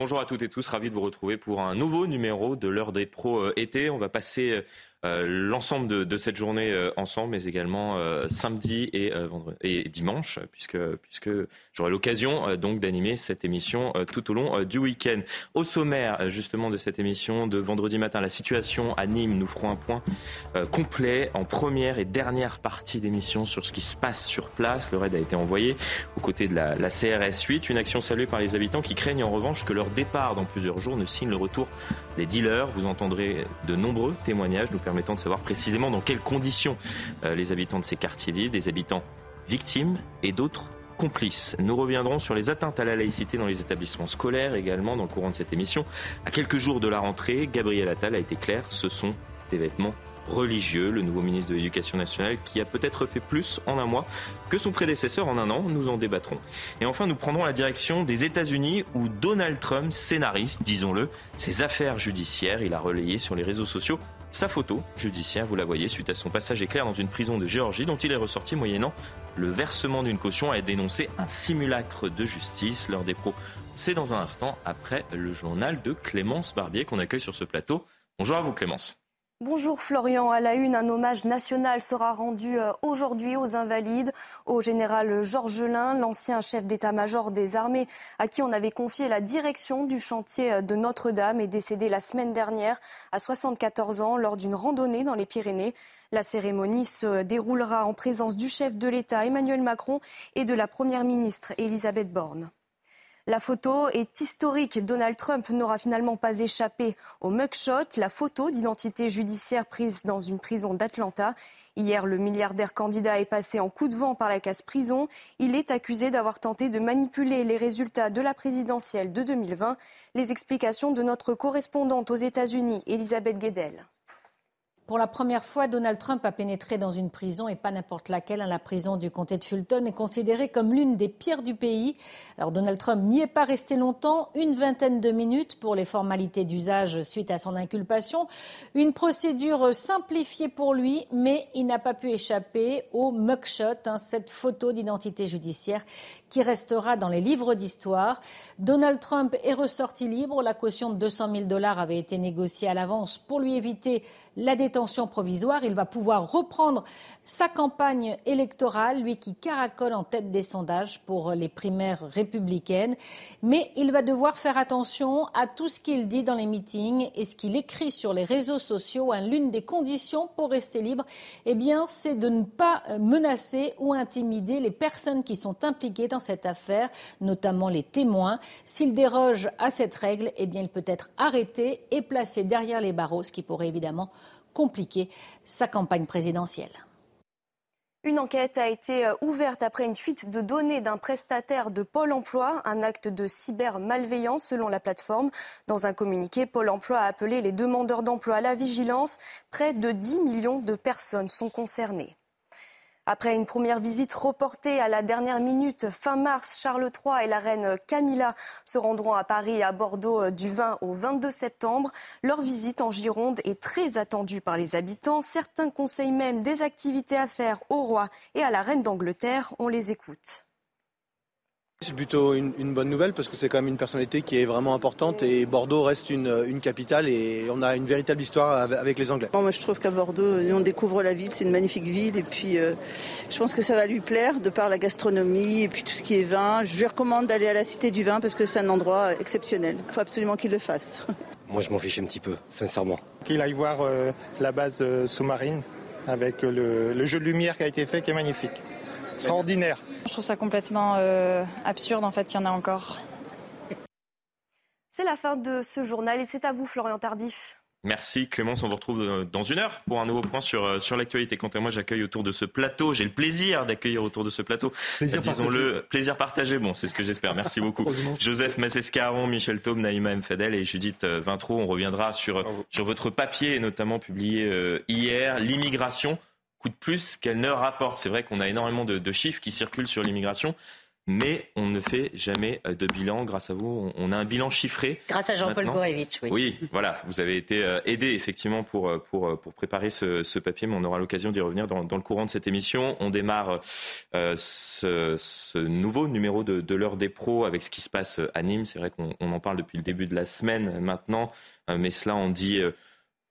Bonjour à toutes et tous, ravi de vous retrouver pour un nouveau numéro de l'heure des pros euh, été. On va passer euh, l'ensemble de, cette journée euh, ensemble, mais également euh, samedi et, vendredi, et dimanche, puisque, puisque j'aurai l'occasion donc d'animer cette émission tout au long du week-end. Au sommaire justement de cette émission de vendredi matin, la situation à Nîmes, nous ferons un point complet en première et dernière partie d'émission sur ce qui se passe sur place. Le raid a été envoyé aux côtés de la, la CRS 8, une action saluée par les habitants qui craignent en revanche que leur départ dans plusieurs jours ne signe le retour des dealers. Vous entendrez de nombreux témoignages nous permettant de savoir précisément dans quelles conditions euh, les habitants de ces quartiers vivent, des habitants victimes et d'autres complices. Nous reviendrons sur les atteintes à la laïcité dans les établissements scolaires également dans le courant de cette émission. À quelques jours de la rentrée, Gabriel Attal a été clair, ce sont des vêtements religieux, le nouveau ministre de l'Éducation nationale, qui a peut-être fait plus en un mois que son prédécesseur en un an. Nous en débattrons. Et enfin, nous prendrons la direction des États-Unis où Donald Trump scénarise, disons-le, ses affaires judiciaires. Il a relayé sur les réseaux sociaux sa photo judiciaire, vous la voyez, suite à son passage éclair dans une prison de Géorgie dont il est ressorti moyennant le versement d'une caution a dénoncé un simulacre de justice. L'heure des pros, c'est dans un instant après le journal de Clémence Barbier qu'on accueille sur ce plateau. Bonjour à vous Clémence. Bonjour Florian. À la une, un hommage national sera rendu euh, aujourd'hui aux Invalides, au général Georges Lin, l'ancien chef d'état-major des armées, à qui on avait confié la direction du chantier euh, de Notre-Dame, est décédé la semaine dernière à 74 ans lors d'une randonnée dans les Pyrénées. La cérémonie se déroulera en présence du chef de l'État Emmanuel Macron et de la première ministre Elisabeth Borne. La photo est historique. Donald Trump n'aura finalement pas échappé au mugshot, la photo d'identité judiciaire prise dans une prison d'Atlanta. Hier, le milliardaire candidat est passé en coup de vent par la case prison. Il est accusé d'avoir tenté de manipuler les résultats de la présidentielle de 2020. Les explications de notre correspondante aux États-Unis, Elisabeth Guedel. Pour la première fois, Donald Trump a pénétré dans une prison et pas n'importe laquelle. Hein. La prison du comté de Fulton est considérée comme l'une des pires du pays. Alors Donald Trump n'y est pas resté longtemps, une vingtaine de minutes pour les formalités d'usage suite à son inculpation. Une procédure simplifiée pour lui, mais il n'a pas pu échapper au mugshot, hein, cette photo d'identité judiciaire qui restera dans les livres d'histoire. Donald Trump est ressorti libre. La caution de 200 000 dollars avait été négociée à l'avance pour lui éviter la détention provisoire. Il va pouvoir reprendre sa campagne électorale, lui qui caracole en tête des sondages pour les primaires républicaines. Mais il va devoir faire attention à tout ce qu'il dit dans les meetings et ce qu'il écrit sur les réseaux sociaux. L'une des conditions pour rester libre, eh bien, c'est de ne pas menacer ou intimider les personnes qui sont impliquées dans cette affaire, notamment les témoins. S'il déroge à cette règle, eh bien, il peut être arrêté et placé derrière les barreaux, ce qui pourrait évidemment compliquer sa campagne présidentielle. Une enquête a été euh, ouverte après une fuite de données d'un prestataire de Pôle emploi, un acte de cybermalveillance selon la plateforme. Dans un communiqué, Pôle emploi a appelé les demandeurs d'emploi à la vigilance. Près de 10 millions de personnes sont concernées. Après une première visite reportée à la dernière minute fin mars, Charles III et la reine Camilla se rendront à Paris et à Bordeaux euh, du 20 au 22 septembre. Leur visite en Gironde est très attendue par les habitants. Certains conseillent même des activités à faire au roi et à la reine d'Angleterre. On les écoute. C'est plutôt une, bonne nouvelle parce que c'est quand même une personnalité qui est vraiment importante et Bordeaux reste une, capitale et on a une véritable histoire avec les Anglais. moi je trouve qu'à Bordeaux, on découvre la ville, c'est une magnifique ville et puis euh, je pense que ça va lui plaire de par la gastronomie et puis tout ce qui est vin. Je lui recommande d'aller à la Cité du Vin parce que c'est un endroit exceptionnel. Il faut absolument qu'il le fasse. Moi je m'en fiche un petit peu, sincèrement. Qu'il aille voir euh, la base euh, sous-marine avec le, le jeu de lumière qui a été fait qui est magnifique. Extraordinaire. Je trouve ça complètement euh, absurde en fait qu'il y en a encore. C'est la fin de ce journal et c'est à vous Florian Tardif. Merci Clémence, on vous retrouve euh, dans une heure pour un nouveau point sur, euh, sur l'actualité. Quant à moi, j'accueille autour de ce plateau, j'ai le plaisir d'accueillir autour de ce plateau, disons-le, plaisir partagé, bon c'est ce que j'espère, merci beaucoup. Joseph Massescaron, Michel Thaume, Naïma Mfadel et Judith Vintro, on reviendra sur, sur votre papier, notamment publié hier, l'immigration coûte plus qu'elle ne rapporte. C'est vrai qu'on a énormément de, chiffres qui circulent sur l'immigration. mais on ne fait jamais de bilan. Grâce à vous, on a un bilan chiffré. Grâce à Jean-Paul Gorevitch, oui. Oui, voilà, vous avez été aidé effectivement pour, pour, pour préparer ce, papier, mais on aura l'occasion d'y revenir dans, le courant de cette émission. On démarre ce, nouveau numéro de, de l'heure des pros avec ce qui se passe à Nîmes. C'est vrai qu'on en parle depuis le début de la semaine maintenant, mais cela on dit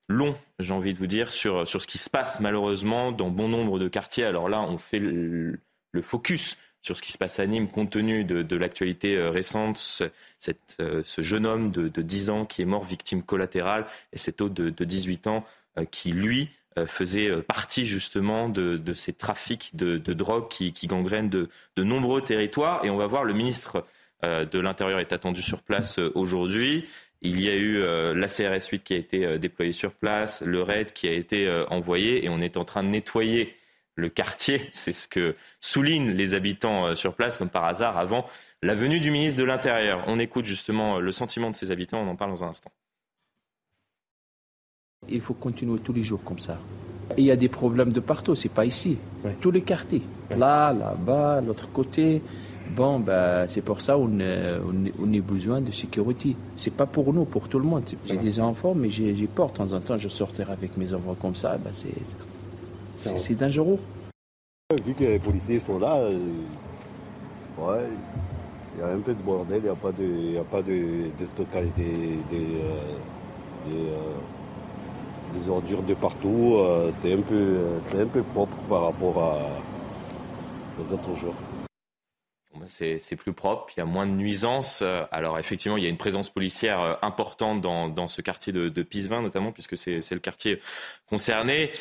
long, j'ai envie de vous dire, sur, sur ce qui se passe malheureusement dans bon nombre de quartiers. Alors là, on fait le, focus sur ce qui se passe à Nîmes compte tenu de, l'actualité euh, récente, ce, cette, euh, ce jeune homme de, 10 ans qui est mort victime collatérale et cet autre de, 18 ans euh, qui, lui, faisait partie justement de, ces trafics de, drogue qui, qui gangrènent de, nombreux territoires. Et on va voir, le ministre de l'Intérieur est attendu sur place aujourd'hui. Il y a eu euh, la CRS 8 qui a été euh, déployée sur place, le RAID qui a été euh, envoyé et on est en train de nettoyer le quartier. C'est ce que soulignent les habitants sur place, comme par hasard, avant la venue du ministre de l'Intérieur. On écoute justement le sentiment de ces habitants, on en parle dans un instant. Il faut continuer tous les jours comme ça. Il y a des problèmes de partout, c'est pas ici. Tous les quartiers. Là, là-bas, l'autre côté. Bon, ben, c'est pour ça qu'on on, a besoin de sécurité. C'est pas pour nous, pour tout le monde. J'ai des enfants, mais j'ai peur. De temps en temps, je sortirai avec mes enfants comme ça. Ben, c'est dangereux. Vu que les policiers sont là, euh, ouais, il y a un peu de bordel. Il n'y a pas de, a pas de, stockage des, des, euh, euh, des, ordures de partout. c'est un, peu, un peu propre par rapport à, aux autres jours. Ben, c'est plus propre, il y a moins de nuisances. Euh, alors effectivement, il y a une présence policière euh, importante dans, ce quartier de, de Pisevin, notamment, puisque c'est le quartier concerné.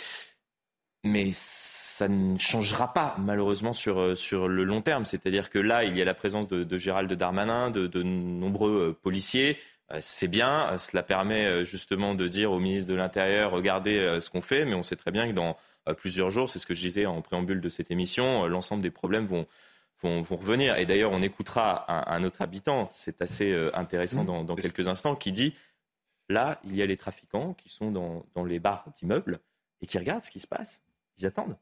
Mais ça ne changera pas, malheureusement, sur, euh, sur le long terme. C'est-à-dire que là, il y a la présence de, Gérald Darmanin, de, de nombreux policiers. C'est bien, cela permet justement de dire au ministre de l'Intérieur, regardez ce qu'on fait, mais on sait très bien que dans plusieurs jours, c'est ce que je disais en préambule de cette émission, l'ensemble des problèmes vont, vont, revenir. Et d'ailleurs, on écoutera un, autre habitant, c'est assez euh, intéressant mmh. dans, quelques instants, qui dit, là, il y a les trafiquants qui sont dans, les bars d'immeubles et qui regardent ce qui se passe. Ils attendent.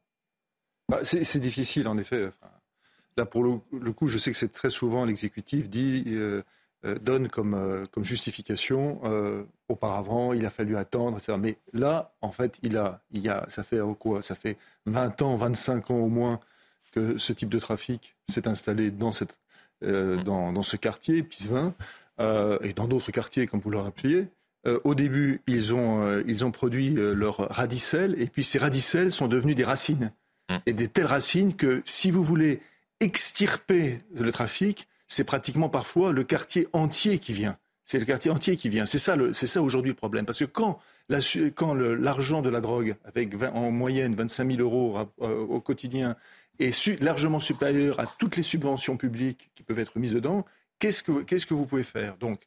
Bah, c'est difficile, en effet. là, pour le, coup, je sais que c'est très souvent l'exécutif dit... Euh, euh, donne comme, comme justification auparavant, il a fallu attendre, etc. Mais là, en fait, il a, il y a, ça fait quoi? Ça fait 20 ans, 25 ans au moins que ce type de trafic s'est installé dans, cette, euh, mmh. dans, dans, ce quartier, Pisevin, euh, et dans d'autres quartiers, comme vous le rappeliez. Euh, au début, ils ont, ils ont produit leurs radicelles, et puis ces radicelles sont devenues des racines. Mmh. Et des telles racines que si vous voulez extirper le trafic, c'est pratiquement parfois le quartier entier qui vient. C'est le quartier entier qui vient. C'est ça, c'est ça aujourd'hui le problème. Parce que quand, quand l'argent de la drogue, avec en moyenne 25 000 euros au quotidien, est largement supérieur à toutes les subventions publiques qui peuvent être mises dedans, qu'est-ce que, qu'est-ce que vous pouvez faire? Donc,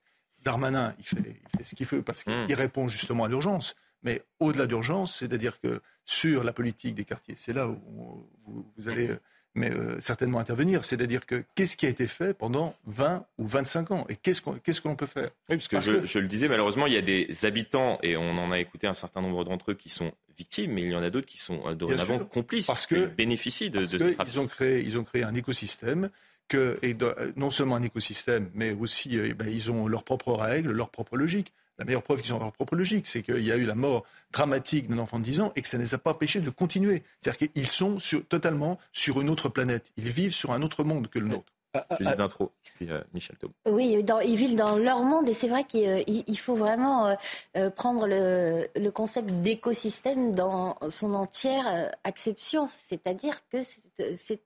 Darmanin, il fait, ce qu'il veut parce qu'il hmm. répond justement à l'urgence. Mais au-delà d'urgence, c'est-à-dire que sur la politique des quartiers, c'est là où vous, allez mais, euh, certainement intervenir. C'est-à-dire que qu'est-ce qui a été fait pendant 20 ou 25 ans? Et qu'est-ce qu'on qu'est-ce qu'on peut faire? Oui, parce que, je, je, le disais, malheureusement, il y a des habitants, et on en a écouté un certain nombre d'entre eux qui sont victimes, mais il y en a d'autres qui sont euh, dorénavant complices, parce qu'ils bénéficient de, de ils ont créé, Ils ont créé un écosystème que, et non seulement un écosystème, mais aussi euh, eh ben, ils ont leurs propres règles, leurs propres logiques. La meilleure preuve qu'ils ont leur propre logique, c'est qu'il y a eu la mort dramatique d'un enfant de 10 ans et que ça ne les a pas empêchés de continuer. C'est-à-dire qu'ils sont sur, totalement sur une autre planète. Ils vivent sur un autre monde que le nôtre. Ah, ah, Julie d'intro, ah. puis euh, Michel. Oui, ils vivent dans leur monde et c'est vrai qu'il faut vraiment euh, euh, prendre le, concept d'écosystème dans son entière acception, c'est-à-dire que c'est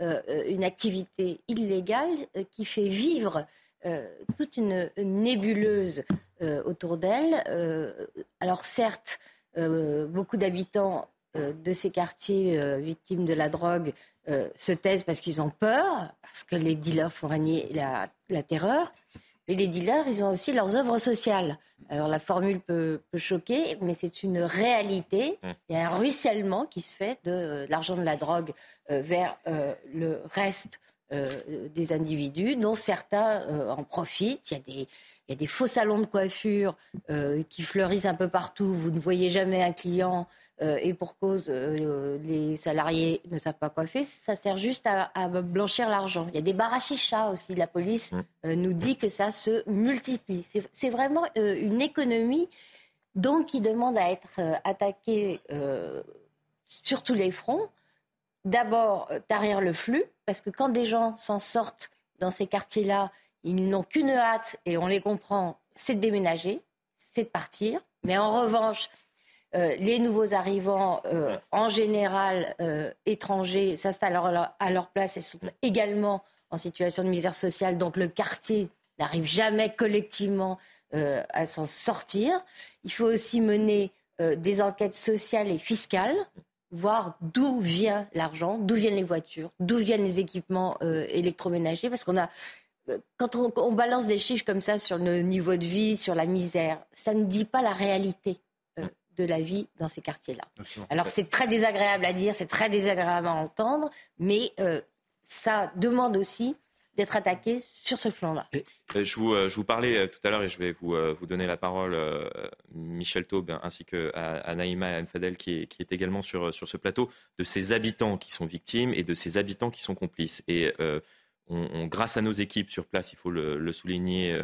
une activité illégale qui fait vivre toute une, nébuleuse autour d'elle. alors certes, beaucoup d'habitants de ces quartiers victimes de la drogue se taisent parce qu'ils ont peur, parce que les dealers font régner la, terreur. Mais les dealers, ils ont aussi leurs œuvres sociales. Alors la formule peut, choquer, mais c'est une réalité. Il y a un ruissellement qui se fait de, l'argent de la drogue euh, vers euh, le reste des individus dont certains en profitent. Il y a des, il y a des faux salons de coiffure qui fleurissent un peu partout. Vous ne voyez jamais un client et pour cause, les salariés ne savent pas coiffer. Ça sert juste à, blanchir l'argent. Il y a des bar aussi. La police mmh. nous dit que ça se multiplie. C'est vraiment une économie donc qui demande à être attaquée sur tous les fronts. D'abord, euh, tarir le flux, parce que quand des gens s'en sortent dans ces quartiers-là, ils n'ont qu'une hâte, et on les comprend, c'est de déménager, c'est de partir. Mais en revanche, euh, les nouveaux arrivants, euh, en général étrangers, s'installent à leur place et sont également en situation de misère sociale. Donc le quartier n'arrive jamais collectivement à s'en sortir. Il faut aussi mener des enquêtes sociales et fiscales voir d'où vient l'argent, d'où viennent les voitures, d'où viennent les équipements euh, électroménagers, parce qu'on a euh, quand on, balance des chiffres comme ça sur le niveau de vie, sur la misère, ça ne dit pas la réalité euh, de la vie dans ces quartiers-là. Alors c'est très désagréable à dire, c'est très désagréable à entendre, mais ça demande aussi d'être attaqué sur ce flanc-là. Euh, je, vous, euh, je vous parlais euh, tout à l'heure et je vais vous, vous donner la parole, Michel Taube, ainsi que à, Naïma Fadel, qui est, qui est également sur, sur ce plateau, de ces habitants qui sont victimes et de ces habitants qui sont complices. Et on, grâce à nos équipes sur place, il faut le, souligner,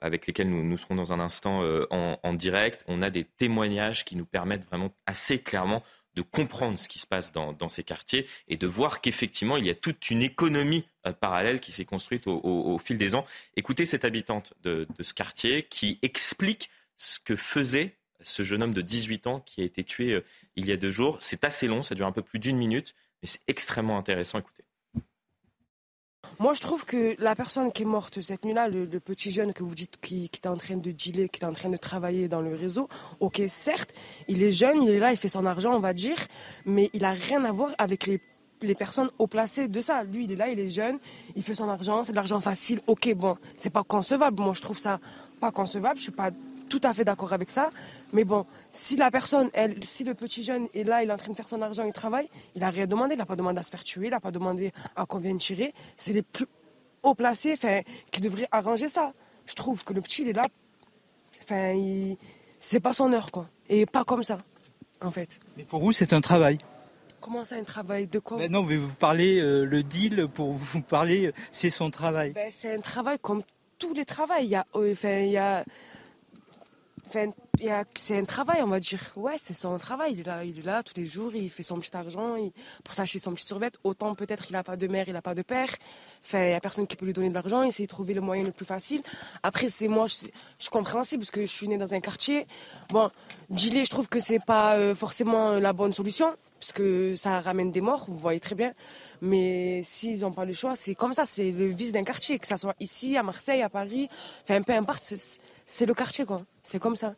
avec lesquelles nous, nous serons dans un instant en, en direct, on a des témoignages qui nous permettent vraiment assez clairement de comprendre ce qui se passe dans, ces quartiers et de voir qu'effectivement, il y a toute une économie euh, parallèle qui s'est construite au, fil des ans. Écoutez cette habitante de, ce quartier qui explique ce que faisait ce jeune homme de 18 ans qui a été tué euh, il y a deux jours. C'est assez long, ça dure un peu plus d'une minute, mais c'est extrêmement intéressant. Écoutez. Moi, je trouve que la personne qui est morte cette nuit-là, le, petit jeune que vous dites qui, est en train de dealer, qui est en train de travailler dans le réseau, ok, certes, il est jeune, il est là, il fait son argent, on va dire, mais il a rien à voir avec les, les personnes haut placées de ça. Lui, il est là, il est jeune, il fait son argent, c'est de l'argent facile, ok, bon, c'est pas concevable. Moi, je trouve ça pas concevable, je suis pas tout à fait d'accord avec ça. Mais bon, si la personne, elle, si le petit jeune est là, il est en train de faire son argent, il travaille, il n'a rien demandé, il n'a pas demandé à se faire tuer, il n'a pas demandé à qu'on vienne tirer. C'est les plus haut placés qui devraient arranger ça. Je trouve que le petit, il est là, enfin, c'est pas son heure, quoi. Et pas comme ça, en fait. Mais pour vous, c'est un travail Comment ça, un travail De quoi? Ben Non, mais vous parlez euh, le deal, pour vous parler, c'est son travail. Ben, c'est un travail comme tous les travails. Il y a, euh, enfin, il y a c'est un travail, on va dire. Ouais, c'est son travail. Il est, là, il tous les jours, il fait son petit argent pour s'acheter son petit survêt. Autant peut-être il n'a pas de mère, il n'a pas de père. Il n'y a personne qui peut lui donner de l'argent. Il essaie de trouver le moyen le plus facile. Après, c'est moi, je, je compréhensible parce que je suis née dans un quartier. Bon, gilet, je trouve que c'est pas euh, forcément la bonne solution parce que ça ramène des morts, vous voyez très bien. Mais s'ils n'ont pas le choix, c'est comme ça, c'est le vice d'un quartier, que ce soit ici, à Marseille, à Paris, enfin peu importe, c'est le quartier, quoi. C'est comme ça.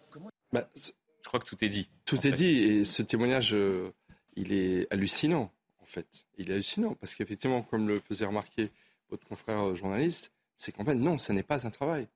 Bah, je crois que tout est dit. Tout est dit, et ce témoignage, euh, il est hallucinant, en fait. Il est hallucinant, parce qu'effectivement, comme le faisait remarquer votre confrère euh, journaliste, c'est qu'en fait, non, ça n'est pas un travail.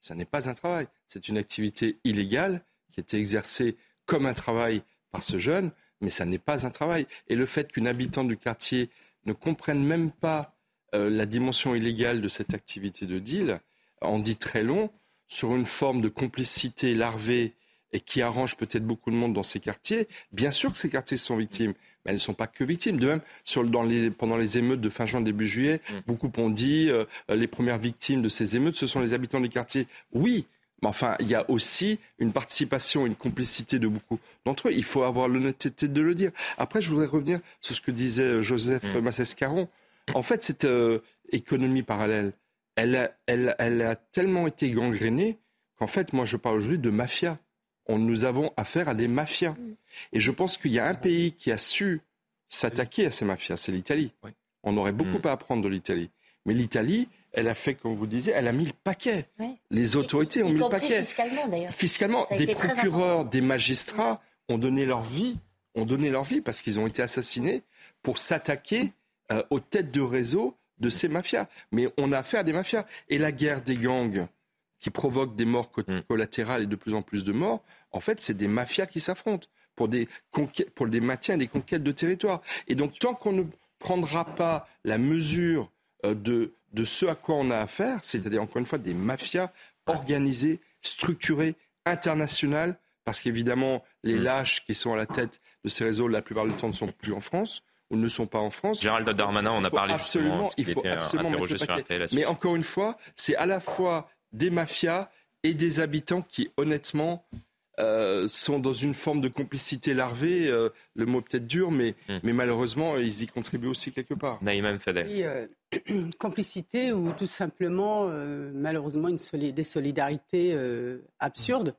Ça n'est pas un travail. C'est une activité illégale qui a été exercée comme un travail par ce jeune mais ça n'est pas un travail. Et le fait qu'une habitante du quartier ne comprenne même pas euh, la dimension illégale de cette activité de deal en dit très long sur une forme de complicité larvée et qui arrange peut-être beaucoup de monde dans ces quartiers. Bien sûr que ces quartiers sont victimes, mais elles ne sont pas que victimes. De même, sur, dans les, pendant les émeutes de fin juin, début juillet, mm. beaucoup ont dit euh, les premières victimes de ces émeutes, ce sont les habitants des quartiers. Oui, mais enfin, il y a aussi une participation, une complicité de beaucoup d'entre eux. Il faut avoir l'honnêteté de le dire. Après, je voudrais revenir sur ce que disait euh, Joseph mmh. Massescaron. En fait, cette euh, économie parallèle, elle a, elle, elle a tellement été gangrénée qu'en fait, moi, je parle aujourd'hui de mafia. On, nous avons affaire à des mafias. Et je pense qu'il y a un pays qui a su s'attaquer à ces mafias, c'est l'Italie. On aurait beaucoup mmh. à apprendre de l'Italie. Mais l'Italie, elle a fait, comme vous disiez, elle a mis le paquet. Les autorités ont mis le paquet. Fiscalement, d'ailleurs. Fiscalement, des procureurs, des magistrats ont donné leur vie, ont donné leur vie parce qu'ils ont été assassinés pour s'attaquer euh, aux têtes de réseau de ces mafias. Mais on a affaire à des mafias. Et la guerre des gangs qui provoque des morts mm. collatérales et de plus en plus de morts, en fait, c'est des mafias qui s'affrontent pour des, pour des maintiens et des conquêtes de territoire. Et donc, tant qu'on ne prendra pas la mesure euh, de, de ce à quoi on a affaire, c'est-à-dire encore une fois des mafias organisées, structurées, internationales, parce qu'évidemment, les mm. lâches qui sont à la tête de ces réseaux, la plupart du temps, ne sont plus en France ou ne sont pas en France. Gérald Darmanin, on a parlé absolument, justement, il faut absolument sur RTL Mais encore une fois, c'est à la fois des mafias et des habitants qui, honnêtement, euh, sont dans une forme de complicité larvée. Euh, le mot peut-être dur, mais, hmm. mais malheureusement, ils y contribuent aussi quelque part. Naïm Fadel. Oui, euh, complicité ou tout simplement, malheureusement, une des solidarités absurdes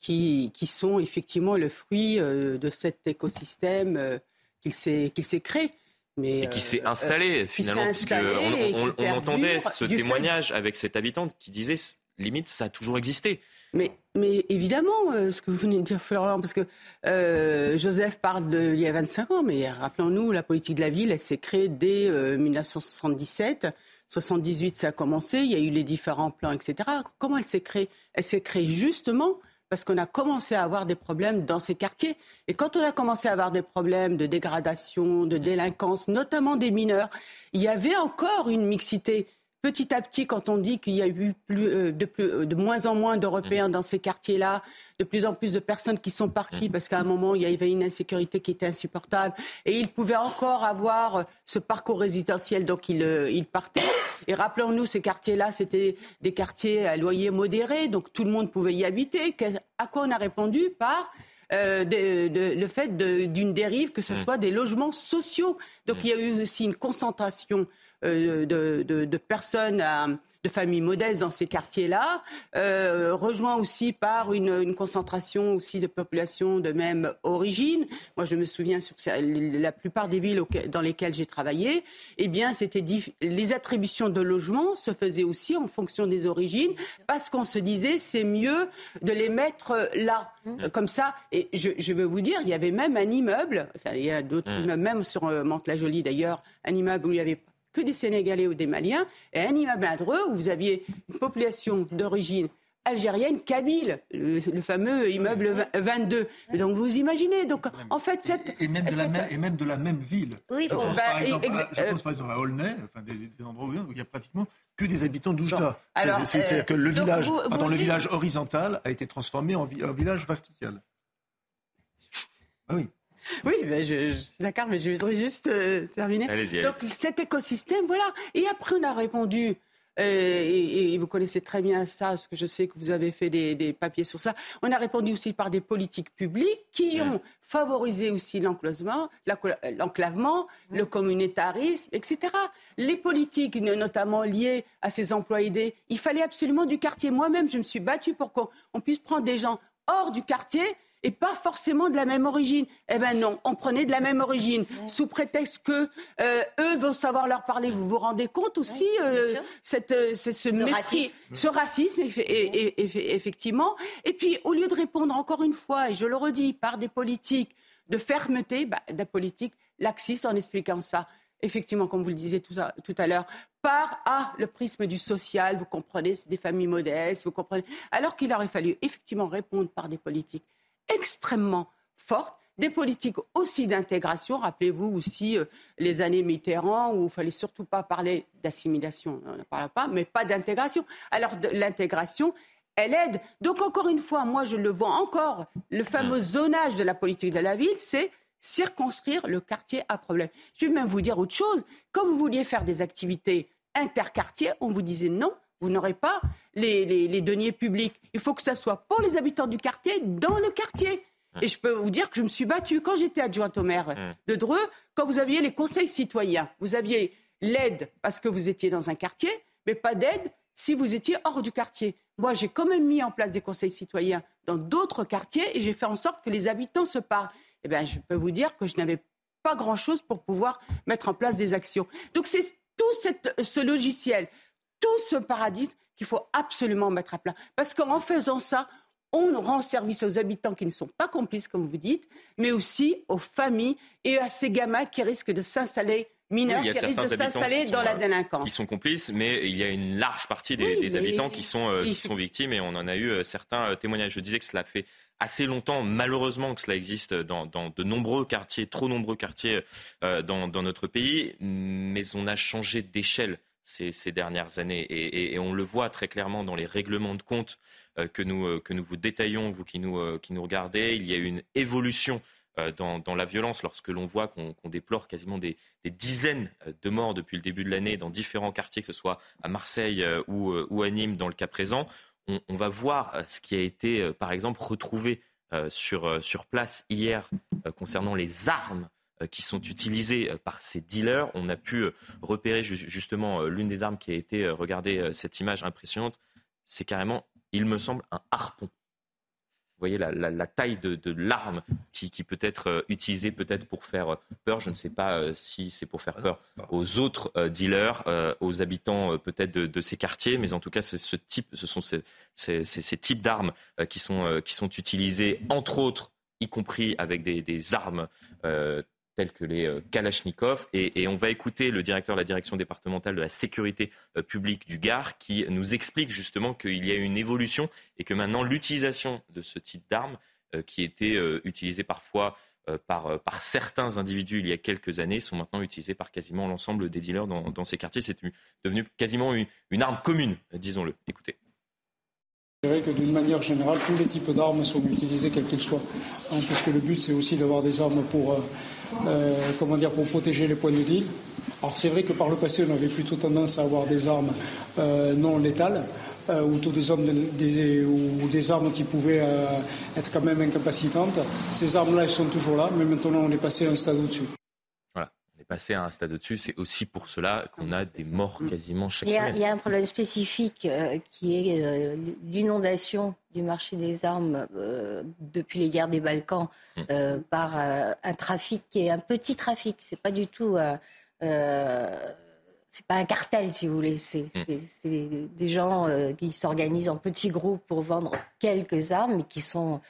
qui, qui, sont effectivement le fruit de cet écosystème qu'il s'est créé. Mais, et qui s'est installé finalement, parce on, on, entendait ce témoignage avec cette habitante qui disait limite ça a toujours existé. Mais, mais évidemment, euh, ce que vous venez de dire, Florian, parce que euh, Joseph parle d'il y a 25 ans, mais rappelons-nous, la politique de la ville, elle s'est créée dès 1977. 78, ça a commencé, il y a eu les différents plans, etc. Comment elle s'est créée? Elle s'est créée justement parce qu'on a commencé à avoir des problèmes dans ces quartiers. Et quand on a commencé à avoir des problèmes de dégradation, de délinquance, notamment des mineurs, il y avait encore une mixité petit à petit, quand on dit qu'il y a eu plus, euh, de, plus, euh, de, moins en moins d'Européens mmh. dans ces quartiers-là, de plus en plus de personnes qui sont parties mmh. parce qu'à un moment, il y avait une insécurité qui était insupportable et ils pouvaient encore avoir euh, ce parcours résidentiel, donc ils, ils partaient. Et rappelons-nous, ces quartiers-là, c'était des quartiers à loyer modéré, donc tout le monde pouvait y habiter. À quoi on a répondu? Par euh, de, le fait d'une dérive, que ce mmh. soit des logements sociaux. Donc il y a eu aussi une concentration euh, de, de, personnes de familles modestes dans ces quartiers-là, euh, rejoint aussi par une, une, concentration aussi de populations de même origine. Moi, je me souviens sur la plupart des villes dans lesquelles j'ai travaillé, eh bien, c'était les attributions de logements se faisaient aussi en fonction des origines, parce qu'on se disait c'est mieux de les mettre là, mmh. comme ça. Et je, je, veux vous dire, il y avait même un immeuble, enfin, il y a d'autres mmh. immeubles, même sur euh, Mantes-la-Jolie d'ailleurs, un immeuble où il y avait que des Sénégalais ou des Maliens, et un immeuble à où vous aviez une population d'origine algérienne, kabyle, le, fameux immeuble 22. Donc vous imaginez, donc en fait cette... Et, même, de la même, et même de la même ville. Oui, je, pense, bah, par exemple, à, je pense par exemple à Aulnay, enfin, des, endroits où il n'y a pratiquement que des habitants d'Oujda. C'est-à-dire euh, que le village, le village horizontal a été transformé en, en village vertical. Ah oui. Oui, ben je, suis d'accord, mais je voudrais juste euh, terminer. Donc cet écosystème, voilà. Et après, on a répondu. Euh, et, vous connaissez très bien ça, parce que je sais que vous avez fait des, papiers sur ça. On a répondu aussi par des politiques publiques qui ont favorisé aussi l'enclavement, l'enclavement, le communautarisme, etc. Les politiques, notamment liées à ces emplois aidés, il fallait absolument du quartier. Moi-même, je me suis battue pour qu'on puisse prendre des gens hors du quartier et pas forcément de la même origine. Eh ben non, on prenait de la même origine sous prétexte que euh, eux vont savoir leur parler. Vous vous rendez compte aussi euh, cette, euh, ce, ce, mépris, racisme, ce racisme effectivement. Et puis au lieu de répondre encore une fois, et je le redis, par des politiques de fermeté, bah, des politiques laxistes en expliquant ça. Effectivement, comme vous le disiez tout à, tout à l'heure, par ah, le prisme du social, vous comprenez, c'est des familles modestes, vous comprenez. Alors qu'il aurait fallu effectivement répondre par des politiques extrêmement forte des politiques aussi d'intégration. Rappelez-vous aussi euh, les années Mitterrand où il fallait surtout pas parler d'assimilation, on ne parle pas, mais pas d'intégration. Alors l'intégration, elle aide. Donc encore une fois, moi je le vois encore, le fameux zonage de la politique de la ville, c'est circonscrire le quartier à problème. Je vais même vous dire autre chose. Quand vous vouliez faire des activités interquartiers, on vous disait non, vous n'aurez pas les, deniers publics. Il faut que ça soit pour les habitants du quartier, dans le quartier. Et je peux vous dire que je me suis battue quand j'étais adjointe au maire de Dreux, quand vous aviez les conseils citoyens. Vous aviez l'aide parce que vous étiez dans un quartier, mais pas d'aide si vous étiez hors du quartier. Moi, j'ai quand même mis en place des conseils citoyens dans d'autres quartiers et j'ai fait en sorte que les habitants se parlent. Eh bien, je peux vous dire que je n'avais pas grand-chose pour pouvoir mettre en place des actions. Donc, c'est tout ce logiciel tout ce paradigme qu'il faut absolument mettre à plat. Parce qu'en faisant ça, on rend service aux habitants qui ne sont pas complices, comme vous dites, mais aussi aux familles et à ces gamins qui risquent de s'installer mineurs qui risquent de s'installer dans la euh, délinquance. Qui sont complices, mais il y a une large partie des, habitants qui sont, euh, qui sont victimes et on en a eu euh, certains témoignages. Je disais que cela fait assez longtemps, malheureusement, que cela existe dans, de nombreux quartiers, trop nombreux quartiers dans, dans, notre pays, mais on a changé d'échelle ces, dernières années. Et, on le voit très clairement dans les règlements de compte que, nous, que nous vous détaillons, vous qui nous, qui nous regardez. Il y a une évolution dans, la violence lorsque l'on voit qu'on déplore quasiment des, dizaines de morts depuis le début de l'année dans différents quartiers, que ce soit à Marseille ou, à Nîmes dans le cas présent. On, on va voir ce qui a été, par exemple, retrouvé euh, sur, euh, sur place hier euh, concernant les armes qui sont utilisées par ces dealers. On a pu repérer justement l'une des armes qui a été, regardez cette image impressionnante, c'est carrément, il me semble, un harpon. Vous voyez la, taille de, l'arme qui, peut être euh, utilisée peut-être pour faire peur. Je ne sais pas euh, si c'est pour faire peur aux autres euh, dealers, aux habitants peut-être de, ces quartiers, mais en tout cas, ce type, ce sont ces, ces types d'armes qui sont, qui sont utilisées, entre autres, y compris avec des, des armes tels que les euh, Kalachnikov. Et, on va écouter le directeur de la direction départementale de la sécurité euh, publique du Gard qui nous explique justement qu'il y a une évolution et que maintenant l'utilisation de ce type d'armes euh, qui était utilisée parfois par, par, certains individus il y a quelques années sont maintenant utilisées par quasiment l'ensemble des dealers dans, ces quartiers. C'est devenu quasiment une arme commune, disons-le. Écoutez. C'est vrai que d'une manière générale, tous les types d'armes sont utilisés, quels qu'ils soient. Hein, puisque le but, c'est aussi d'avoir des armes pour, euh, euh, comment dire, pour protéger les points de deal. Alors c'est vrai que par le passé, on avait plutôt tendance à avoir des armes euh, non létales. des, ou des armes qui pouvaient être quand même incapacitantes. Ces armes-là, elles sont toujours là, mais maintenant on est passé à un stade au-dessus passer à un stade au-dessus, c'est aussi pour cela qu'on a des morts quasiment chaque semaine. Il y a un problème spécifique euh, qui est euh, l'inondation du marché des armes euh, depuis les guerres des Balkans mm. par un trafic qui est un petit trafic. C'est pas du tout. c'est pas un cartel, si vous voulez. C'est mm. des gens qui s'organisent en petits groupes pour vendre quelques armes, mais qui sont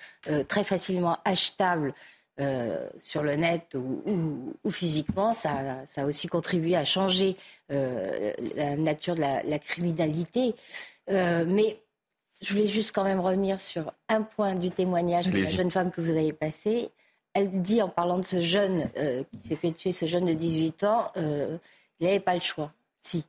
très facilement achetables euh, sur le net ou, physiquement, ça, a aussi contribué à changer euh, la nature de la, criminalité. Euh, mais je voulais juste quand même revenir sur un point du témoignage de la jeune femme que vous avez passé. Elle dit en parlant de ce jeune qui s'est fait tuer, ce jeune de 18 ans, il n'avait pas le choix. Si,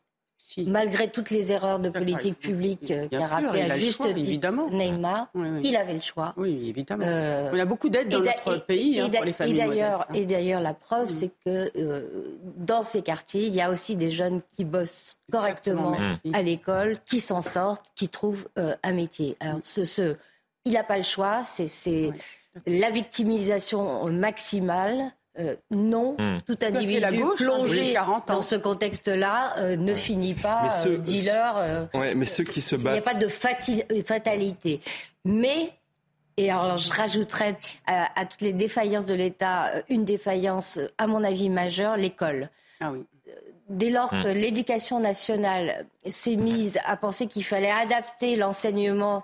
Malgré toutes les erreurs de politique publique euh, qu'a rappelé à juste titre Neymar, il avait le choix. Oui, évidemment. Euh, On a beaucoup d'aide dans notre pays hein, pour les familles hein. Et d'ailleurs, la preuve, mm. c'est que euh, dans ces quartiers, il y a aussi des jeunes qui bossent correctement à l'école, qui s'en sortent, qui trouvent un métier. Alors, ce, ce, il n'a pas le choix, c'est la victimisation maximale euh, non, hmm. tout individu la gauche, hein, plongé dans ce contexte-là euh, ne finit pas euh, dealer. mais ceux qui se battent. Il n'y a pas de fatalité. Mais, et alors je rajouterais à, toutes les défaillances de l'État une défaillance, à mon avis, majeure l'école. Ah oui. Dès lors hmm. que l'éducation nationale s'est mise à penser qu'il fallait adapter l'enseignement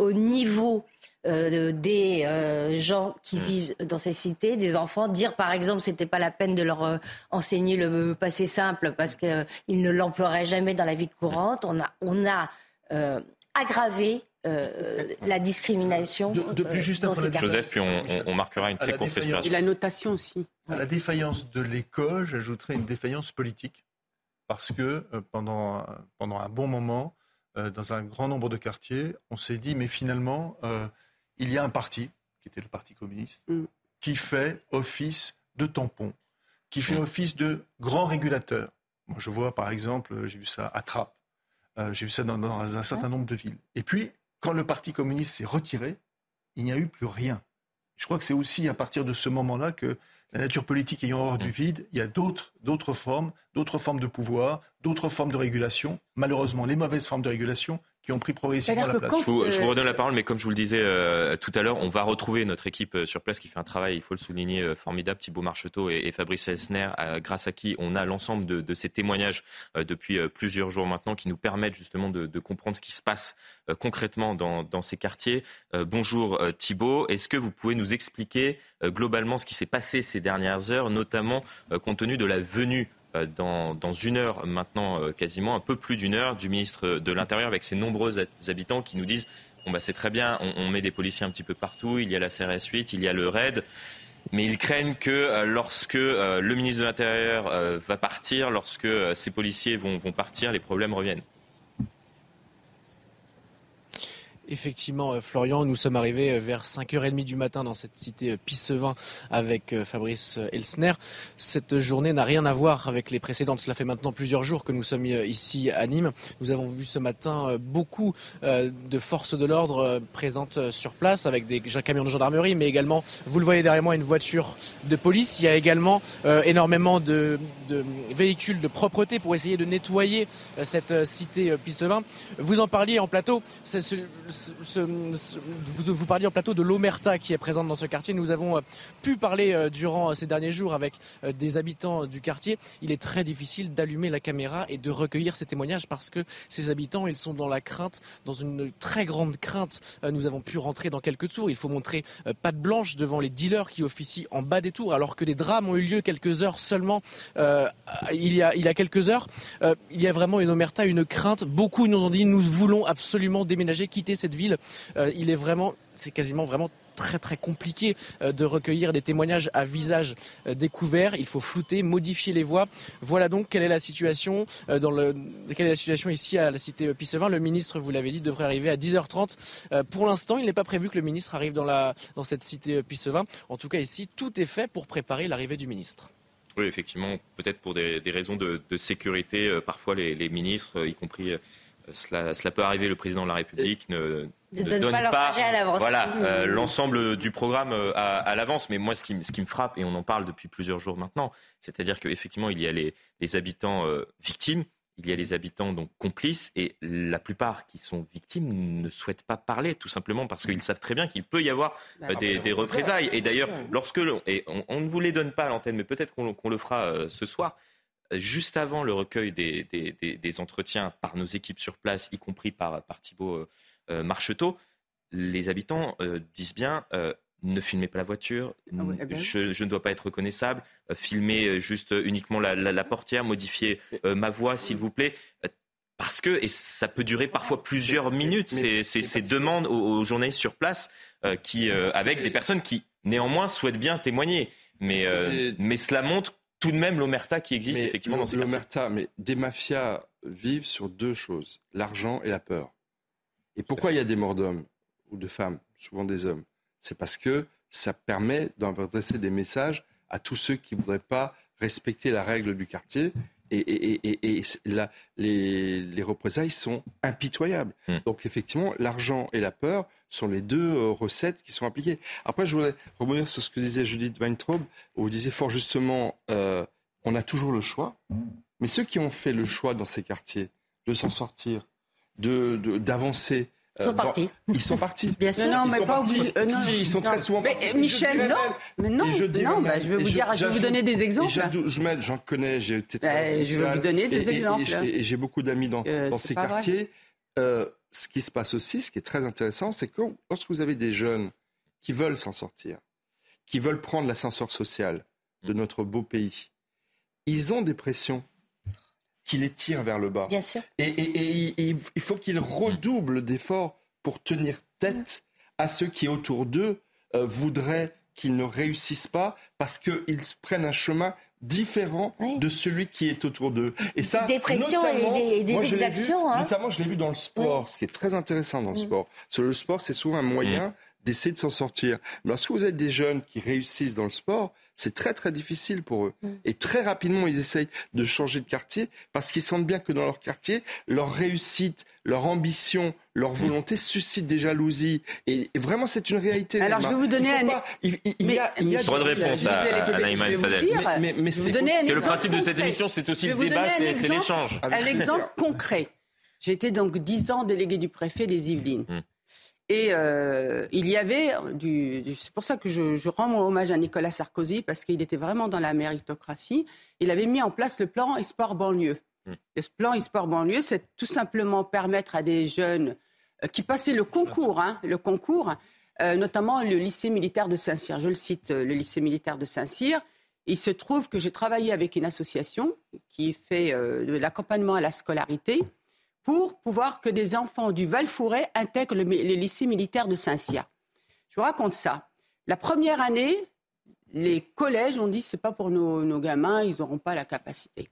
au niveau euh, des euh, gens qui mm. vivent dans ces cités, des enfants, dire par exemple c'était pas la peine de leur euh, enseigner le passé simple parce qu'ils ne l'emploieraient jamais dans la vie courante. On a, on a aggravé la discrimination. De, plus juste dans ces Joseph, puis on, marquera une très courte respiration. Et la notation aussi. À la défaillance de l'école, j'ajouterais une défaillance politique. Parce que pendant, pendant un bon moment, dans un grand nombre de quartiers, on s'est dit, mais finalement, il y a un parti, qui était le Parti communiste, mm. qui fait office de tampon, qui fait mm. office de grand régulateur. Moi, je vois, par exemple, j'ai vu ça à Trappes, euh, j'ai vu ça dans, un certain nombre de villes. Et puis, quand le Parti communiste s'est retiré, il n'y a eu plus rien. Je crois que c'est aussi à partir de ce moment-là que la nature politique ayant hors du mm. vide, il y a d'autres, d'autres formes, d'autres formes de pouvoir, d'autres formes de régulation. Malheureusement, les mauvaises formes de régulation qui ont pris progressivement la place. Je vous, je vous, redonne la parole, mais comme je vous le disais euh, tout à l'heure, on va retrouver notre équipe euh, sur place qui fait un travail, il faut le souligner, euh, formidable, Thibault Marcheteau et, et Fabrice Elsner, grâce à qui on a l'ensemble de, de, ces témoignages depuis plusieurs jours maintenant qui nous permettent justement de, de comprendre ce qui se passe concrètement dans, dans ces quartiers. bonjour Thibault, est-ce que vous pouvez nous expliquer globalement ce qui s'est passé ces dernières heures, notamment compte tenu de la venue euh, dans, une heure maintenant, euh, quasiment un peu plus d'une heure, du ministre de l'Intérieur avec ses nombreux habitants qui nous disent bon bah c'est très bien, on, met des policiers un petit peu partout, il y a la CRS 8, il y a le RAID. Mais ils craignent que lorsque le ministre de l'Intérieur va partir, lorsque ces policiers vont partir, les problèmes reviennent. Effectivement, euh, Florian, nous sommes arrivés euh, vers 5h30 du matin dans cette cité euh, Pissevin avec Fabrice Elsner. Cette journée n'a rien à voir avec les précédentes. Cela fait maintenant plusieurs jours que nous sommes ici à Nîmes. Nous avons vu ce matin beaucoup de forces de l'ordre présentes sur place avec des camions de gendarmerie, mais également, vous le voyez derrière moi, une voiture de police. Il y a également énormément de, véhicules de propreté pour essayer de nettoyer cette cité Pissevin. Vous en parliez en plateau vous, parliez en plateau de l'Omerta qui est présente dans ce quartier. Nous avons euh, pu parler euh, durant ces derniers jours avec euh, des habitants du quartier. Il est très difficile d'allumer la caméra et de recueillir ces témoignages parce que ces habitants, ils sont dans la crainte, dans une très grande crainte. Nous avons pu rentrer dans quelques tours. Il faut montrer patte blanche devant les dealers qui officient en bas des tours, alors que des drames ont eu lieu quelques heures seulement il, y a, il y a quelques heures. il y a vraiment une omerta, une crainte. Beaucoup nous ont dit nous voulons absolument déménager, quitter cette ville. Euh, il est vraiment, c'est quasiment vraiment très très compliqué euh, de recueillir des témoignages à visage euh, découvert. Il faut flouter, modifier les voix. Voilà donc quelle est la situation dans le, quelle est la situation ici à la cité Pissevin. Le ministre, vous l'avez dit, devrait arriver à 10h30. Pour l'instant, il n'est pas prévu que le ministre arrive dans, la, dans cette cité Pissevin. En tout cas, ici, tout est fait pour préparer l'arrivée du ministre. Oui, effectivement, peut-être pour des, raisons de, sécurité, parfois les, les, ministres, y compris cela, peut arriver, le président de la République ne, donne, pas, voilà euh, l'ensemble du programme euh, à, l'avance. Mais moi, ce qui, me frappe, et on en parle depuis plusieurs jours maintenant, c'est-à-dire qu'effectivement, il y a les, victimes, euh, victimes, il y a les habitants donc complices, et la plupart qui sont victimes ne souhaitent pas parler, tout simplement parce qu'ils savent très bien qu'il peut y avoir bah, des, représailles. Et d'ailleurs, lorsque et on, ne vous les donne pas à l'antenne, mais peut-être qu'on le fera ce soir juste avant le recueil des, entretiens par nos équipes sur place, y compris par, par Thibault euh, euh, Marcheteau, les habitants euh, disent bien ne filmez pas la voiture, ah eh je, ne dois pas être reconnaissable, filmez juste uniquement la, portière, modifiez ma voix s'il vous plaît. Parce que, et ça peut durer parfois plusieurs minutes, ces, ces, demandes aux, journalistes sur place, qui, avec des personnes qui néanmoins souhaitent bien témoigner. Mais, mais cela montre tout de même l'omerta qui existe effectivement dans ces L'omerta, mais des mafias vivent sur deux choses, l'argent et la peur. Et pourquoi il y a des morts d'hommes ou de femmes, souvent des hommes? C'est parce que ça permet d'adresser des messages à tous ceux qui ne voudraient pas respecter la règle du quartier et, les, représailles sont impitoyables. Hmm. Donc effectivement, l'argent et la peur sont les deux euh, recettes qui sont appliquées. Après, je voudrais rebondir sur ce que disait Judith Weintraub, où vous disiez fort justement, euh, on a toujours le choix, mais ceux qui ont fait le choix dans ces quartiers de s'en sortir, d'avancer, ils sont euh, partis. ils sont partis. Bien sûr. Non, mais pas oublier. Euh, si, ils sont très souvent mais, partis. Michel, non. Mais non, je non bah, je vais vous dire, je vais vous donner des exemples. J'en connais, j'ai été très Je vais vous donner des exemples. Et, j'ai beaucoup d'amis dans, euh, dans ces quartiers. Euh, ce qui se passe aussi, ce qui est très intéressant, c'est que lorsque vous avez des jeunes qui veulent s'en sortir, qui veulent prendre l'ascenseur social de notre beau pays, ils ont des pressions qui les tire vers le bas. Bien sûr. Et, il faut qu'ils redoublent d'efforts pour tenir tête à ceux qui, autour d'eux, euh, voudraient qu'ils ne réussissent pas parce qu'ils prennent un chemin différent de celui qui est autour d'eux. Et ça, des pressions et des, exactions. Hein. Notamment, je l'ai vu dans le sport, ce qui est très intéressant dans le sport. Sur le sport, c'est souvent un moyen d'essayer de s'en sortir. Mais lorsque vous êtes des jeunes qui réussissent dans le sport, c'est très très difficile pour eux. Mm. Et très rapidement, ils essayent de changer de quartier parce qu'ils sentent bien que dans leur quartier, leur réussite, leur ambition, leur mm. volonté suscite des jalousies. Et, vraiment, c'est une réalité. Alors, je vais vous donner un... il, y a, il y a de réponse à, à Naïma Fadel. Mais, mais, c'est le principe de cette émission, c'est aussi le débat, c'est l'échange. Un exemple concret. J'ai été donc dix ans délégué du préfet des Yvelines. Mm. Et euh, il y avait, du, c'est pour ça que je, je, rends mon hommage à Nicolas Sarkozy, parce qu'il était vraiment dans la méritocratie. Il avait mis en place le plan Espoir banlieue. Hmm. Le plan Espoir banlieue, c'est tout simplement permettre à des jeunes euh, qui passaient le concours, hein, le concours, euh, notamment le lycée militaire de Saint-Cyr. Je le cite, le lycée militaire de Saint-Cyr. Il se trouve que j'ai travaillé avec une association qui fait de l'accompagnement à la scolarité pour pouvoir que des enfants du Val-Fouret intègrent le, lycée militaire de Saint-Cyr. Je vous raconte ça. La première année, les collèges ont dit c'est pas pour nos, gamins, ils n'auront pas la capacité.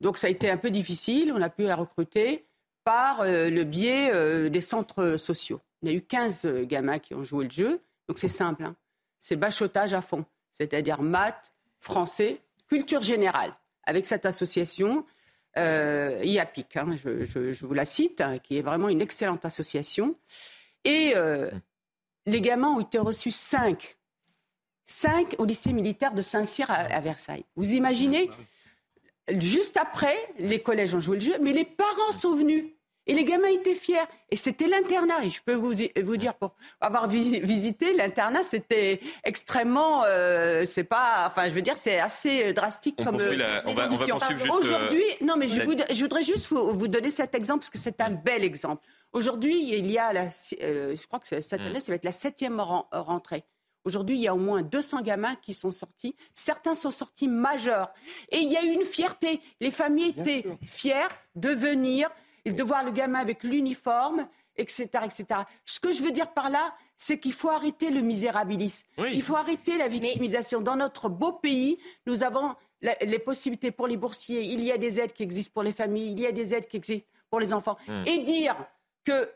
Donc ça a été un peu difficile. On a pu la recruter par euh, le biais euh, des centres sociaux. Il y a eu 15 gamins qui ont joué le jeu. Donc c'est simple. Hein. C'est bachotage à fond. C'est-à-dire maths, français, culture générale. Avec cette association, euh, IAPIC, hein, je, vous la cite, hein, qui est vraiment une excellente association. Et euh, les gamins ont été reçus 5. 5 au lycée militaire de Saint-Cyr à, Versailles. Vous imaginez Juste après, les collèges ont joué le jeu, mais les parents sont venus. Et les gamins étaient fiers. Et c'était l'internat. Et je peux vous, vous dire, pour avoir visité l'internat, c'était extrêmement. Euh, c'est pas. Enfin, je veux dire, c'est assez drastique on comme. on, va, Aujourd'hui, non, mais je, je, voudrais juste vous, donner cet exemple parce que c'est un bel exemple. Aujourd'hui, il y a, la, euh, je crois que cette hmm. année, ça va être la septième rentrée. Aujourd'hui, il y a au moins 200 gamins qui sont sortis. Certains sont sortis majeurs. Et il y a eu une fierté. Les familles étaient fières de venir, et de voir le gamin avec l'uniforme, etc., etc. Ce que je veux dire par là, c'est qu'il faut arrêter le misérabilisme. Il faut arrêter la victimisation. Dans notre beau pays, nous avons les possibilités pour les boursiers. Il y a des aides qui existent pour les familles. Il y a des aides qui existent pour les enfants. Hmm. Et dire que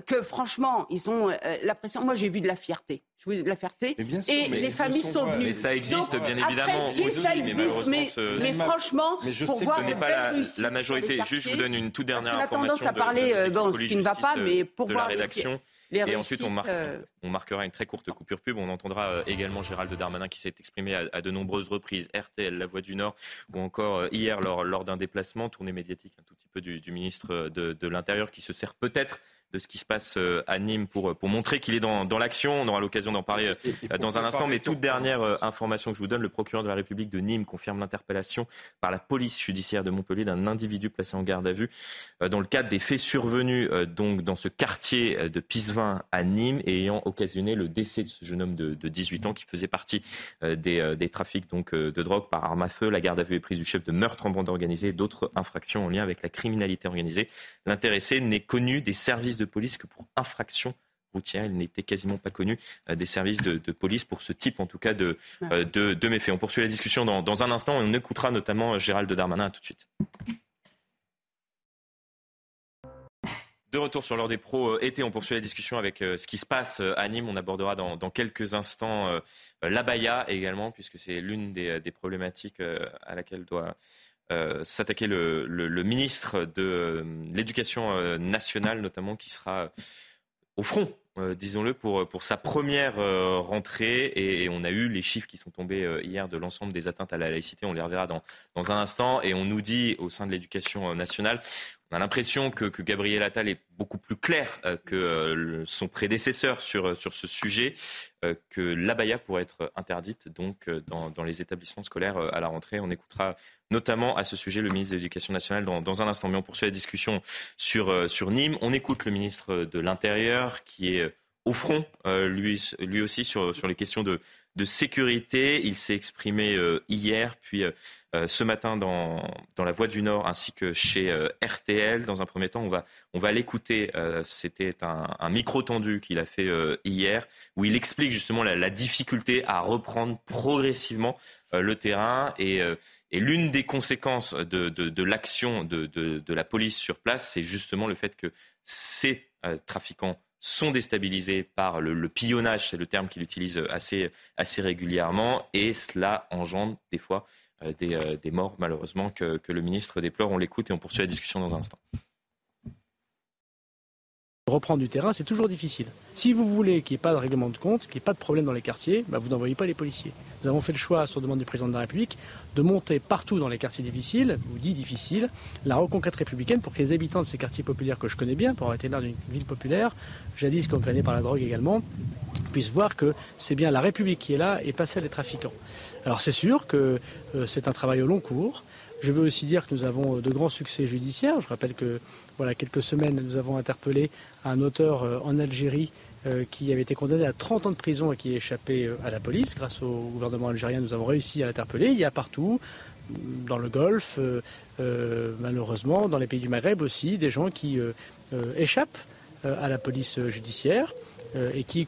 que franchement, ils ont euh, la pression. Moi, j'ai vu de la fierté. Je vu de la fierté. et les familles sont venues. Mais ça existe, bien évidemment. Après, ça existe, mais, mais, franchement, mais je pour sais voir que pas la, la, majorité. Juste, je vous donne une toute dernière parce information. On a tendance à parler, de, de, euh, bon, ce qui ne va pas, mais pour voir la rédaction. et ensuite, on, euh, on, marquera une très courte coupure pub. On entendra également Gérald Darmanin qui s'est exprimé à, de nombreuses reprises, RTL, La Voix du Nord, ou encore hier lors, lors d'un déplacement, tournée médiatique un tout petit peu du, du ministre de, de l'Intérieur, qui se sert peut-être de ce qui se passe euh, à Nîmes pour, pour montrer qu'il est dans, dans l'action. On aura l'occasion d'en parler euh, dans un instant. Mais toute dernière euh, information que je vous donne, le procureur de la République de Nîmes confirme l'interpellation par la police judiciaire de Montpellier d'un individu placé en garde à vue dans le cadre des faits survenus donc dans ce quartier de Pisevin à Nîmes et ayant occasionné le décès de ce jeune homme de, de 18 ans qui faisait partie des, des trafics donc de drogue par arme à feu. La garde à vue est prise du chef de meurtre en bande organisée et d'autres infractions en lien avec la criminalité organisée. L'intéressé n'est connu des services de de police que pour infraction routière. Il n'était quasiment pas connu euh, des services de, police pour ce type, en tout cas, de, euh, de, méfaits. On poursuit la discussion dans, dans, un instant et on écoutera notamment euh, Gérald Darmanin. À tout de suite. De retour sur l'heure des pros été, on poursuit la discussion avec ce qui se passe à Nîmes. On abordera dans, dans quelques instants l'abaya également, puisque c'est l'une des, des, problématiques à laquelle doit euh, s'attaquer le, ministre de euh, l'Éducation euh, nationale, notamment, qui sera au front, disons-le, pour, pour sa première rentrée. Et, on a eu les chiffres qui sont tombés hier de l'ensemble des atteintes à la laïcité. On les reverra dans, dans un instant. Et on nous dit, au sein de l'Éducation nationale, on a l'impression que, que, Gabriel Attal est beaucoup plus clair que son prédécesseur sur, sur ce sujet, que l'abaya pourrait être interdite donc dans, dans, les établissements scolaires à la rentrée. On écoutera notamment à ce sujet le ministre de l'Éducation nationale dans, un instant. Mais on poursuit la discussion sur, sur Nîmes. On écoute le ministre de l'Intérieur qui est au front, lui, lui aussi, sur, sur les questions de, de sécurité. Il s'est exprimé hier, puis euh, ce matin dans, dans, La Voix du Nord ainsi que chez euh, RTL. Dans un premier temps, on va, on va l'écouter. Euh, c'était un, micro tendu qu'il a fait hier où il explique justement la, difficulté à reprendre progressivement le terrain et, et l'une des conséquences de, de, l'action de, de, la police sur place, c'est justement le fait que ces trafiquants sont déstabilisés par le, le pillonnage, c'est le terme qu'il utilise assez, assez régulièrement, et cela engendre des fois euh, euh, des, morts, malheureusement, que, le ministre déplore. On l'écoute et on poursuit la discussion dans un instant. Reprendre du terrain, c'est toujours difficile. Si vous voulez qu'il n'y ait pas de règlement de compte, qu'il n'y ait pas de problème dans les quartiers, bah vous n'envoyez pas les policiers. Nous avons fait le choix, sur demande du président de la République, de monter partout dans les quartiers difficiles, ou dits difficiles, la reconquête républicaine pour que les habitants de ces quartiers populaires que je connais bien, pour avoir été maire d'une ville populaire, jadis gangrénée par la drogue également, puissent voir que c'est bien la République qui est là et pas celle des trafiquants. Alors c'est sûr que euh, c'est un travail au long cours. Je veux aussi dire que nous avons de grands succès judiciaires. Je rappelle que voilà quelques semaines, nous avons interpellé un auteur euh, en Algérie euh, qui avait été condamné à 30 ans de prison et qui échappé à la police. Grâce au gouvernement algérien, nous avons réussi à l'interpeller. Il y a partout, dans le Golfe, malheureusement, dans les pays du Maghreb aussi, des gens qui échappent à la police judiciaire et qui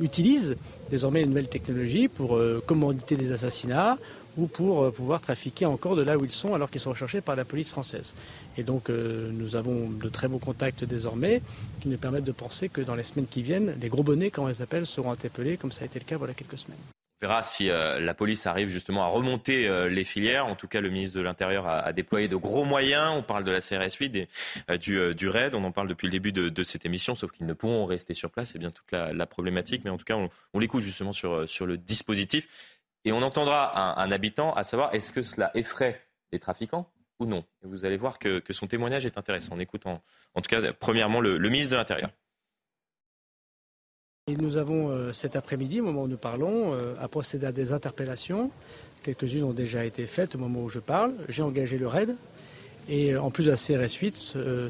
utilisent désormais les nouvelles technologies pour commanditer des assassinats ou pour pouvoir trafiquer encore de là où ils sont alors qu'ils sont recherchés par la police française. Et donc nous avons de très beaux contacts désormais qui nous permettent de penser que dans les semaines qui viennent, les gros bonnets, comme on les appelle, seront interpellés comme ça a été le cas voilà quelques semaines. Verra si euh, la police arrive justement à remonter euh, les filières. En tout cas, le ministre de l'Intérieur a, déployé de gros moyens. On parle de la CRS 8, euh, du, du, RAID. On en parle depuis le début de, cette émission, sauf qu'ils ne pourront rester sur place. C'est bien toute la, problématique. Mais en tout cas, on, l'écoute justement sur, sur le dispositif. Et on entendra un, habitant à savoir est-ce que cela effraie les trafiquants ou non? Vous allez voir que, son témoignage est intéressant. On écoute en, tout cas, premièrement, le ministre de l'Intérieur. Nous avons euh, cet après-midi, au moment où nous parlons, euh, à procéder à des interpellations. Quelques-unes ont déjà été faites au moment où je parle. J'ai engagé le RAID. Et euh, en plus de la CRS 8,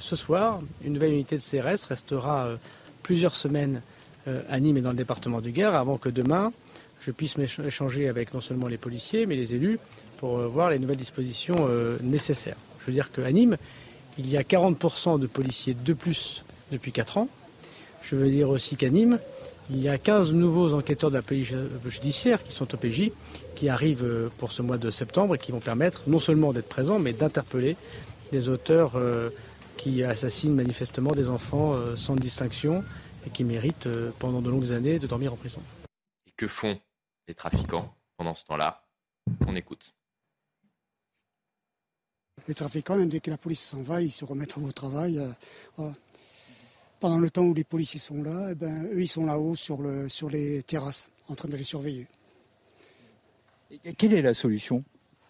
ce soir, une nouvelle unité de CRS restera plusieurs semaines à Nîmes et dans le département du Gard avant que demain, je puisse échanger avec non seulement les policiers, mais les élus pour voir les nouvelles dispositions nécessaires. Je veux dire qu'à Nîmes, il y a 40% de policiers de plus depuis 4 ans. Je veux dire aussi qu'à Nîmes, il y a 15 nouveaux enquêteurs de la police judiciaire qui sont au PJ, qui arrivent euh, pour ce mois de septembre et qui vont permettre non seulement d'être présents, mais d'interpeller des auteurs euh, qui assassinent manifestement des enfants euh, sans distinction et qui méritent pendant de longues années de dormir en prison. Et que font les trafiquants pendant ce temps-là? On écoute. Les trafiquants, dès que la police s'en va, ils se remettent au travail pendant le temps où les policiers sont là, eh ben, eux, ils sont là-haut sur, le, sur les terrasses, en train de les surveiller. quelle est la solution?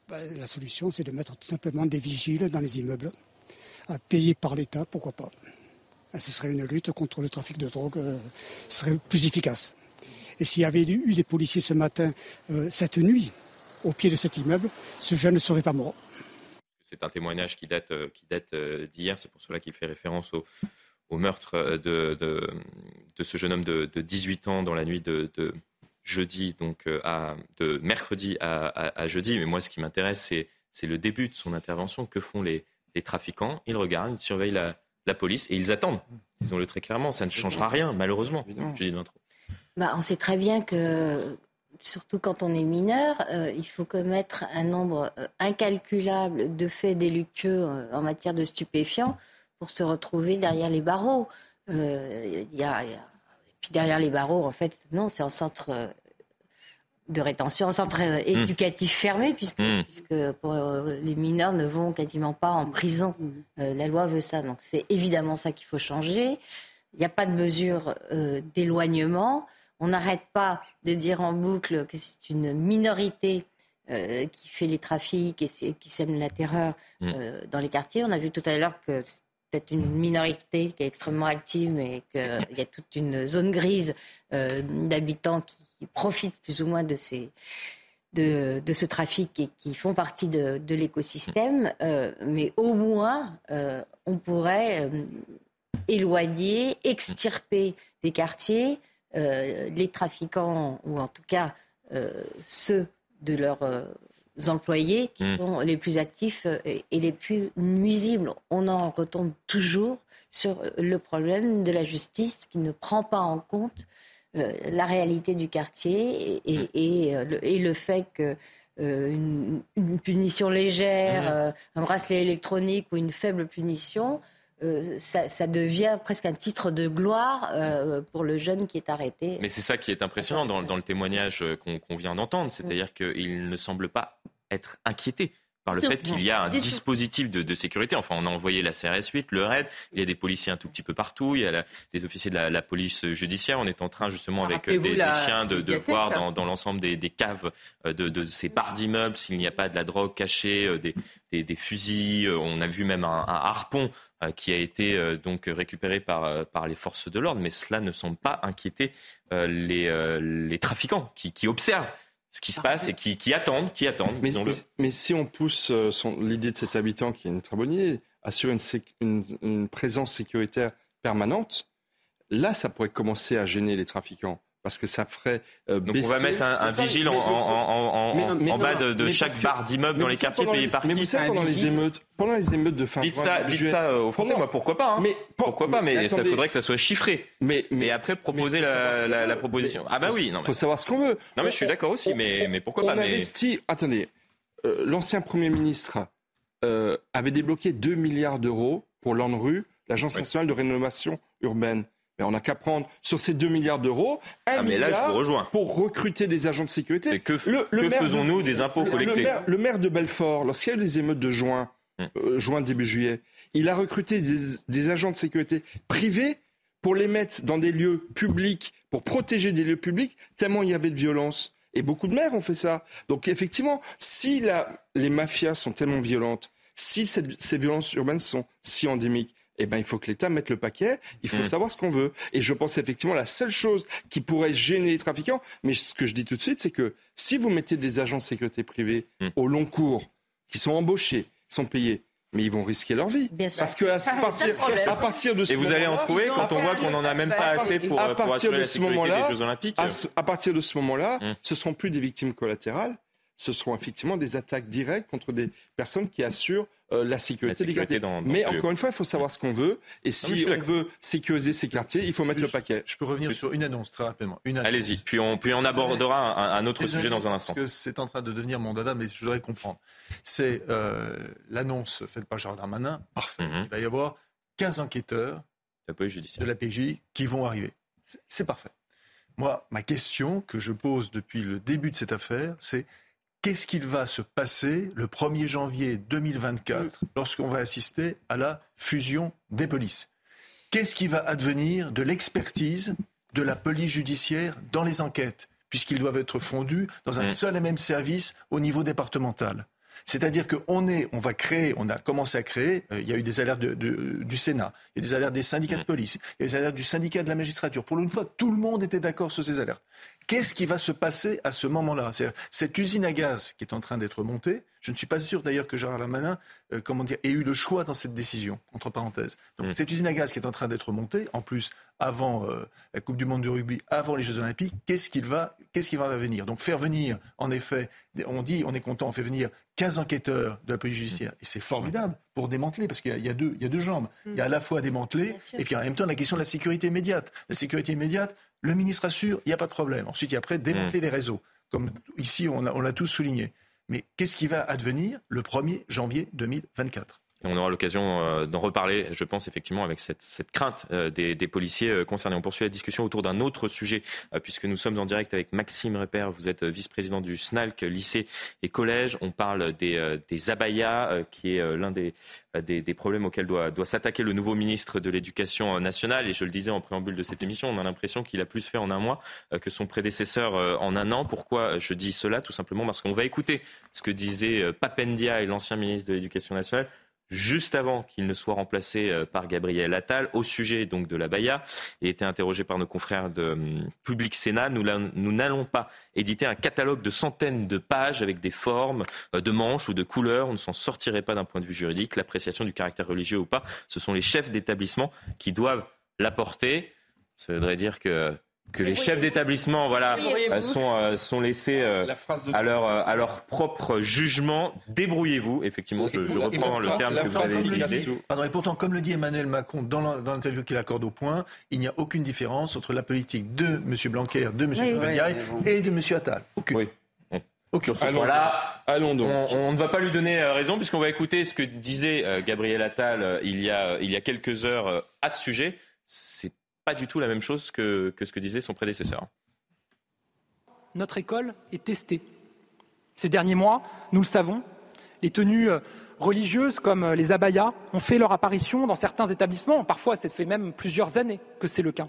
Ben, La solution, c'est de mettre tout simplement des vigiles dans les immeubles, à payer par l'État, pourquoi pas. ce serait une lutte contre le trafic de drogue, euh, ce serait plus efficace. Et s'il y avait eu des policiers ce matin, euh, cette nuit, au pied de cet immeuble, ce jeune ne serait pas mort. C'est un témoignage qui date, euh, qui date d'hier, c'est pour cela qu'il fait référence au, au meurtre euh, de, de, ce jeune homme de, 18 ans dans la nuit de, jeudi, donc euh, à, de mercredi à, jeudi. Mais moi, ce qui m'intéresse, c'est, c'est le début de son intervention. Que font les, les trafiquants? Ils regardent, ils surveillent la, la police et ils attendent. Disons-le très clairement, ça ne changera rien, malheureusement. Je dis bah, on sait très bien que, surtout quand on est mineur, euh, il faut commettre un nombre incalculable de faits délictueux en matière de stupéfiants pour se retrouver derrière les barreaux. Euh, y a, Puis derrière les barreaux, en fait, non, c'est un centre euh, de rétention, un centre euh, mmh. éducatif fermé, puisque, mmh. puisque pour, les mineurs ne vont quasiment pas en prison. la loi veut ça, donc c'est évidemment ça qu'il faut changer. Il n'y a pas de mesure d'éloignement. On n'arrête pas de dire en boucle que c'est une minorité qui fait les trafics et qui sème la terreur mmh. dans les quartiers. On a vu tout à l'heure que peut-être une minorité qui est extrêmement active, mais qu'il y a toute une zone grise euh, d'habitants qui profitent plus ou moins de, ces, de, de, ce trafic et qui font partie de, de l'écosystème. Euh, mais au moins, euh, on pourrait éloigner, extirper des quartiers les trafiquants, ou en tout cas ceux de leurs employés qui hmm. sont les plus actifs euh, et, les plus nuisibles. On en retombe toujours sur euh, le problème de la justice qui ne prend pas en compte euh, la réalité du quartier et, hmm. le, fait que une, punition légère, hmm. un bracelet électronique ou une faible punition, ça, devient presque un titre de gloire pour le jeune qui est arrêté. Mais c'est ça qui est impressionnant dans, le témoignage qu'on vient d'entendre, c'est-à-dire qu'il ne semble pas être inquiété par le fait qu'il y a un dispositif de, sécurité. Enfin, on a envoyé la CRS 8, le RAID, il y a des policiers un tout petit peu partout, il y a des officiers de la, police judiciaire. On est en train justement avec des, chiens de, voir dans, l'ensemble des, caves euh, de, ces barres d'immeubles s'il n'y a pas de la drogue cachée, euh, des, fusils. Euh, on a vu même un, harpon qui a été donc récupéré par, par les forces de l'ordre, mais cela ne semble pas inquiéter les, les trafiquants qui, qui observent ce qui se passe et qui, attendent, qui attendent, mais, mais, si on pousse euh, l'idée de cet habitant, qui est une bonne idée, assurer une, présence sécuritaire permanente, là, ça pourrait commencer à gêner les trafiquants. Parce que ça ferait euh, Donc on va mettre un, vigile en, bas de, chaque barre d'immeuble dans les quartiers payés par qui Mais vous savez, pendant les émeutes, pendant les émeutes de fin dites ça, dites ça euh, aux Français, moi pourquoi pas hein. mais, Pourquoi pas Mais ça faudrait que ça soit chiffré. Mais, mais après proposer la, proposition. Ah bah oui, non. Faut savoir ce qu'on veut. Non mais je suis d'accord aussi, mais mais pourquoi pas On investit. Attendez, euh, l'ancien premier ministre avait débloqué 2 milliards d'euros pour l'ANRU, l'Agence nationale de rénovation urbaine. Mais on n'a qu'à prendre sur ces 2 milliards d'euros, 1 ah, milliard pour recruter des agents de sécurité. que, faisons-nous des impôts collectés le maire, de Belfort, lorsqu'il y a eu les émeutes de juin, hum. euh, juin début juillet, il a recruté des, agents de sécurité privés pour les mettre dans des lieux publics, pour protéger des lieux publics, tellement il y avait de violence. Et beaucoup de maires ont fait ça. Donc effectivement, si les mafias sont tellement violentes, si ces violences urbaines sont si endémiques, eh ben, il faut que l'État mette le paquet, il faut mm. savoir ce qu'on veut. Et je pense effectivement la seule chose qui pourrait gêner les trafiquants, mais ce que je dis tout de suite, c'est que si vous mettez des agents de sécurité privés mm. au long cours, qui sont embauchés, qui sont payés, mais ils vont risquer leur vie. Parce que à, partir, à partir de ce Et vous allez en trouver quand on voit qu'on n'en a même pas assez pour, à partir de ce moment-là, Jeux Olympiques à, partir de ce moment-là, mm. ce ne seront plus des victimes collatérales, ce seront effectivement des attaques directes contre des personnes qui assurent euh, la sécurité, des quartiers. Mais encore une fois, il faut savoir ce qu'on veut. Et si on veut sécuriser ces quartiers, il faut mettre le paquet. Je peux revenir sur une annonce très rapidement. Allez-y, puis on, puis on abordera un, autre sujet dans un instant. Parce que c'est en train de devenir mon dada, mais je voudrais comprendre. C'est euh, l'annonce faite par Gérard Darmanin. Parfait. Mhm. Il va y avoir 15 enquêteurs de la PJ qui vont arriver. C'est parfait. Moi, ma question que je pose depuis le début de cette affaire, c'est qu'est-ce qu'il va se passer le 1er janvier 2024 lorsqu'on va assister à la fusion des polices? Qu'est-ce qui va advenir de l'expertise de la police judiciaire dans les enquêtes, puisqu'ils doivent être fondus dans un seul et même service au niveau départemental? C'est-à-dire qu'on est, on va créer, on a commencé à créer, euh, il y a eu des alertes du Sénat, il y a des alertes des syndicats de police, il y a des alertes du syndicat de la magistrature. Pour une fois, tout le monde était d'accord sur ces alertes. Qu'est-ce qui va se passer à ce moment-là? Cette usine à gaz qui est en train d'être montée, je ne suis pas sûr d'ailleurs que Gérard Lamanin euh, comment dire, ait eu le choix dans cette décision, entre parenthèses. Donc, mm. Cette usine à gaz qui est en train d'être montée, en plus, avant euh, la Coupe du Monde de rugby, avant les Jeux Olympiques, qu'est-ce qu'il va, qu'est-ce qui va venir? Donc faire venir, en effet, on dit, on est content, on fait venir 15 enquêteurs de la police judiciaire. Et c'est formidable pour démanteler, parce qu'il y, a deux, il y a deux jambes. Il y a à la fois démanteler, et puis en même temps la question de la sécurité immédiate. La sécurité immédiate, le ministre assure, il n'y a pas de problème. Ensuite, il y a après démanteler les réseaux, comme ici on l'a tous souligné. Mais qu'est-ce qui va advenir le 1er janvier 2024 on aura l'occasion euh, d'en reparler, je pense, effectivement, avec cette, crainte euh, des, policiers euh, concernés. On poursuit la discussion autour d'un autre sujet, puisque nous sommes en direct avec Maxime Repère. Vous êtes vice-président du SNALC, lycée et collège. On parle des, des abayas, qui est l'un des, des, problèmes auxquels doit, doit s'attaquer le nouveau ministre de l'Éducation nationale. Et je le disais en préambule de cette émission, on a l'impression qu'il a plus fait en un mois que son prédécesseur en un an. Pourquoi je dis cela? Tout simplement parce qu'on va écouter ce que disait Papendia et l'ancien ministre de l'Éducation nationale juste avant qu'il ne soit remplacé euh, par Gabriel Attal, au sujet donc de la Baïa, et été interrogé par nos confrères de hum, Public Sénat. Nous, n'allons pas éditer un catalogue de centaines de pages avec des formes, euh, de manches ou de couleurs. On ne s'en sortirait pas d'un point de vue juridique. L'appréciation du caractère religieux ou pas, ce sont les chefs d'établissement qui doivent l'apporter. Ça voudrait dire que que les chefs d'établissement voilà, euh, sont, euh, sont laissés euh, à, leur, à leur propre jugement. Débrouillez-vous, effectivement, je, reprends le terme que vous avez utilisé. Pardon, et pourtant, comme le dit Emmanuel Macron dans l'interview qu'il accorde au point, il n'y a aucune différence entre la politique de M. Blanquer, de M. Oui, et de M. Attal. Aucune. Oui. Allons, voilà, allons donc. On, ne va pas lui donner raison puisqu'on va écouter ce que disait Gabriel Attal il, y a, il y a quelques heures à ce sujet. C'est pas du tout la même chose que, ce que disait son prédécesseur. Notre école est testée. Ces derniers mois, nous le savons, les tenues euh, religieuses comme euh, les abayas ont fait leur apparition dans certains établissements. Parfois, ça fait même plusieurs années que c'est le cas.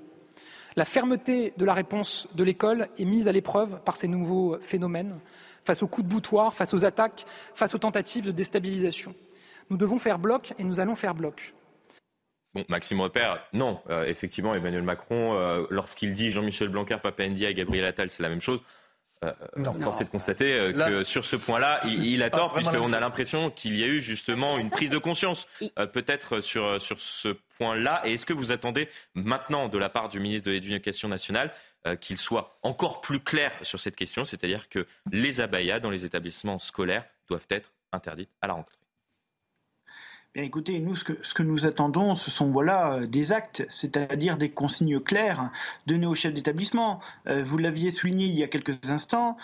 La fermeté de la réponse de l'école est mise à l'épreuve par ces nouveaux phénomènes, face aux coups de boutoir, face aux attaques, face aux tentatives de déstabilisation. Nous devons faire bloc et nous allons faire bloc. Bon, Maxime Repère, non. Euh, effectivement, Emmanuel Macron, euh, lorsqu'il dit Jean-Michel Blanquer, Papa Ndia et Gabriel Attal, c'est la même chose. Euh, force est de constater euh, que sur ce point-là, il, a tort, puisqu'on a l'impression qu'il y a eu justement une prise de conscience, euh, peut-être sur, sur ce point-là. Et est-ce que vous attendez maintenant de la part du ministre de l'Éducation nationale qu'il soit encore plus clair sur cette question, c'est-à-dire que les abayas dans les établissements scolaires doivent être interdites à la rentrée? Écoutez, nous, ce que, nous attendons, ce sont voilà des actes, c'est-à-dire des consignes claires données au chef d'établissement. Euh, vous l'aviez souligné il y a quelques instants,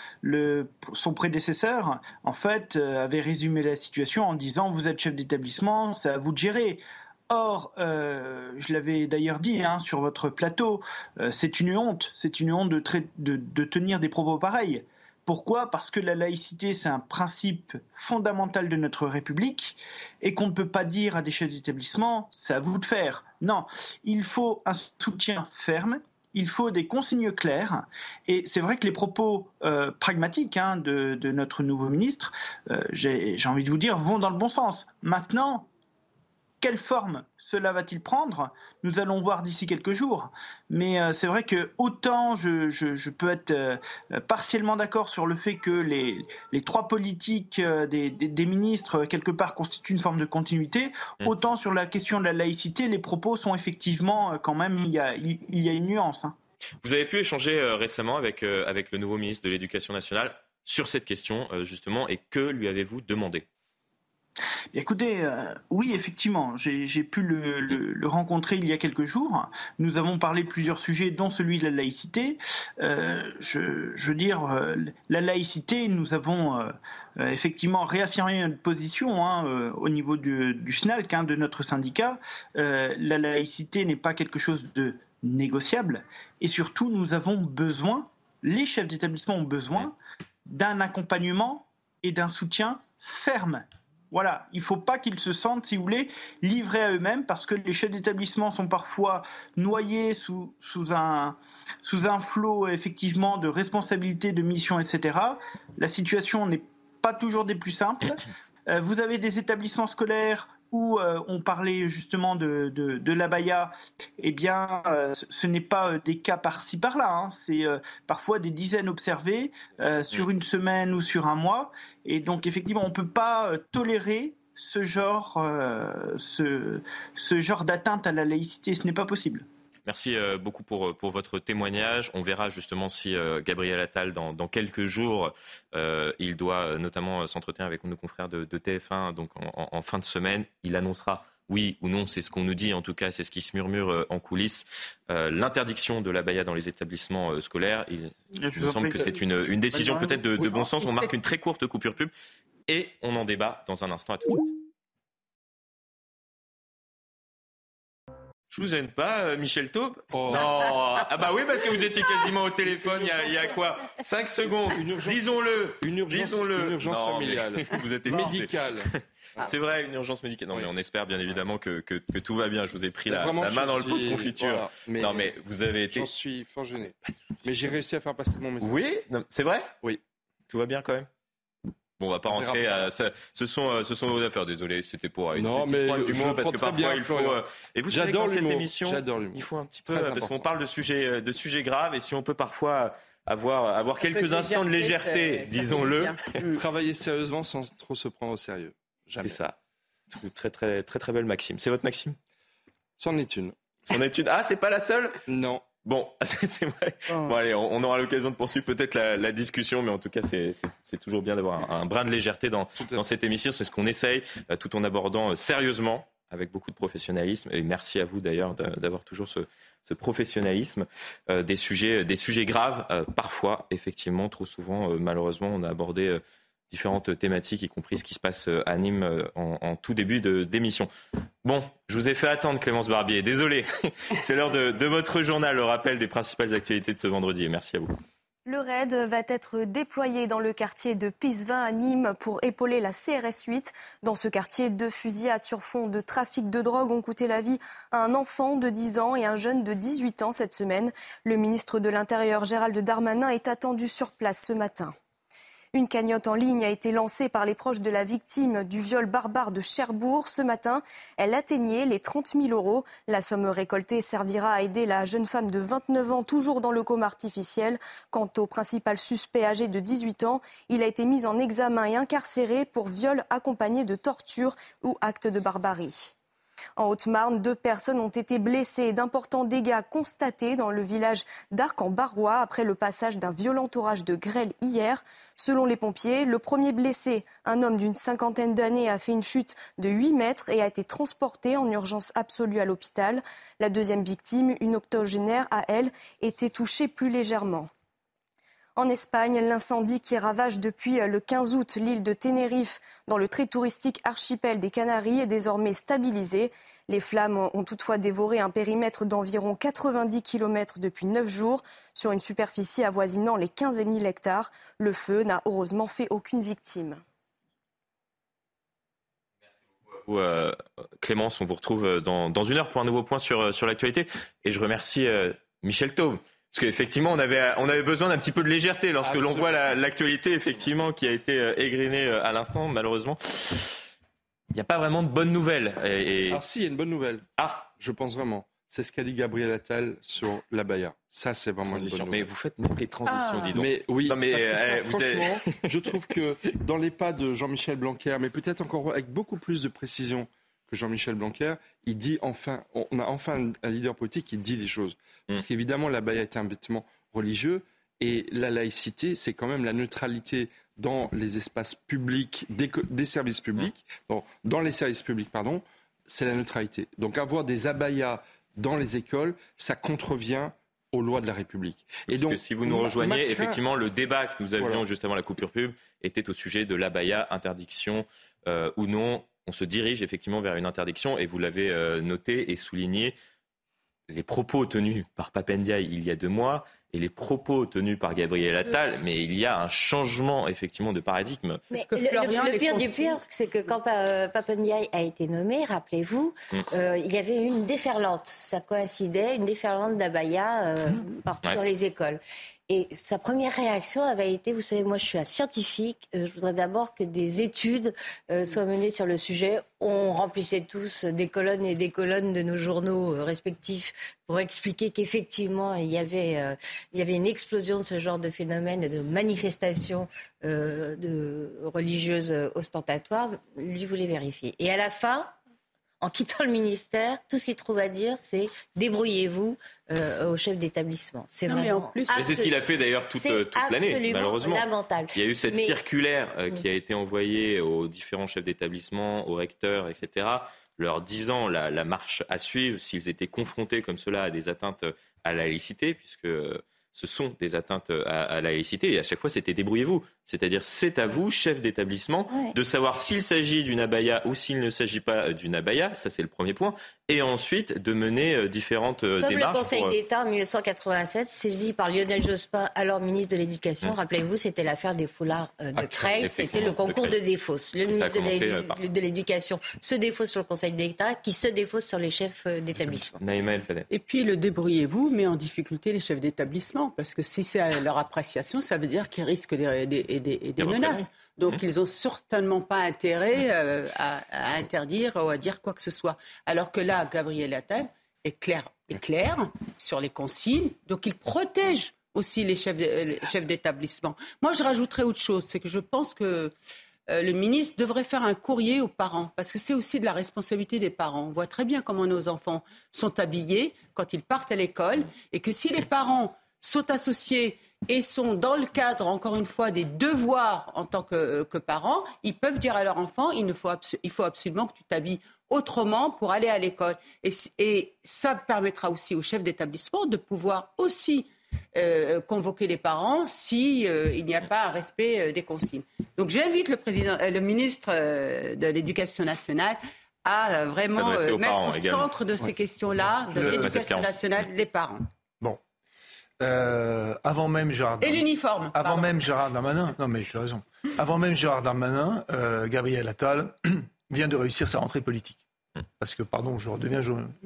son prédécesseur, en fait, euh, avait résumé la situation en disant vous êtes chef d'établissement, c'est à vous de gérer. Or, euh, je l'avais d'ailleurs dit hein, sur votre plateau, c'est une honte, c'est une honte de tenir des propos pareils. Pourquoi? Parce que la laïcité, c'est un principe fondamental de notre République et qu'on ne peut pas dire à des chefs d'établissement, c'est à vous de faire. Non, il faut un soutien ferme, il faut des consignes claires. Et c'est vrai que les propos euh, pragmatiques hein, de, notre nouveau ministre, euh, j'ai envie de vous dire, vont dans le bon sens. Maintenant, quelle forme cela va-t-il prendre Nous allons voir d'ici quelques jours. Mais euh, c'est vrai que autant je, peux être euh, partiellement d'accord sur le fait que les, trois politiques euh, des, ministres, quelque part, constituent une forme de continuité, mmh. autant sur la question de la laïcité, les propos sont effectivement quand même, il y a, il, y a une nuance. Hein. Vous avez pu échanger récemment avec, avec le nouveau ministre de l'Éducation nationale sur cette question, justement, et que lui avez-vous demandé? Écoutez, euh, oui, effectivement, j'ai pu le, rencontrer il y a quelques jours. Nous avons parlé de plusieurs sujets, dont celui de la laïcité. Euh, je, veux dire, euh, la laïcité, nous avons effectivement réaffirmé notre position hein, au niveau du, du SNALC, hein, de notre syndicat. la laïcité n'est pas quelque chose de négociable. Et surtout, nous avons besoin, les chefs d'établissement ont besoin d'un accompagnement et d'un soutien ferme voilà, il ne faut pas qu'ils se sentent, si vous voulez, livrés à eux-mêmes parce que les chefs d'établissement sont parfois noyés sous, un flot effectivement de responsabilités, de missions, etc. La situation n'est pas toujours des plus simples. Euh, vous avez des établissements scolaires où euh, on parlait justement de, de, l'abaya, eh bien, euh, ce n'est pas euh, des cas par-ci par-là. Hein. C'est parfois des dizaines observés sur une semaine ou sur un mois. Et donc, effectivement, on ne peut pas tolérer ce genre, ce, ce genre d'atteinte à la laïcité. Ce n'est pas possible. Merci euh, beaucoup pour, euh, pour votre témoignage. On verra justement si euh, Gabriel Attal, dans, dans quelques jours, il doit notamment s'entretenir avec nos confrères de, de TF1 donc en, fin de semaine. Il annoncera oui ou non, c'est ce qu'on nous dit, en tout cas, c'est ce qui se murmure en coulisses, l'interdiction de la baya dans les établissements scolaires. Il, me semble que c'est une, une décision peut-être de, de, bon sens. On marque une très courte coupure pub et on en débat dans un instant. À tout de suite. Je vous aime pas, euh, Michel Taube oh. Non Ah bah oui, parce que vous étiez quasiment au téléphone il y a, quoi? 5 secondes Disons-le Une urgence, Disons-le. Une urgence familiale. Vous êtes médicale. C'est vrai, une urgence médicale. Non, mais on espère bien évidemment que, que, tout va bien. Je vous ai pris la, main dans le pot de confiture. mais non, mais vous avez été. J'en suis fort gêné. Mais j'ai réussi à faire passer mon message. Oui C'est vrai? Oui. Tout va bien quand même? Bon, on va pas rentrer à ce sont euh, ce sont nos affaires. Désolé, c'était pour une non, mais du monde parce que parfois bien, il faut. Euh, et vous savez dans cette émission, il faut un petit peu parce qu'on parle de sujets euh, de sujets graves et si on peut parfois avoir avoir quelques instants de légèreté, disons-le, travailler sérieusement sans trop se prendre au sérieux. C'est ça. Très très très très belle maxime. C'est votre maxime? C'en est une. C'en est une. Ah, c'est pas la seule? Non. Bon, c'est vrai. Oh. Bon, allez, on, aura l'occasion de poursuivre peut-être la, discussion, mais en tout cas, c'est toujours bien d'avoir un, brin de légèreté dans, dans cette émission. C'est ce qu'on essaye, euh, tout en abordant euh, sérieusement, avec beaucoup de professionnalisme. Et merci à vous d'ailleurs d'avoir toujours ce, ce professionnalisme euh, des sujets, des sujets graves. parfois, effectivement, trop souvent, malheureusement, on a abordé différentes thématiques, y compris ce qui se passe euh, à Nîmes euh, en, tout début d'émission. Bon, je vous ai fait attendre, Clémence Barbier. Désolé. C'est l'heure de, votre journal, le rappel des principales actualités de ce vendredi. Merci à vous. Le RAID va être déployé dans le quartier de Pisevin à Nîmes pour épauler la CRS 8. Dans ce quartier, deux fusillades sur fond de trafic de drogue ont coûté la vie à un enfant de 10 ans et un jeune de 18 ans cette semaine. Le ministre de l'Intérieur, Gérald Darmanin, est attendu sur place ce matin. Une cagnotte en ligne a été lancée par les proches de la victime du viol barbare de Cherbourg. Ce matin, elle atteignait les 30 000 euros. La somme récoltée servira à aider la jeune femme de 29 ans, toujours dans le coma artificiel. Quant au principal suspect âgé de 18 ans, il a été mis en examen et incarcéré pour viol accompagné de torture ou acte de barbarie. En Haute-Marne, deux personnes ont été blessées et d'importants dégâts constatés dans le village d'Arc en Barrois après le passage d'un violent orage de grêle hier. Selon les pompiers, le premier blessé, un homme d'une cinquantaine d'années, a fait une chute de 8 mètres et a été transporté en urgence absolue à l'hôpital. La deuxième victime, une octogénaire, a elle été touchée plus légèrement. En Espagne, l'incendie qui ravage depuis le 15 août l'île de Tenerife dans le très touristique archipel des Canaries est désormais stabilisé. Les flammes ont toutefois dévoré un périmètre d'environ 90 km depuis 9 jours sur une superficie avoisinant les 15 000 hectares. Le feu n'a heureusement fait aucune victime. Euh, Clémence, on vous retrouve dans, une heure pour un nouveau point sur, sur l'actualité. Et je remercie euh, Michel Taube parce qu'effectivement, on avait, on avait besoin d'un petit peu de légèreté lorsque l'on voit l'actualité, effectivement, qui a été euh, égrenée euh, à l'instant, malheureusement. Il n'y a pas vraiment de bonnes nouvelles. Et, Alors si, il y a une bonne nouvelle. Ah Je pense vraiment. C'est ce qu'a dit Gabriel Attal sur la Baïa. Ça, c'est vraiment une bonne nouvelle. Mais vous faites même les transitions, ah. dis donc. Mais oui, mais eh, franchement, je trouve que dans les pas de Jean-Michel Blanquer, mais peut-être encore avec beaucoup plus de précision, Jean-Michel Blanquer, il dit enfin, on a enfin un leader politique qui dit les choses. Mm. Parce qu'évidemment, la baïa est un vêtement religieux et la laïcité, c'est quand même la neutralité dans les espaces publics, des, services publics, mm. dans les services publics, pardon, c'est la neutralité. Donc avoir des abayas dans les écoles, ça contrevient aux lois de la République. Et donc, si vous nous rejoignez, effectivement, le débat que nous avions juste avant la coupure pub était au sujet de l'abaya, interdiction euh, ou non on se dirige effectivement vers une interdiction et vous l'avez euh, noté et souligné les propos tenus par Papendiaï il y a deux mois et les propos tenus par Gabriel Attal, mais il y a un changement effectivement de paradigme. Mais le, pire du pire, c'est que quand euh, Papendiaï a été nommé, rappelez-vous, mm. euh, il y avait une déferlante. Ça coïncidait, une déferlante d'abaya mm. partout dans les écoles. Et sa première réaction avait été, vous savez, moi je suis un scientifique, euh, je voudrais d'abord que des études euh, soient menées sur le sujet. On remplissait tous des colonnes et des colonnes de nos journaux euh, respectifs pour expliquer qu'effectivement il y avait il y avait une explosion de ce genre de phénomène, de manifestations de religieuses ostentatoires. Lui voulait vérifier. Et à la fin, en quittant le ministère, tout ce qu'il trouve à dire, c'est débrouillez-vous euh, au chef d'établissement. C'est vraiment. en plus, c'est ce qu'il a fait d'ailleurs toute, euh, toute l'année, malheureusement. Il y a eu cette circulaire euh, qui a été envoyée aux différents chefs d'établissement, aux recteurs, etc., leur disant la, la marche à suivre s'ils étaient confrontés comme cela à des atteintes à la laïcité, puisque ce sont des atteintes à, la laïcité. Et à chaque fois, c'était débrouillez-vous. C'est-à-dire, c'est à vous, chef d'établissement, de savoir s'il s'agit d'une abaya ou s'il ne s'agit pas d'une abaya. Ça, c'est le premier point. Et ensuite, de mener euh, différentes euh, Comme démarches. le Conseil d'État en 1987, saisi par Lionel Jospin, alors ministre de l'Éducation. Hum. Rappelez-vous, c'était l'affaire des foulards euh, de ah, Creil. C'était le concours de, défausse. Le ministre de l'Éducation se défausse sur le Conseil d'État, qui se défausse sur les chefs d'établissement. Et puis, le débrouillez-vous met en difficulté les chefs d'établissement. Parce que si c'est leur appréciation, ça veut dire qu'ils risquent des, des, des, menaces. Donc, mmh. ils n'ont certainement pas intérêt euh, à, interdire ou à dire quoi que ce soit. Alors que là, Gabriel Attal est clair, est clair sur les consignes. Donc, il protège aussi les chefs, chefs d'établissement. Moi, je rajouterais autre chose. C'est que je pense que euh, le ministre devrait faire un courrier aux parents, parce que c'est aussi de la responsabilité des parents. On voit très bien comment nos enfants sont habillés quand ils partent à l'école, et que si les parents sont associés et sont dans le cadre, encore une fois, des devoirs en tant que, parents, ils peuvent dire à leur enfant, il, faut, il faut absolument que tu t'habilles autrement pour aller à l'école. Et, ça permettra aussi au chef d'établissement de pouvoir aussi euh, convoquer les parents s'il euh, il n'y a pas un respect euh, des consignes. Donc j'invite le, président, le ministre de l'Éducation nationale à vraiment mettre au centre de ces questions-là, de l'éducation nationale, les parents. Euh, avant même Gérard Et l'uniforme. Avant même Gérard Darmanin. Non, mais tu as raison. Avant même Gérard Darmanin, euh, Gabriel Attal vient de réussir sa rentrée politique. Parce que, pardon, je redeviens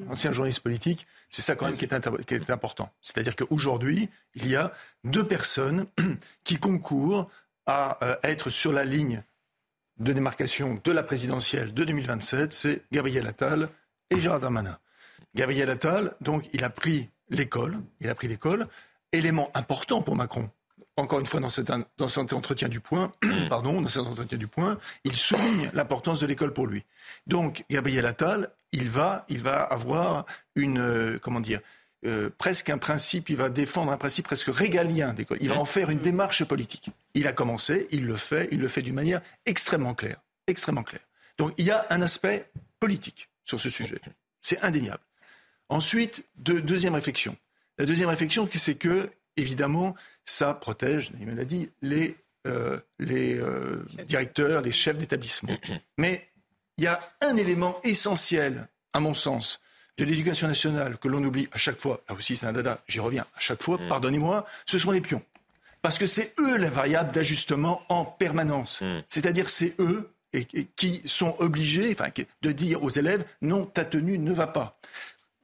ancien journaliste politique, c'est ça quand même qui est, qui est important. C'est-à-dire qu'aujourd'hui, il y a deux personnes qui concourent à euh, être sur la ligne de démarcation de la présidentielle de 2027, c'est Gabriel Attal et Gérard Darmanin. Gabriel Attal, donc, il a pris l'école, il a pris l'école, élément important pour Macron. Encore une fois, dans cet, dans cet entretien du point, pardon, dans cet entretien du point, il souligne l'importance de l'école pour lui. Donc, Gabriel Attal, il va, il va avoir une, euh, comment dire, euh, presque un principe, il va défendre un principe presque régalien d'école. Il va en faire une démarche politique. Il a commencé, il le fait, il le fait d'une manière extrêmement claire, extrêmement claire. Donc, il y a un aspect politique sur ce sujet. C'est indéniable. Ensuite, deuxième réflexion. La deuxième réflexion, c'est que, évidemment, ça protège, il me l'a dit, les, euh, les euh, directeurs, les chefs d'établissement. Mais il y a un élément essentiel, à mon sens, de l'éducation nationale que l'on oublie à chaque fois, là aussi c'est un dada, j'y reviens à chaque fois, mm. pardonnez-moi, ce sont les pions. Parce que c'est eux la variable d'ajustement en permanence. Mm. C'est-à-dire c'est eux qui sont obligés de dire aux élèves non, ta tenue ne va pas.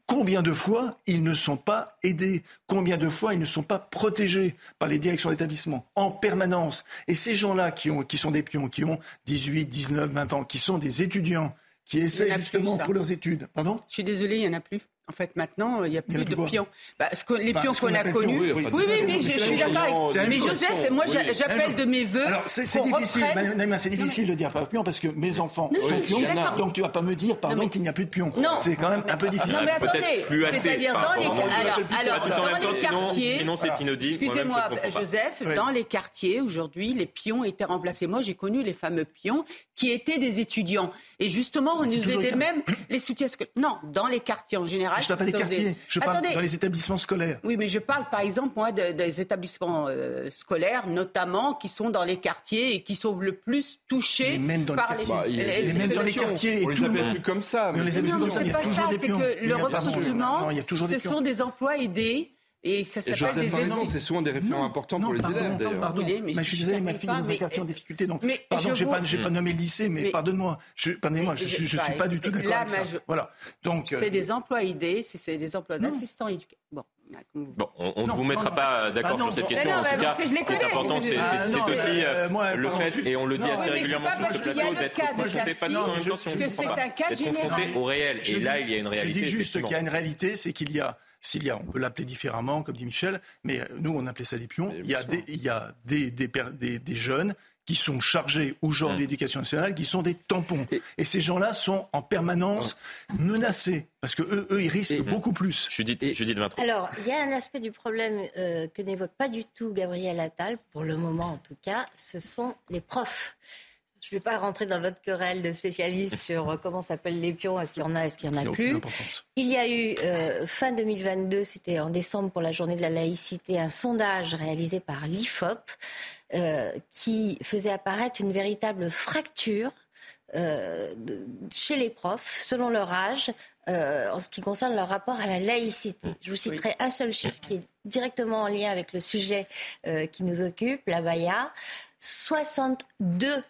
Combien de fois ils ne sont pas aidés? Combien de fois ils ne sont pas protégés par les directions d'établissement en permanence? Et ces gens-là qui, qui sont des pions, qui ont 18, 19, 20 ans, qui sont des étudiants, qui essaient justement pour leurs études. Pardon? Je suis désolée, il n'y en a plus. En fait, maintenant, il n'y a plus de pions. Bah, les pions qu'on a connus. Oui, oui, mais je, suis d'accord avec. Mais Joseph, moi, j'appelle de mes voeux. Alors, c'est difficile, c'est difficile de dire pas pions parce que mes enfants sont pions. Donc, tu vas pas me dire, pardon, qu'il n'y a plus de pions. C'est quand même un peu difficile. Non, mais attendez. C'est-à-dire dans les alors dans les quartiers. Sinon, c'est inaudible. Excusez-moi, Joseph, dans les quartiers aujourd'hui, les pions étaient remplacés. Moi, j'ai connu les fameux pions qui étaient des étudiants. Et justement, on nous aidait même les soutiens. Non, dans les quartiers en général. Je ne parle pas des quartiers, je parle dans les établissements scolaires. Oui, mais je parle par exemple, moi, des établissements euh, scolaires, notamment, qui sont dans les quartiers et qui sont le plus touchés même dans par les, quartiers. les, les, même dans les quartiers. On les appelle plus comme ça. Mais on les appelle plus comme ça. C'est pas ça, c'est que le recrutement, ce sont des emplois aidés et ça s'appelle des exemple, c'est souvent des référents importants pour les élèves, d'ailleurs. Pardon, mais, je suis désolé, ma fille est dans un quartier en difficulté, donc pardon, je n'ai pas, pas nommé le lycée, mais, pardonne-moi, pardonnez-moi, je ne suis bah, pas du tout d'accord avec ça. Voilà. Donc, c'est euh, des emplois aidés, c'est des emplois d'assistants éducateurs. Bon. Bon, on ne vous mettra pas d'accord sur cette question. en tout cas, ce qui est important, c'est aussi euh, euh, le fait, et on le dit assez régulièrement sur ce plateau, d'être confronté, pas en même temps si on ne comprend pas, d'être confronté au réel. Et là, il y a une réalité. Je dis juste qu'il y a une réalité, c'est qu'il y a s'il y a, on peut l'appeler différemment, comme dit Michel, mais euh, nous, on appelait ça des pions. Il y a des, il y a des, des, des, jeunes qui sont chargés aujourd'hui mmh. d'éducation nationale, qui sont des tampons. Et, ces gens-là sont en permanence menacés, parce que eux, eux ils risquent beaucoup plus. Je dis, je dis de Alors, il y a un aspect du problème euh, que n'évoque pas du tout Gabriel Attal, pour le moment en tout cas, ce sont les profs. Je ne vais pas rentrer dans votre querelle de spécialistes sur euh, comment s'appellent les pions, est-ce qu'il y en a, est-ce qu'il n'y en a plus. Il y a eu, euh, fin 2022, c'était en décembre pour la journée de la laïcité, un sondage réalisé par l'IFOP euh, qui faisait apparaître une véritable fracture chez les profs, selon leur âge, en ce qui concerne leur rapport à la laïcité. Je vous citerai un seul chiffre qui est directement en lien avec le sujet qui nous occupe, la BAYA. 62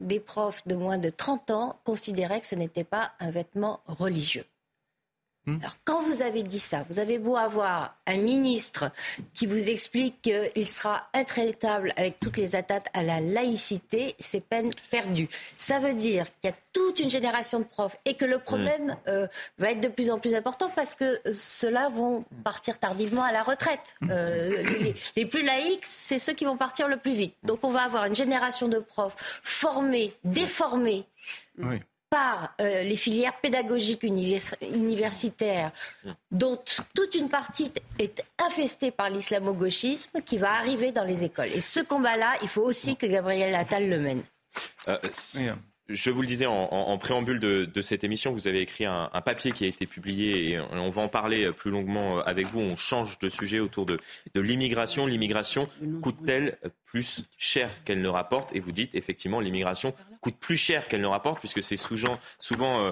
des profs de moins de 30 ans considéraient que ce n'était pas un vêtement religieux. Hmm. Alors, quand vous avez dit ça, vous avez beau avoir un ministre qui vous explique qu'il sera intraitable avec toutes les attaques à la laïcité, c'est peine perdue. Ça veut dire qu'il y a toute une génération de profs et que le hmm. problème euh, va être de plus en plus important parce que ceux-là vont partir tardivement à la retraite. Hmm. Euh, les, plus laïcs, c'est ceux qui vont partir le plus vite. Donc, on va avoir une génération de profs formés, déformés. Oui par euh, les filières pédagogiques universitaires, dont toute une partie est infestée par l'islamo-gauchisme, qui va arriver dans les écoles. Et ce combat-là, il faut aussi que Gabriel Attal le mène. Euh, je vous le disais en, préambule de, cette émission, vous avez écrit un, papier qui a été publié et on va en parler plus longuement euh, avec vous. On change de sujet autour de, l'immigration. L'immigration coûte-t-elle plus cher qu'elle ne rapporte? Et vous dites effectivement l'immigration coûte plus cher qu'elle ne rapporte puisque c'est souvent, euh,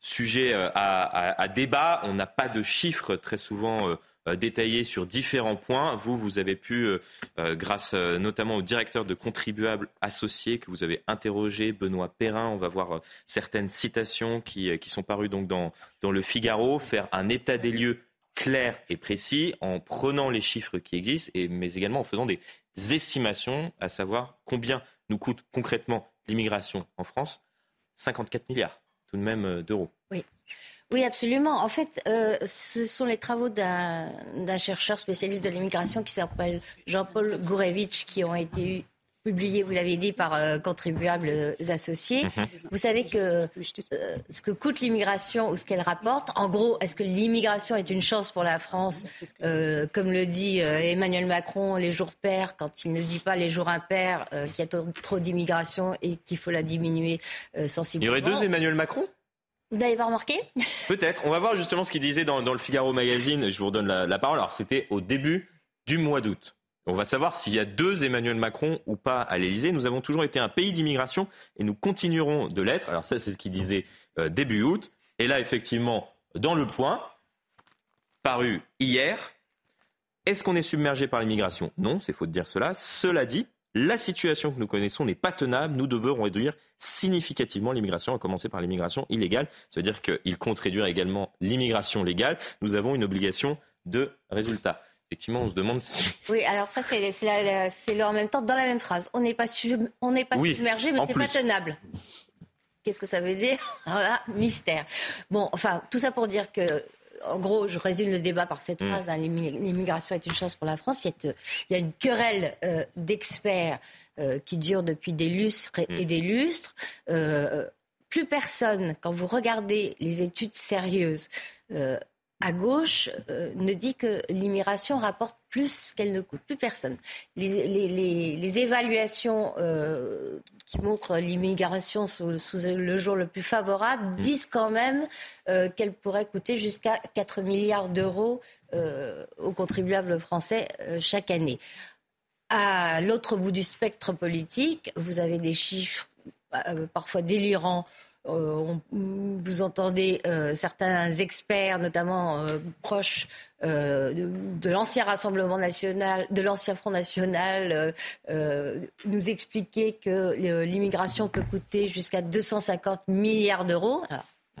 sujet euh, à, débat. On n'a pas de chiffres très souvent détaillé sur différents points. Vous, vous avez pu, euh, euh, grâce notamment au directeur de contribuables associés que vous avez interrogé, Benoît Perrin, on va voir certaines citations qui, sont parues donc dans, dans le Figaro, faire un état des lieux clair et précis en prenant les chiffres qui existent, et, mais également en faisant des estimations, à savoir combien nous coûte concrètement l'immigration en France. 54 milliards tout de même euh, d'euros. Oui. Absolument. En fait, euh, ce sont les travaux d'un chercheur spécialiste de l'immigration qui s'appelle Jean-Paul Gourevitch qui ont été publié, vous l'avez dit, par euh, contribuables associés. Mhm. Vous savez que euh, ce que coûte l'immigration ou ce qu'elle rapporte, en gros, est-ce que l'immigration est une chance pour la France Comme le dit Emmanuel Macron, les jours pairs, quand il ne dit pas les jours impairs, qu'il y a trop, d'immigration et qu'il faut la diminuer sensiblement? Il y aurait deux Emmanuel Macron? Vous n'avez pas remarqué? Peut-être. On va voir justement ce qu'il disait dans, le Figaro Magazine. Je vous redonne la, parole. Alors, c'était au début du mois d'août. On va savoir s'il y a deux Emmanuel Macron ou pas à l'Elysée. Nous avons toujours été un pays d'immigration et nous continuerons de l'être. Alors ça, c'est ce qu'il disait euh, début août. Et là, effectivement, dans le point, paru hier, est-ce qu'on est submergé par l'immigration? Non, c'est faux de dire cela. Cela dit, la situation que nous connaissons n'est pas tenable. Nous devrons réduire significativement l'immigration, à commencer par l'immigration illégale. Ça veut dire qu'il compte réduire également l'immigration légale. Nous avons une obligation de résultat effectivement, on se demande si. Oui, alors ça, c'est le en même temps dans la même phrase. On n'est pas, on n'est pas submergé, mais c'est pas tenable. Qu'est-ce que ça veut dire? Voilà, mystère. Bon, enfin, tout ça pour dire que en gros, je résume le débat par cette mm. phrase hein, l'immigration est une chance pour la France. Il y a, une querelle euh, d'experts euh, qui dure depuis des lustres et, mm. des lustres. Euh, plus personne, quand vous regardez les études sérieuses, à gauche ne dit que l'immigration rapporte plus qu'elle ne coûte. Plus personne. Les, évaluations euh, qui montrent l'immigration sous, le jour le plus favorable mmh. disent quand même euh, qu'elle pourrait coûter jusqu'à 4 milliards d'euros aux contribuables français chaque année. À l'autre bout du spectre politique, vous avez des chiffres parfois délirants euh, vous entendez euh, certains experts, notamment euh, proches de, l'ancien Rassemblement national, de l'ancien Front national, nous expliquer que l'immigration peut coûter jusqu'à 250 milliards d'euros.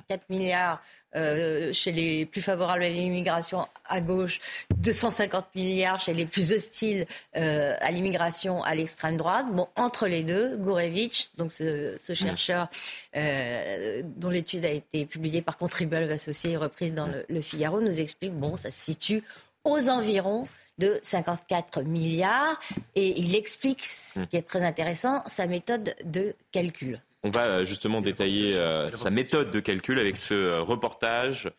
4 milliards euh, chez les plus favorables à l'immigration à gauche, 250 milliards chez les plus hostiles euh, à l'immigration à l'extrême droite. Bon, entre les deux, Gourevitch, donc ce, chercheur euh, dont l'étude a été publiée par Contribuables Associés et reprise dans le, le Figaro, nous explique, bon, ça se situe aux environs de 54 milliards et il explique, ce qui est très intéressant, sa méthode de calcul. On va euh, justement détailler euh, sa méthode de calcul avec ce euh, reportage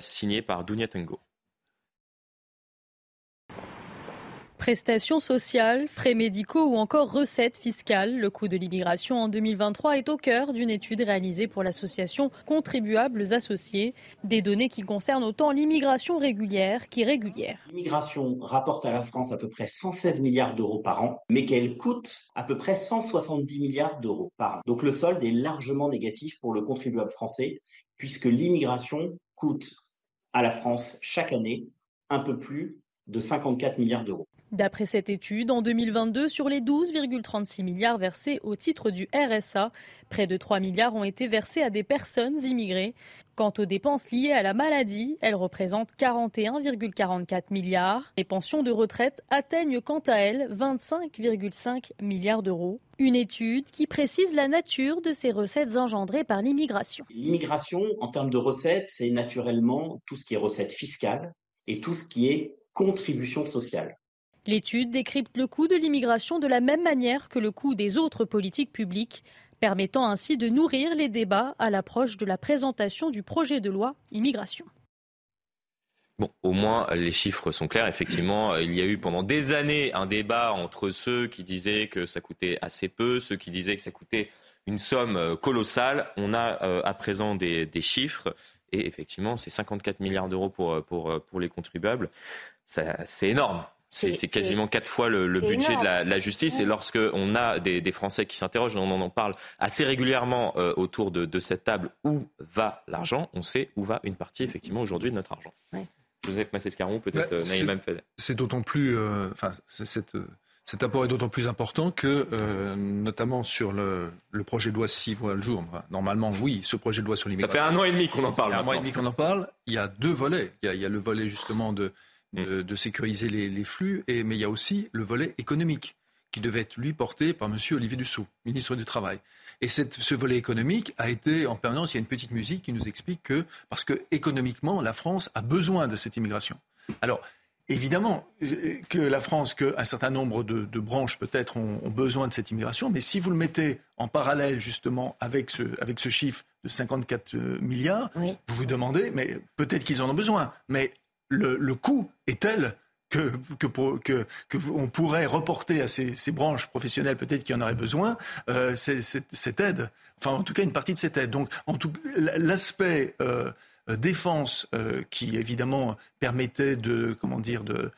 signé par Dunia Tango. Prestations sociales, frais médicaux ou encore recettes fiscales, le coût de l'immigration en 2023 est au cœur d'une étude réalisée pour l'association Contribuables Associés, des données qui concernent autant l'immigration régulière qu'irrégulière. L'immigration rapporte à la France à peu près 116 milliards d'euros par an, mais qu'elle coûte à peu près 170 milliards d'euros par an. Donc le solde est largement négatif pour le contribuable français, puisque l'immigration coûte à la France chaque année un peu plus de 54 milliards d'euros. D'après cette étude, en 2022, sur les 12,36 milliards versés au titre du RSA, près de 3 milliards ont été versés à des personnes immigrées. Quant aux dépenses liées à la maladie, elles représentent 41,44 milliards. Les pensions de retraite atteignent quant à elles 25,5 milliards d'euros. Une étude qui précise la nature de ces recettes engendrées par l'immigration. L'immigration, en termes de recettes, c'est naturellement tout ce qui est recettes fiscales et tout ce qui est contribution sociale. L'étude décrypte le coût de l'immigration de la même manière que le coût des autres politiques publiques, permettant ainsi de nourrir les débats à l'approche de la présentation du projet de loi immigration. Bon, au moins les chiffres sont clairs. Effectivement, il y a eu pendant des années un débat entre ceux qui disaient que ça coûtait assez peu, ceux qui disaient que ça coûtait une somme euh, colossale. On a euh, à présent des, chiffres et effectivement, c'est 54 milliards d'euros pour, euh, les contribuables. C'est énorme. C'est quasiment quatre fois le, budget de la, justice. Et lorsque on a des, Français qui s'interrogent, on en parle assez régulièrement euh, autour de, cette table, où va l'argent? On sait où va une partie, effectivement, aujourd'hui de notre argent. Joseph Massescaron, peut-être euh, Naïm C'est d'autant plus... Euh, enfin, cette Cet apport est d'autant plus important que, euh, notamment sur le, projet de loi s'y voit le jour. Normalement, oui, ce projet de loi sur l'immigration. Ça fait un an et demi qu'on en parle. un mois et demi qu'on en parle. Il y a deux volets. Il y a, le volet justement de, de, mm. sécuriser les, flux, et, mais il y a aussi le volet économique qui devait être, lui, porté par M. Olivier Dussault, ministre du Travail. Et cette, ce volet économique a été en permanence, il y a une petite musique qui nous explique que, parce que économiquement, la France a besoin de cette immigration. Alors, Évidemment que la France, qu'un certain nombre de, branches peut-être ont, besoin de cette immigration, mais si vous le mettez en parallèle justement avec ce, avec ce chiffre de 54 euh, milliards, vous vous demandez, mais peut-être qu'ils en ont besoin, mais le, coût est tel que, que, on pourrait reporter à ces, branches professionnelles peut-être qui en auraient besoin euh, cette, aide, enfin en tout cas une partie de cette aide. Donc en tout l'aspect euh, défense euh, qui évidemment permettait de, comment dire, de,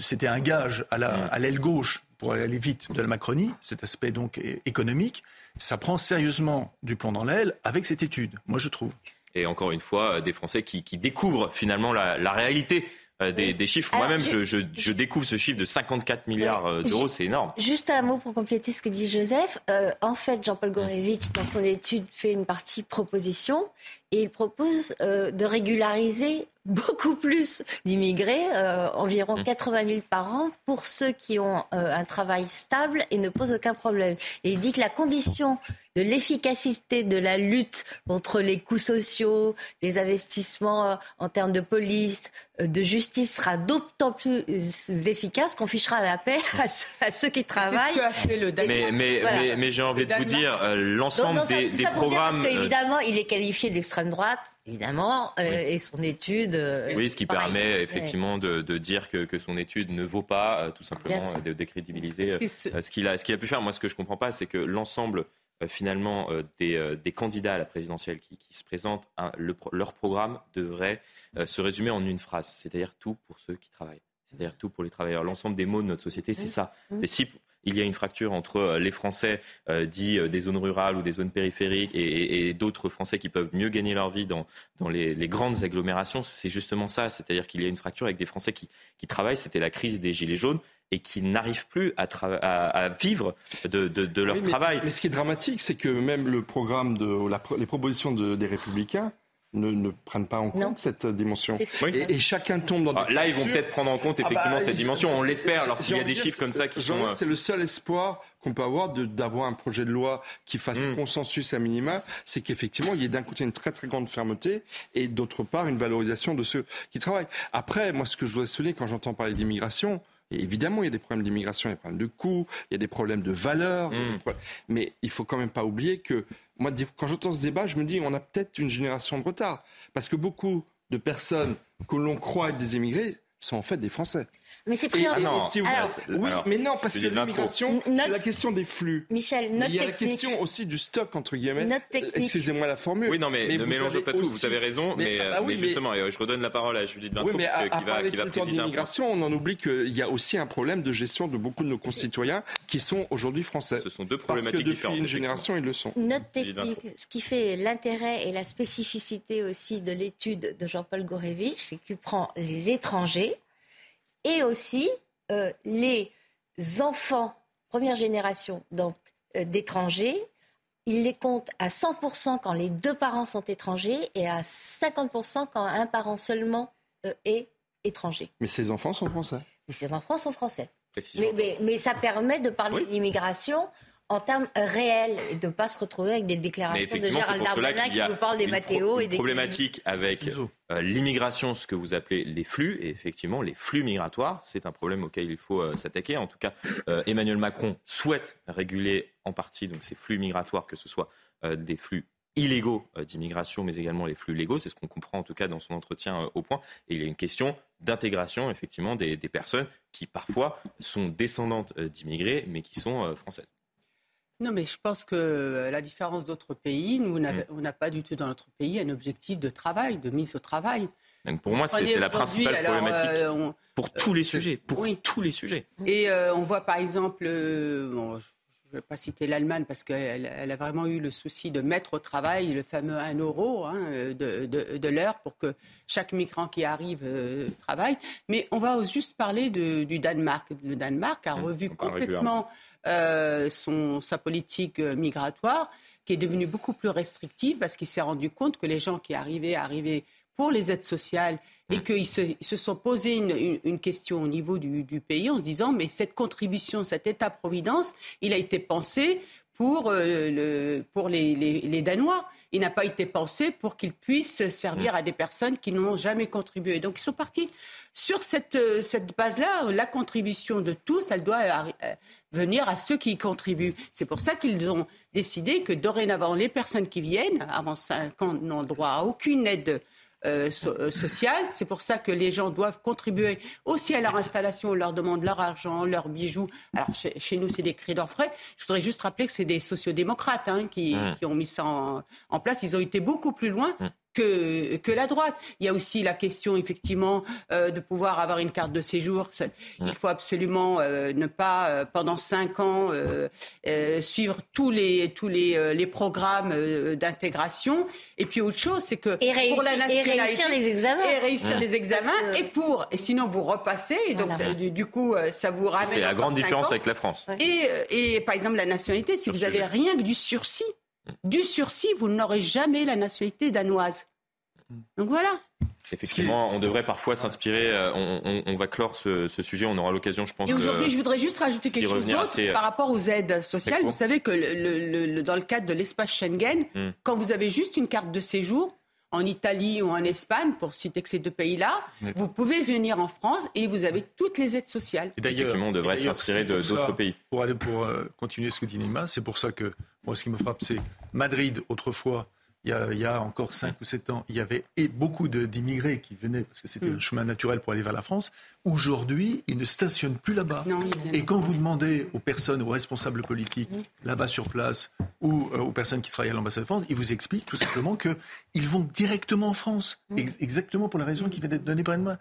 c'était un gage à l'aile gauche pour aller vite de la Macronie, cet aspect donc économique, ça prend sérieusement du plomb dans l'aile avec cette étude, moi je trouve. Et encore une fois, des Français qui, découvrent finalement la réalité euh, des, chiffres. Moi-même, je, découvre ce chiffre de 54 milliards euh, d'euros, c'est énorme. Juste un mot pour compléter ce que dit Joseph. Euh, en fait, Jean-Paul Gorevitch, dans son étude, fait une partie proposition et il propose de régulariser beaucoup plus d'immigrés, environ 80 mmh. 000 par an, pour ceux qui ont un travail stable et ne posent aucun problème. Et il dit que la condition de l'efficacité de la lutte contre les coûts sociaux, les investissements en termes de police, de justice sera d'autant plus efficace qu'on fichera la paix à, ceux, qui travaillent. mais, mais, mais, j'ai envie de vous dire, euh, l'ensemble des, des programmes. parce qu'évidemment, il est qualifié d'extrême droite évidemment, euh, et son étude. Euh, oui, ce qui permet effectivement de, dire que, que, son étude ne vaut pas, tout simplement, de décrédibiliser ce qu'il a, ce qu'il a pu faire. Moi, ce que je ne comprends pas, c'est que l'ensemble euh, finalement euh, euh, des, candidats à la présidentielle qui, se présentent, leur programme devrait se résumer en une phrase, c'est-à-dire tout pour ceux qui travaillent, c'est-à-dire tout pour les travailleurs. L'ensemble des mots de notre société, c'est ça. C'est si il y a une fracture entre les Français dits des zones rurales ou des zones périphériques et, d'autres Français qui peuvent mieux gagner leur vie dans, les, grandes agglomérations, c'est justement ça. C'est-à-dire qu'il y a une fracture avec des Français qui travaillent. C'était la crise des Gilets jaunes et qui n'arrivent plus à, à, vivre de, leur travail. Mais ce qui est dramatique, c'est que même le programme de les propositions des Républicains ne, prennent pas en compte cette dimension. Et, chacun tombe dans. Ah, là, ils vont peut-être prendre en compte ah bah, effectivement cette dimension. On l'espère lorsqu'il y a des chiffres comme ça qui sont. Euh, c'est le seul espoir qu'on peut avoir d'avoir un projet de loi qui fasse mm. consensus à minima, c'est qu'effectivement il y ait d'un côté une très très grande fermeté et d'autre part une valorisation de ceux qui travaillent. Après, moi, ce que je dois souligner quand j'entends parler d'immigration, et évidemment, il y a des problèmes d'immigration, il y a des problèmes de coûts, il y a des problèmes de valeur. Mm. Mais il faut quand même pas oublier que, moi, quand j'entends ce débat, je me dis, on a peut-être une génération de retard. Parce que beaucoup de personnes que l'on croit être des immigrés sont en fait des Français. Mais c'est pris en... oui, mais non, parce que l'immigration, c'est la question des flux. Michel, notre Il y a la question aussi du stock, entre guillemets. Excusez-moi la formule. Oui, non, mais, ne mélangez pas tout, vous avez raison, mais, ah bah justement, je redonne la parole à Judith Vintraud, oui, qui va, qui va préciser l'immigration, on en oublie qu'il y a aussi un problème de gestion de beaucoup de nos concitoyens qui sont aujourd'hui français. Ce sont deux problématiques parce que depuis une génération, ils le sont. Notre technique, ce qui fait l'intérêt et la spécificité aussi de l'étude de Jean-Paul Gorevitch, c'est qu'il prend les étrangers, et aussi euh, les enfants première génération donc euh, d'étrangers. Il les compte à 100% quand les deux parents sont étrangers et à 50% quand un parent seulement euh, est étranger. Mais ces enfants sont français. Mais ces enfants sont français. Mais, ça permet de parler de l'immigration en termes réels et de ne pas se retrouver avec des déclarations de Gérald Darmanin qui nous parle des Mathéo et des problématique avec euh, l'immigration, ce que vous appelez les flux, et effectivement les flux migratoires, c'est un problème auquel il faut euh, s'attaquer. En tout cas, euh, Emmanuel Macron souhaite réguler en partie donc ces flux migratoires, que ce soit des flux illégaux d'immigration, mais également les flux légaux. C'est ce qu'on comprend en tout cas dans son entretien au point. Et il y a une question d'intégration effectivement des, des, personnes qui parfois sont descendantes d'immigrés, mais qui sont françaises. Non, mais je pense que euh, la différence d'autres pays, nous, mm. on n'a pas du tout dans notre pays un objectif de travail, de mise au travail. pour moi, c'est la principale problématique euh, pour tous les euh, sujets. Pour tous les sujets. Et on voit par exemple, je je ne vais pas citer l'Allemagne parce qu'elle a vraiment eu le souci de mettre au travail le fameux 1 euro hein, de, l'heure pour que chaque migrant qui arrive euh, travaille. Mais on va juste parler du Danemark. Le Danemark a mmh, revu complètement euh, son, sa politique euh, migratoire qui est devenue beaucoup plus restrictive parce qu'il s'est rendu compte que les gens qui arrivaient arrivaient pour les aides sociales et qu'ils se, sont posé une, question au niveau du, pays en se disant mais cette contribution, cet État-providence, il a été pensé pour, euh, le, pour les, Danois. Il n'a pas été pensé pour qu'il puisse servir mm. à des personnes qui n'ont jamais contribué. Donc ils sont partis sur cette, euh, cette base-là. La contribution de tous, elle doit euh, venir à ceux qui y contribuent. C'est pour ça qu'ils ont décidé que dorénavant, les personnes qui viennent, avant 5 ans, n'ont droit à aucune aide euh, euh, sociale. C'est pour ça que les gens doivent contribuer aussi à leur installation. On leur demande leur argent, leurs bijoux. Alors chez, nous, c'est des cris d'orfraie. Je voudrais juste rappeler que c'est des sociodémocrates hein, qui, mmh. qui, ont mis ça en, en, place. Ils ont été beaucoup plus loin. Que, que la droite. Il y a aussi la question, effectivement, euh, de pouvoir avoir une carte de séjour. Il faut absolument euh, ne pas, euh, pendant cinq ans, suivre tous les, tous les, les programmes d'intégration. Et puis autre chose, c'est que pour la nationalité... Et réussir les examens. Et réussir les examens. Et pour... Et sinon, vous repassez. Et donc, du, coup, ça vous ramène... C'est la grande différence avec la France. Et, et, par exemple, la nationalité, si vous avez rien que du sursis, du sursis, vous n'aurez jamais la nationalité danoise. Donc voilà. Effectivement, on devrait parfois s'inspirer. Euh, on, va clore ce, sujet. On aura l'occasion, je pense. Et aujourd'hui, je voudrais juste rajouter quelque chose d'autre euh, par rapport aux aides sociales. Vous savez que dans le cadre de l'espace Schengen, hmm. quand vous avez juste une carte de séjour, en Italie ou en Espagne, pour citer que ces deux pays-là, vous pouvez venir en France et vous avez toutes les aides sociales. d'ailleurs, on devrait s'inspirer d'autres pays. Pour aller pour euh, continuer ce que dit Nima, c'est pour ça que moi, ce qui me frappe, c'est Madrid autrefois il y, a, encore 5 ou 7 ans, il y avait beaucoup d'immigrés qui venaient, parce que c'était mm. un chemin naturel pour aller vers la France. Aujourd'hui, ils ne stationnent plus là-bas. Et quand vous demandez aux personnes, aux responsables politiques, mm. là-bas sur place, ou euh, aux personnes qui travaillent à l'ambassade de France, ils vous expliquent tout simplement qu'ils vont directement en France. Mm. exactement pour la raison qui vient d'être donnée par main.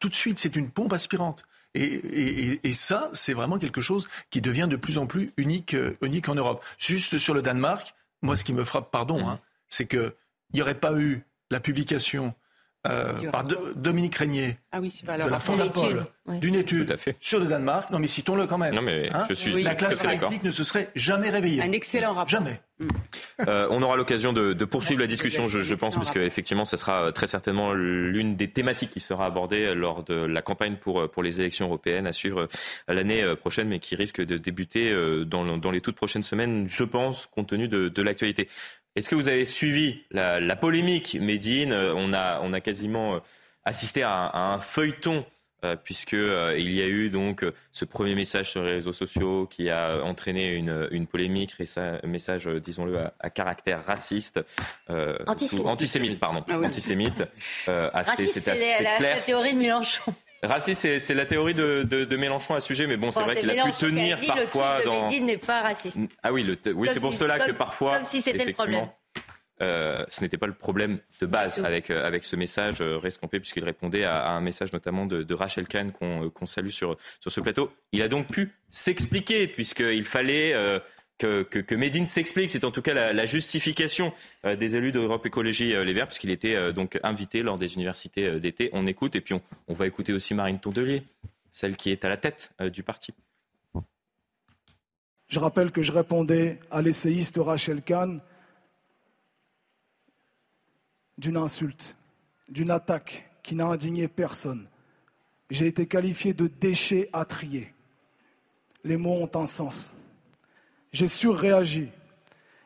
Tout de suite, c'est une pompe aspirante. Et, et, ça, c'est vraiment quelque chose qui devient de plus en plus unique, euh, unique en Europe. Juste sur le Danemark, moi, ce qui me frappe, pardon, hein, c'est qu'il n'y aurait pas eu la publication euh, par Dominique Régnier ah de la Fondapol d'une étude sur le Danemark. Non, mais citons-le quand même. Non, mais hein je suis la classe politique ne se serait jamais réveillée. Un excellent rapport. Jamais. Mm. Euh, on aura l'occasion de, poursuivre la discussion, je, pense, parce qu'effectivement, ce sera euh, très certainement l'une des thématiques qui sera abordée lors de la campagne pour, pour les élections européennes à suivre l'année prochaine, mais qui risque de débuter dans, dans, les toutes prochaines semaines, je pense, compte tenu de, de l'actualité. Est-ce que vous avez suivi la, polémique Médine? Euh, on a, on a quasiment euh, assisté à, un feuilleton euh, puisque il y a eu donc ce premier message sur les réseaux sociaux qui a entraîné une, une polémique, un message, disons-le, à, caractère raciste, antisémite. antisémite, pardon, ah antisémite. raciste, c'est la, théorie de Mélenchon. Raciste, c'est la théorie de, de, Mélenchon à ce sujet, mais bon, c'est vrai qu'il a pu tenir dit, parfois le dans. n'est pas raciste. Ah oui, oui, c'est pour cela que parfois. Comme si c'était le problème. Euh, ce n'était pas le problème de base avec, euh, avec ce message euh, rescampé, puisqu'il répondait à, un message notamment de, Rachel Kahn qu'on salue sur, sur ce plateau. Il a donc pu s'expliquer, puisqu'il fallait que, que, que Médine s'explique. C'est en tout cas la, justification des élus d'Europe Écologie Les Verts, puisqu'il était donc invité lors des universités d'été. On écoute, et puis on, on, va écouter aussi Marine Tourdelier, celle qui est à la tête du parti. Je rappelle que je répondais à l'essayiste Rachel Kahn d'une insulte, d'une attaque qui n'a indigné personne. J'ai été qualifié de déchet à trier. Les mots ont un sens. J'ai surréagi.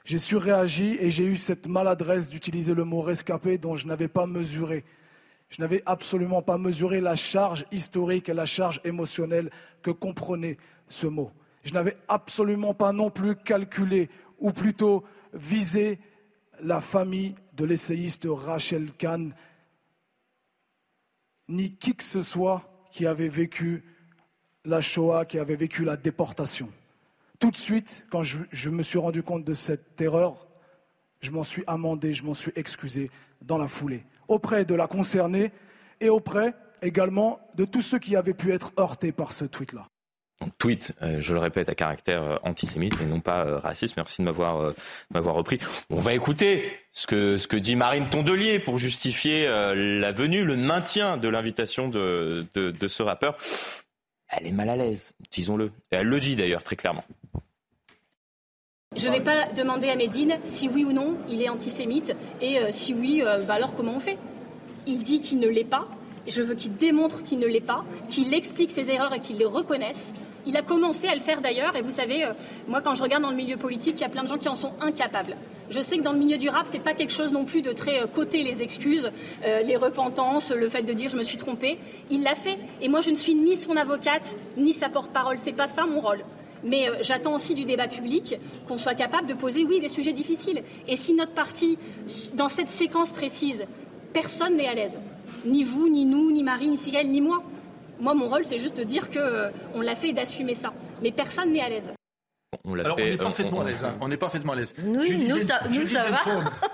J'ai surréagi et j'ai eu cette maladresse d'utiliser le mot rescapé dont je n'avais pas mesuré. Je n'avais absolument pas mesuré la charge historique et la charge émotionnelle que comprenait ce mot. Je n'avais absolument pas non plus calculé, ou plutôt visé la famille de l'essayiste Rachel Kahn, ni qui que ce soit qui avait vécu la Shoah, qui avait vécu la déportation. Tout de suite, quand je, me suis rendu compte de cette erreur, je m'en suis amendé, je m'en suis excusé dans la foulée, auprès de la concernée et auprès également de tous ceux qui avaient pu être heurtés par ce tweet-là. tweet, euh, je le répète, à caractère euh, antisémite et non pas euh, raciste. Merci de m'avoir repris. On va écouter ce que, ce que dit Marine Tondelier pour justifier la venue, le maintien de l'invitation de, ce rappeur. Elle est mal à l'aise, disons-le. Elle le dit d'ailleurs très clairement. Je ne vais pas demander à Médine si oui ou non il est antisémite et si oui, bah alors comment on fait? Il dit qu'il ne l'est pas. Je veux qu'il démontre qu'il ne l'est pas, qu'il explique ses erreurs et qu'il les reconnaisse. Il a commencé à le faire d'ailleurs, et vous savez, euh, moi quand je regarde dans le milieu politique, il y a plein de gens qui en sont incapables. Je sais que dans le milieu du rap, c'est pas quelque chose non plus de très euh, coté les excuses, euh, les repentances, le fait de dire je me suis trompé. Il l'a fait, et moi je ne suis ni son avocate ni sa porte-parole. C'est pas ça mon rôle. Mais j'attends aussi du débat public qu'on soit capable de poser, oui, des sujets difficiles. Et si notre parti, dans cette séquence précise, personne n'est à l'aise, ni vous, ni nous, ni Marie, ni Cyril, ni moi. Moi, mon rôle, c'est juste de dire qu'on euh, l'a fait et d'assumer ça. Mais personne n'est à l'aise. On Alors, on est parfaitement à l'aise. Hein. On est parfaitement à l'aise. Oui, nous, ça, nous, ça va.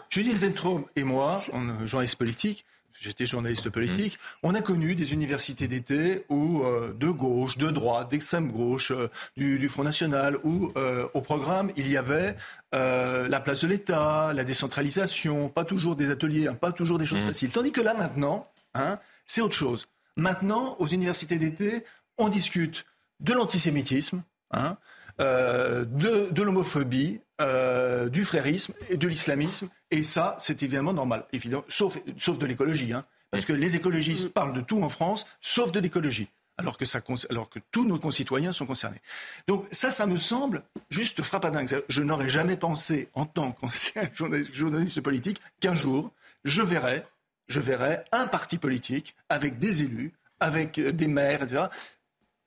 Judith Ventrom et moi, journaliste politique, j'étais journaliste politique, mmh. on a connu des universités d'été où euh, de gauche, de droite, d'extrême gauche, euh, du, Front National, où au programme il y avait la place de l'État, la décentralisation, pas toujours des ateliers, hein, pas toujours des choses mmh. faciles. Tandis que là maintenant, hein, c'est autre chose. Maintenant, aux universités d'été, on discute de l'antisémitisme, hein, euh, de, l'homophobie, euh, du frérisme et de l'islamisme. Et ça, c'est évidemment normal, évidemment, sauf, de l'écologie. Hein, parce que les écologistes parlent de tout en France, sauf de l'écologie. Alors que, ça, alors tous nos concitoyens sont concernés. Donc ça, ça me semble juste frappadingue. Je n'aurais jamais pensé, en tant qu'ancien journaliste politique, qu'un jour, je verrais je verrais un parti politique avec des élus, avec des maires, etc.,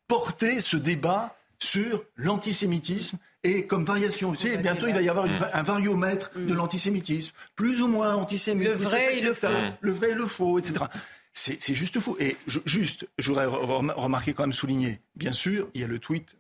porter ce débat sur l'antisémitisme et comme variation. Tu sais, bientôt il va y avoir un variomètre mm. de l'antisémitisme, plus ou moins antisémite, le vrai et le faux, le vrai et le faux, etc. C'est juste fou. Et juste, je voudrais remarquer quand même souligner, bien sûr, il y a le tweet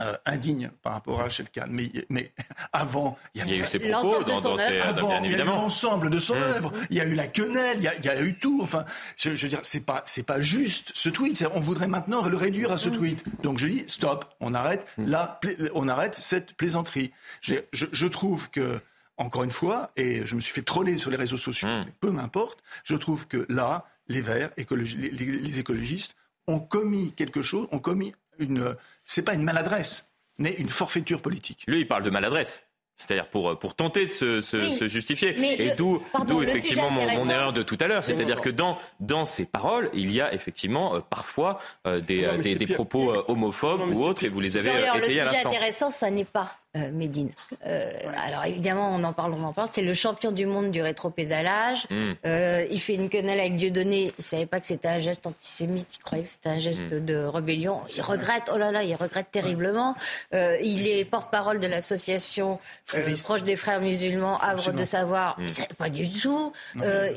euh, indigne par rapport à Shelkan. Mais, mais avant, il y, a eu ses propos dans, dans ses, avant, il y a eu l'ensemble de son mmh. œuvre. Il y a eu la quenelle, il y a, il y a eu tout. Enfin, je, je veux dire, c'est pas, c'est pas juste ce tweet. On voudrait maintenant le réduire à ce mmh. tweet. Donc je dis stop, on arrête mmh. la, on arrête cette plaisanterie. Je, je, trouve que encore une fois, et je me suis fait troller sur les réseaux sociaux, mais peu m'importe, je trouve que là, les Verts, les, les, écologistes, ont commis quelque chose, ont commis une, c'est pas une maladresse, mais une forfaiture politique. Lui, il parle de maladresse. C'est-à-dire pour, pour tenter de se, se, justifier. et d'où effectivement mon, erreur de tout à l'heure. C'est-à-dire que dans, dans ces paroles, il y a effectivement euh, parfois euh, des, euh, des, propos homophobes ou autres, et vous les avez étayés à l'instant. Le sujet intéressant, ça n'est pas euh, Médine. Euh, alors évidemment, on en parle, on en parle. C'est le champion du monde du rétropédalage. Mm. Euh, il fait une quenelle avec Dieudonné. Il savait pas que c'était un geste antisémite. Il croyait que c'était un geste mm. de rébellion. Il regrette. Oh là là, il regrette terriblement. il est porte-parole de l'association proche des frères musulmans, Havre de Savoir. Mm. Pas du tout.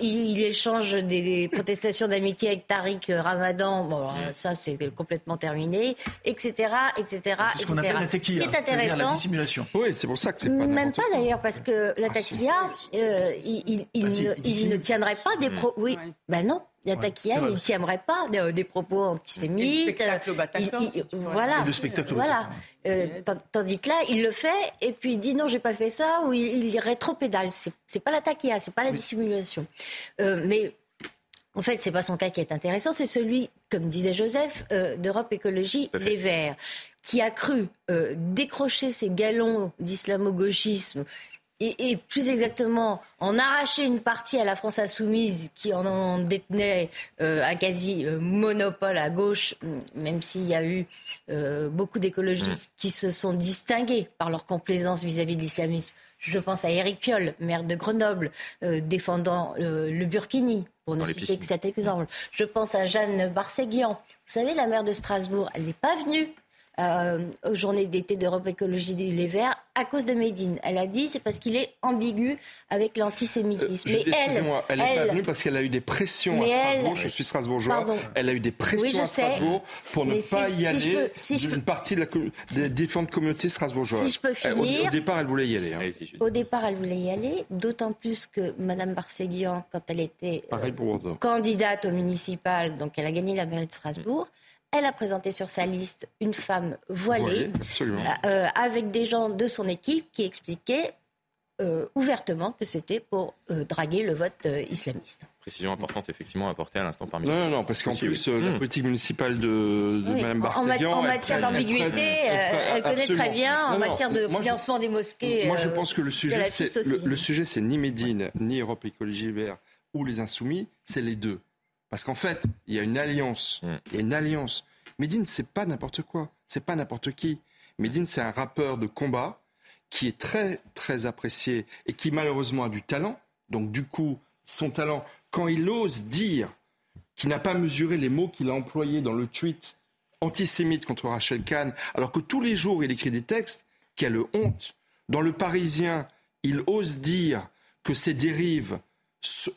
Il, échange des, protestations d'amitié avec Tariq Ramadan. Bon, ça c'est complètement terminé, etc., etc. C'est ce qu'on appelle la qui est intéressant. Oui, c'est pour ça que c'est pas Même pas d'ailleurs, parce que la ah, euh, il, il, ne, tiendrait pas des propos. Oui, ben non. La il ne tiendrait pas des, propos antisémites. Le spectacle voilà. Le spectacle voilà. Euh, tandis que là, il le fait et puis il dit non, j'ai pas fait ça ou il, il rétropédale. C'est pas la taquilla, c'est pas la dissimulation. Euh, mais en fait, c'est pas son cas qui est intéressant, c'est celui, comme disait Joseph, euh, d'Europe Écologie Les Verts, qui a cru euh, décrocher ses galons d'islamo-gauchisme et, plus exactement en arracher une partie à la France insoumise qui en, détenait euh, un quasi monopole à gauche, même s'il y a eu beaucoup d'écologistes qui se sont distingués par leur complaisance vis-à-vis de l'islamisme. Je pense à Éric Piolle, maire de Grenoble, défendant le Burkini, pour ne citer que cet exemple. Je pense à Jeanne Barséguian. Vous savez, la maire de Strasbourg, elle n'est pas venue euh, aux journées d'été d'Europe Écologie Les Verts à cause de Médine. Elle a dit c'est parce qu'il est ambigu avec l'antisémitisme. Euh, mais elle, elle n'est pas venue parce qu'elle a eu des pressions à Strasbourg. je suis strasbourgeois. Elle a eu des pressions à Strasbourg pour ne pas y aller d'une partie de la, des différentes communautés strasbourgeoises. Si je peux finir, au, départ, elle voulait y aller. Hein. Au départ, elle voulait y aller, d'autant plus que Madame Barséguian, quand elle était euh, candidate au municipal, donc elle a gagné la mairie de Strasbourg. Elle a présenté sur sa liste une femme voilée, euh, avec des gens de son équipe qui expliquaient euh, ouvertement que c'était pour euh, draguer le vote islamiste. Précision importante, effectivement, apportée à l'instant parmi Non, non, non, parce qu'en plus, la hmm. politique municipale de, de Mme Barseguian... En, matière d'ambiguïté, elle, connaît très bien. En matière de financement des mosquées... Moi, je pense que le sujet, c'est, le, sujet, c'est ni Médine, ni Europe Écologie Vert ou les Insoumis, c'est les deux. Parce qu'en fait, il y a une alliance. Hmm. Il y a une alliance. Médine, c'est pas n'importe quoi. C'est pas n'importe qui. Médine, c'est un rappeur de combat qui est très, très apprécié et qui malheureusement a du talent. Donc, du coup, son talent, quand il ose dire qu'il n'a pas mesuré les mots qu'il a employés dans le tweet antisémite contre Rachel Kahn, alors que tous les jours il écrit des textes, quelle honte. Dans le Parisien, il ose dire que ces dérives,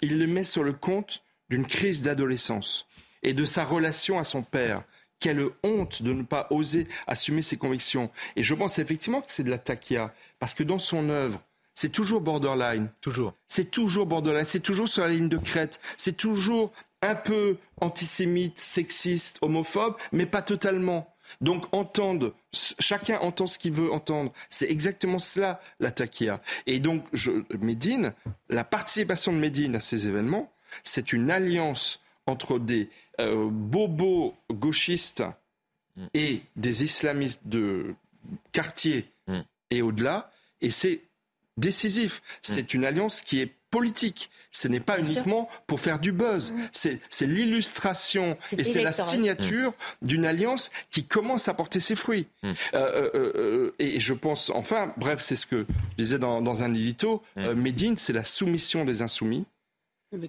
il les met sur le compte d'une crise d'adolescence et de sa relation à son père. Quelle honte de ne pas oser assumer ses convictions. Et je pense effectivement que c'est de la taquia, parce que dans son œuvre, c'est toujours borderline. Toujours. C'est toujours borderline, c'est toujours sur la ligne de crête, c'est toujours un peu antisémite, sexiste, homophobe, mais pas totalement. Donc entendre, chacun entend ce qu'il veut entendre. C'est exactement cela la taquia. Et donc, je, Médine, la participation de Médine à ces événements, c'est une alliance entre des euh, bobos gauchistes mm. et des islamistes de quartier mm. et au-delà. Et c'est décisif. Mm. C'est une alliance qui est politique. Ce n'est pas uniquement pour faire du buzz. C'est l'illustration et c'est la signature d'une alliance qui commence à porter ses fruits. Euh, euh, et je pense, enfin, bref, c'est ce que je disais dans, un édito, Médine, c'est la soumission des insoumis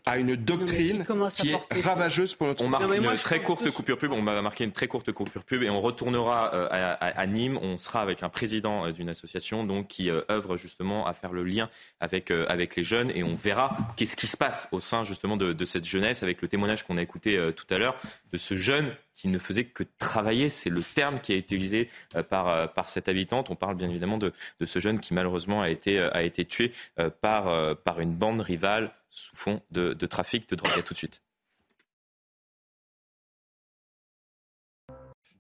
à une doctrine qui, est ravageuse pour notre On marque une très courte coupure pub. On va marquer une très courte coupure pub et on retournera euh, à, Nîmes. On sera avec un président euh, d'une association donc qui euh, œuvre justement à faire le lien avec avec les jeunes et on verra qu'est-ce qui se passe au sein justement de, cette jeunesse avec le témoignage qu'on a écouté tout à l'heure de ce jeune qui ne faisait que travailler. C'est le terme qui a été utilisé par, par cette habitante. On parle bien évidemment de, de ce jeune qui malheureusement a été, a été tué par, par une bande rivale sous fond de, trafic de drogue. À tout de suite.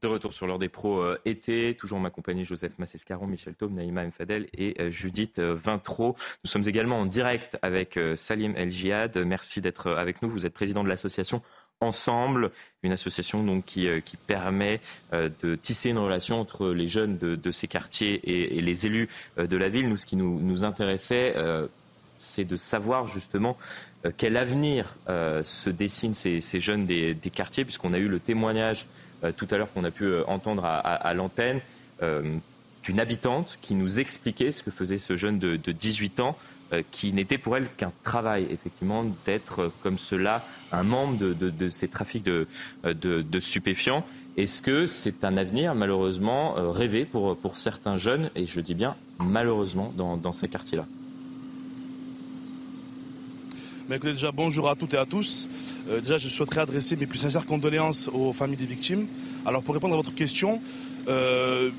De retour sur l'heure des pros euh, été, toujours ma compagnie Joseph Massescaron, Michel Taube, Naïma Mfadel et euh, Judith euh, Vintro. Nous sommes également en direct avec Salim El Jihad. Merci d'être avec nous. Vous êtes président de l'association Ensemble, une association donc qui, qui permet de tisser une relation entre les jeunes de, ces quartiers et, les élus de la ville. Nous, ce qui nous, nous intéressait c'est de savoir justement euh, quel avenir euh, se dessinent ces, jeunes des, quartiers, puisqu'on a eu le témoignage euh, tout à l'heure qu'on a pu entendre à, l'antenne d'une habitante qui nous expliquait ce que faisait ce jeune de, 18 ans, qui n'était pour elle qu'un travail, effectivement, d'être comme cela un membre de, ces trafics de, stupéfiants. Est-ce que c'est un avenir malheureusement rêvé pour, certains jeunes, et je dis bien malheureusement, dans ces quartiers-là? Écoutez, déjà, bonjour à toutes et à tous. Euh, déjà, je souhaiterais adresser mes plus sincères condoléances aux familles des victimes. Alors, pour répondre à votre question, euh,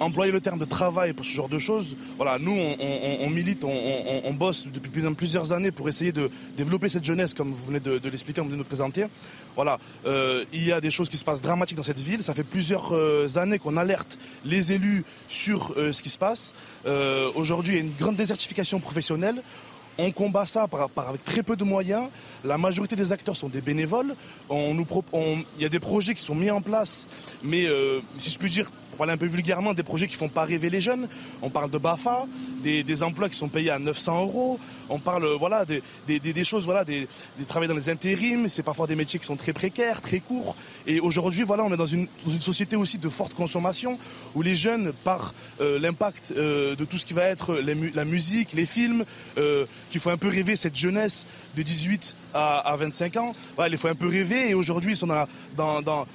employer le terme de travail pour ce genre de choses, voilà, nous, on, milite, on, bosse depuis plusieurs années pour essayer de développer cette jeunesse, comme vous venez de, l'expliquer, vous venez de nous présenter. Voilà, euh, il y a des choses qui se passent dramatiques dans cette ville. Ça fait plusieurs années qu'on alerte les élus sur ce qui se passe. Aujourd'hui, il y a une grande désertification professionnelle. On combat ça avec très peu de moyens. La majorité des acteurs sont des bénévoles. Il y a des projets qui sont mis en place, mais euh, si je puis dire, pour parler un peu vulgairement, des projets qui ne font pas rêver les jeunes. On parle de BAFA, des, emplois qui sont payés à 900 euros. On parle voilà, des, choses, voilà, des, travaux dans les intérims. C'est parfois des métiers qui sont très précaires, très courts. Et aujourd'hui, voilà, on est dans une, société aussi de forte consommation où les jeunes, par euh, l'impact euh, de tout ce qui va être la musique, les films, euh, qui font un peu rêver cette jeunesse de 18 à, 25 ans, voilà, il faut un peu rêver. Et aujourd'hui, ils sont dans, dans, dans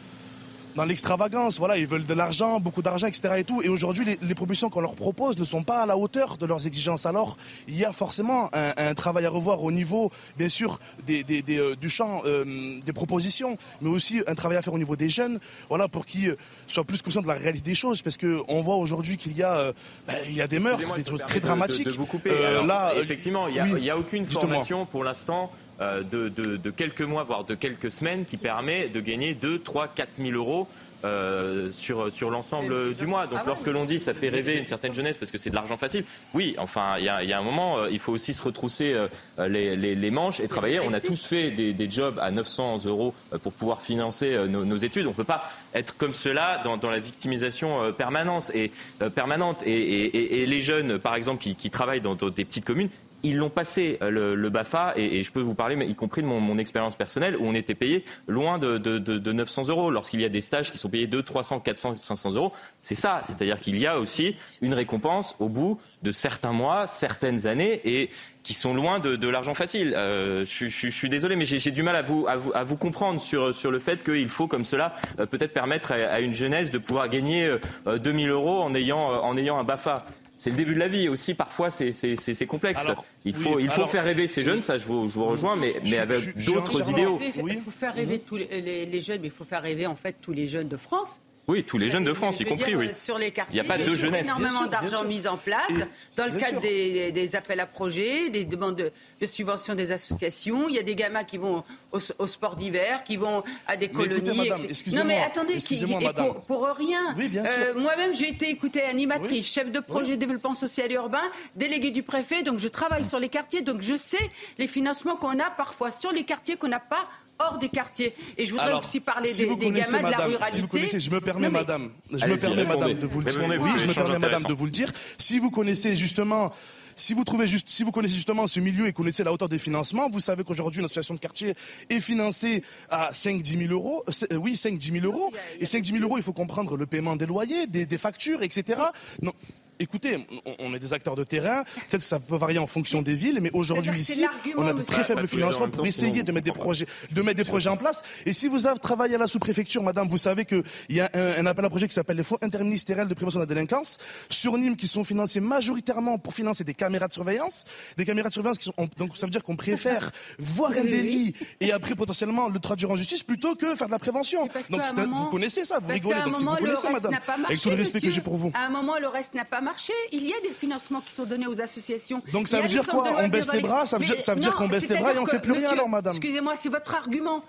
dans l'extravagance. Voilà, ils veulent de l'argent, beaucoup d'argent, etc. Et tout. Et aujourd'hui, les, propositions qu'on leur propose ne sont pas à la hauteur de leurs exigences. Alors, il y a forcément un, travail à revoir au niveau, bien sûr, des, euh, du champ euh, des propositions, mais aussi un travail à faire au niveau des jeunes, voilà, pour qu'ils euh, soient plus conscients de la réalité des choses, parce qu'on voit aujourd'hui qu'il y a, ben, il y a des meurtres, des trucs très dramatiques. De, vous couper. là, effectivement, il n'y a, a, aucune formation pour l'instant de, quelques mois, voire de quelques semaines, qui permet de gagner 2, 3, 4 000 euros euh, sur, sur l'ensemble du mois. Donc ah lorsque l'on dit ça fait rêver une certaine jeunesse parce que c'est de l'argent facile, oui, enfin, il y a, y a, un moment, euh, il faut aussi se retrousser euh, les, les, les, manches et travailler. On a tous fait des, des jobs à 900 euros pour pouvoir financer nos, nos études. On ne peut pas être comme cela dans, dans la victimisation permanente et, permanente. Et, et, et, les jeunes, par exemple, qui, qui travaillent dans, dans des petites communes, ils l'ont passé euh, le, BAFA et, je peux vous parler, mais y compris de mon, expérience personnelle, où on était payé loin de, de, 900 euros. Lorsqu'il y a des stages qui sont payés 200, 300, 400, 500 euros, c'est ça. C'est-à-dire qu'il y a aussi une récompense au bout de certains mois, certaines années, et qui sont loin de, l'argent facile. Euh, je, suis désolé, mais j'ai du mal à vous, à vous, à vous, comprendre sur, sur le fait qu'il faut, comme cela, euh, peut-être permettre à, une jeunesse de pouvoir gagner 2000 euros en ayant, en ayant un BAFA c'est le début de la vie aussi. Parfois, c'est complexe. il faut, il faut faire rêver ces jeunes, ça je vous, je vous rejoins, mais, mais avec d'autres idéaux. Il faut faire rêver tous les, les, jeunes, mais il faut faire rêver en fait tous les jeunes de France. Oui, tous les jeunes de France, y compris, oui. Sur les quartiers, il n'y a pas de jeunesse. énormément d'argent mis en place dans le cadre des, appels à projets, des demandes de, de, subventions des associations. Il y a des gamins qui vont au, sport d'hiver, qui vont à des colonies. non, mais attendez, qui, pour, pour, rien. Euh, moi-même, j'ai été écoutée animatrice, chef de projet développement social et urbain, déléguée du préfet, donc je travaille sur les quartiers, donc je sais les financements qu'on a parfois sur les quartiers qu'on n'a pas hors des quartiers. Et je voudrais aussi parler des, gamins de la ruralité. Si vous connaissez, je me permets, madame, je me permets, madame, de vous le dire. Oui, je me permets, madame, de vous le dire. Si vous connaissez justement si vous, trouvez juste, si vous connaissez justement ce milieu et connaissez la hauteur des financements, vous savez qu'aujourd'hui, une association de quartier est financée à 5-10 000 euros. Euh, oui, 5-10 000 euros. Et 5-10 000 euros, il faut comprendre le paiement des loyers, des, des factures, etc. Non, écoutez, on est des acteurs de terrain, peut-être que ça peut varier en fonction des villes, mais aujourd'hui ici, on a de très faibles financements pour essayer de mettre des projets, de mettre des projets en place. Et si vous avez travaillé à la sous-préfecture, madame, vous savez qu'il y a un, appel à projet qui s'appelle les fonds interministériels de prévention de la délinquance sur Nîmes qui sont financés majoritairement pour financer des caméras de surveillance, des caméras de surveillance qui sont, donc ça veut dire qu'on préfère voir un délit et après potentiellement le traduire en justice plutôt que faire de la prévention. Donc vous connaissez ça, vous rigolez, donc si vous connaissez, madame, avec tout le respect que j'ai pour vous. À un moment, le reste n'a pas marché. Il y a des financements qui sont donnés aux associations. Donc ça veut dire quoi On baisse les bras Ça veut dire, qu'on baisse les bras et on ne fait plus rien alors, madame Excusez-moi, c'est votre argument.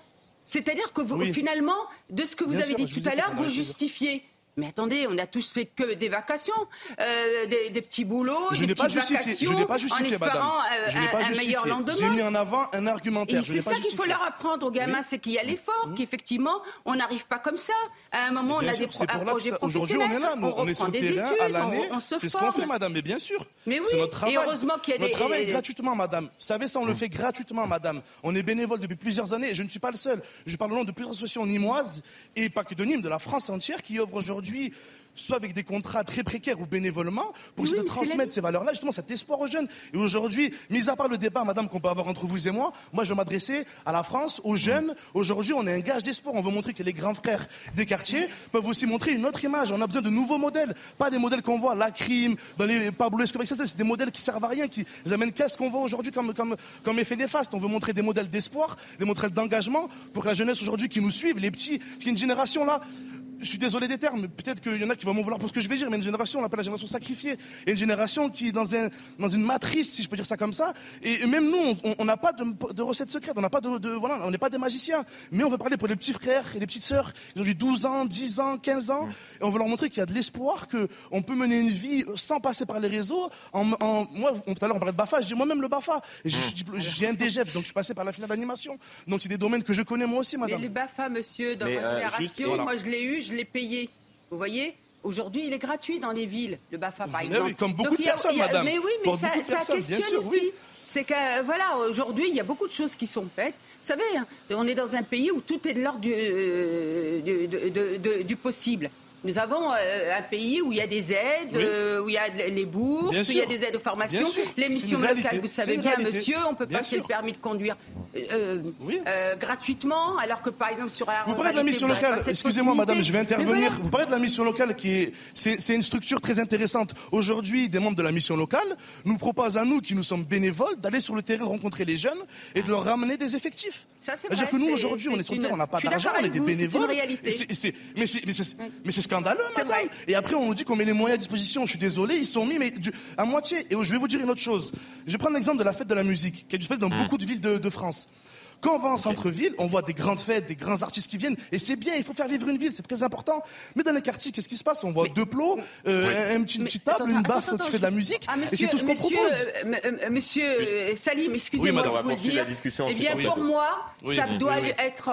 C'est-à-dire que vous, finalement, de ce que vous avez dit tout à l'heure, vous justifiez mais attendez, on a tous fait que des vacations, euh, des, petits boulots, des petites vacations, je n'ai pas justifié, en espérant euh, un, meilleur lendemain. J'ai mis en avant un argumentaire. C'est ça qu'il faut leur apprendre aux gamins, c'est qu'il y a l'effort, mmh. qu'effectivement, on n'arrive pas comme ça. À un moment, on a des pro un projet Aujourd'hui, on est là, on, on est sur le terrain à l'année. C'est ce qu'on fait, madame, mais bien sûr. Mais oui, notre travail. et heureusement qu'il y a des... Notre travail gratuitement, madame. Vous savez ça, on le mmh. fait gratuitement, madame. On est bénévole depuis plusieurs années et je ne suis pas le seul. Je parle au nom de plusieurs associations nîmoises et pas que de Nîmes, de la France entière qui œuvrent aujourd'hui soit avec des contrats très précaires ou bénévolement, pour essayer de transmettre ces valeurs-là, justement cet espoir aux jeunes. Et aujourd'hui, mis à part le débat, madame, qu'on peut avoir entre vous et moi, moi je veux m'adresser à la France, aux jeunes. Aujourd'hui, on est un gage d'espoir. On veut montrer que les grands frères des quartiers peuvent aussi montrer une autre image. On a besoin de nouveaux modèles, pas des modèles qu'on voit, la crime, dans les Pablo Escobar, c'est des modèles qui servent à rien, qui amènent qu'à ce qu'on voit aujourd'hui comme, comme, comme effet néfaste. On veut montrer des modèles d'espoir, des modèles d'engagement pour que la jeunesse aujourd'hui qui nous suive, les petits, qui une génération là, je suis désolé des termes, peut-être qu'il y en a qui vont m'en vouloir pour ce que je vais dire, mais une génération, on l'appelle la génération sacrifiée. Et une génération qui est dans, un, dans une matrice, si je peux dire ça comme ça. Et même nous, on n'a pas de, de recettes secrètes, on n'a pas de, voilà, on n'est pas des magiciens. Mais on veut parler pour les petits frères et les petites sœurs. Ils ont eu 12 ans, 10 ans, 15 ans. Et on veut leur montrer qu'il y a de l'espoir, qu'on peut mener une vie sans passer par les réseaux. En, moi, tout à l'heure, on parlait de BAFA. Dis moi-même le BAFA. J'ai un DGF, donc je suis passé par la filière d'animation. Donc c'est des domaines que je connais moi aussi, madame. Mais le BAFA, monsieur, dans votre euh, moi je l'ai eu, je l'ai payé. Vous voyez Aujourd'hui, il est gratuit dans les villes, le BAFA par exemple. Oui, comme beaucoup de personnes, madame. Mais oui, mais ça, questionne aussi. C'est que, voilà, aujourd'hui, il y a beaucoup de choses qui sont faites. Vous savez, hein, on est dans un pays où tout est de l'ordre du, euh, du possible. Nous avons euh, un pays où il y a des aides, euh, où il y a les bourses, où il y a des aides aux formations. Les missions locales, vous savez bien, monsieur, on peut passer le permis de conduire euh, gratuitement, alors que par exemple sur la Vous parlez de la mission locale, excusez-moi madame, je vais intervenir. Vous parlez de la mission locale qui est. C'est une structure très intéressante. Aujourd'hui, des membres de la mission locale nous proposent à nous, qui nous sommes bénévoles, d'aller sur le terrain rencontrer les jeunes et de leur ramener des effectifs. Ça, c'est vrai. dire que nous, aujourd'hui, on est sur le terrain, on n'a pas d'argent, on est des bénévoles. Mais c'est scandaleux, madame. Et après, on nous dit qu'on met les moyens à disposition. Je suis désolé, ils sont mis, mais à moitié. Et je vais vous dire une autre chose. Je vais prendre l'exemple de la fête de la musique, qui a du fait dans hmm. beaucoup de villes de, France. France. Quand on va en centre-ville, on voit des grandes fêtes, des grands artistes qui viennent, et c'est bien, il faut faire vivre une ville, c'est très important. Mais dans les quartiers, qu'est-ce qui se passe? On voit deux plots, euh, une, petite, table, une baffe qui fait de la musique, ah, et c'est tout ce qu'on propose. Euh, euh, monsieur Salim, excusez-moi oui, de vous le dire. La discussion eh bien, pour moi, ça doit être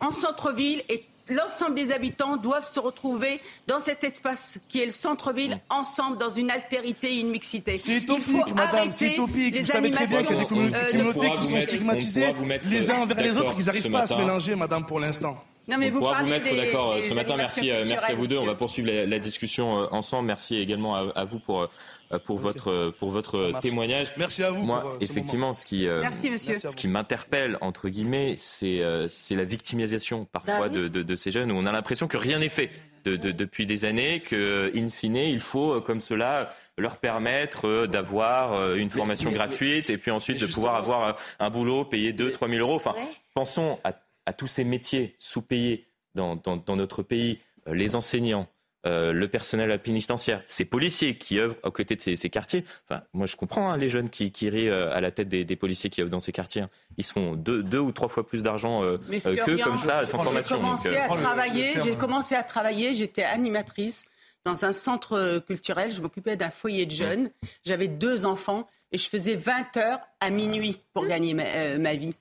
en centre-ville et l'ensemble des habitants doivent se retrouver dans cet espace qui est le centre-ville, ensemble, dans une altérité, une mixité. C'est utopique, madame, c'est utopique. Vous savez très bien qu'il y a des communautés, qui sont stigmatisées les uns envers les autres et qu'ils n'arrivent pas à se mélanger, madame, pour l'instant. Non, mais on vous, pourra vous mettre d'accord ce matin. Merci, euh, merci à vous deux. On va poursuivre la, discussion euh, ensemble. Merci également à, vous pour euh, pour votre pour votre témoignage. Merci à vous. Moi, effectivement, ce qui merci, monsieur. ce qui m'interpelle entre guillemets, c'est c'est la victimisation parfois bah de, de, de, ces jeunes où on a l'impression que rien n'est fait de, depuis des années, que in fine il faut comme cela leur permettre d'avoir une formation gratuite et puis ensuite de pouvoir avoir un boulot payé 2 3 000 euros. Enfin, pensons à à tous ces métiers sous-payés dans, notre pays, euh, les enseignants, euh, le personnel pénitentiaire, ces policiers qui œuvrent aux côtés de ces, quartiers. Enfin, moi, je comprends hein, les jeunes qui, qui rient euh, à la tête des, policiers qui œuvrent dans ces quartiers. Hein. Ils se font deux, deux ou trois fois plus d'argent qu'eux, comme ça, sans formation. Commencé à travailler, j'ai commencé à travailler, j'étais animatrice dans un centre culturel, je m'occupais d'un foyer de jeunes, j'avais deux enfants et je faisais 20 heures à minuit pour gagner ma, euh, vie.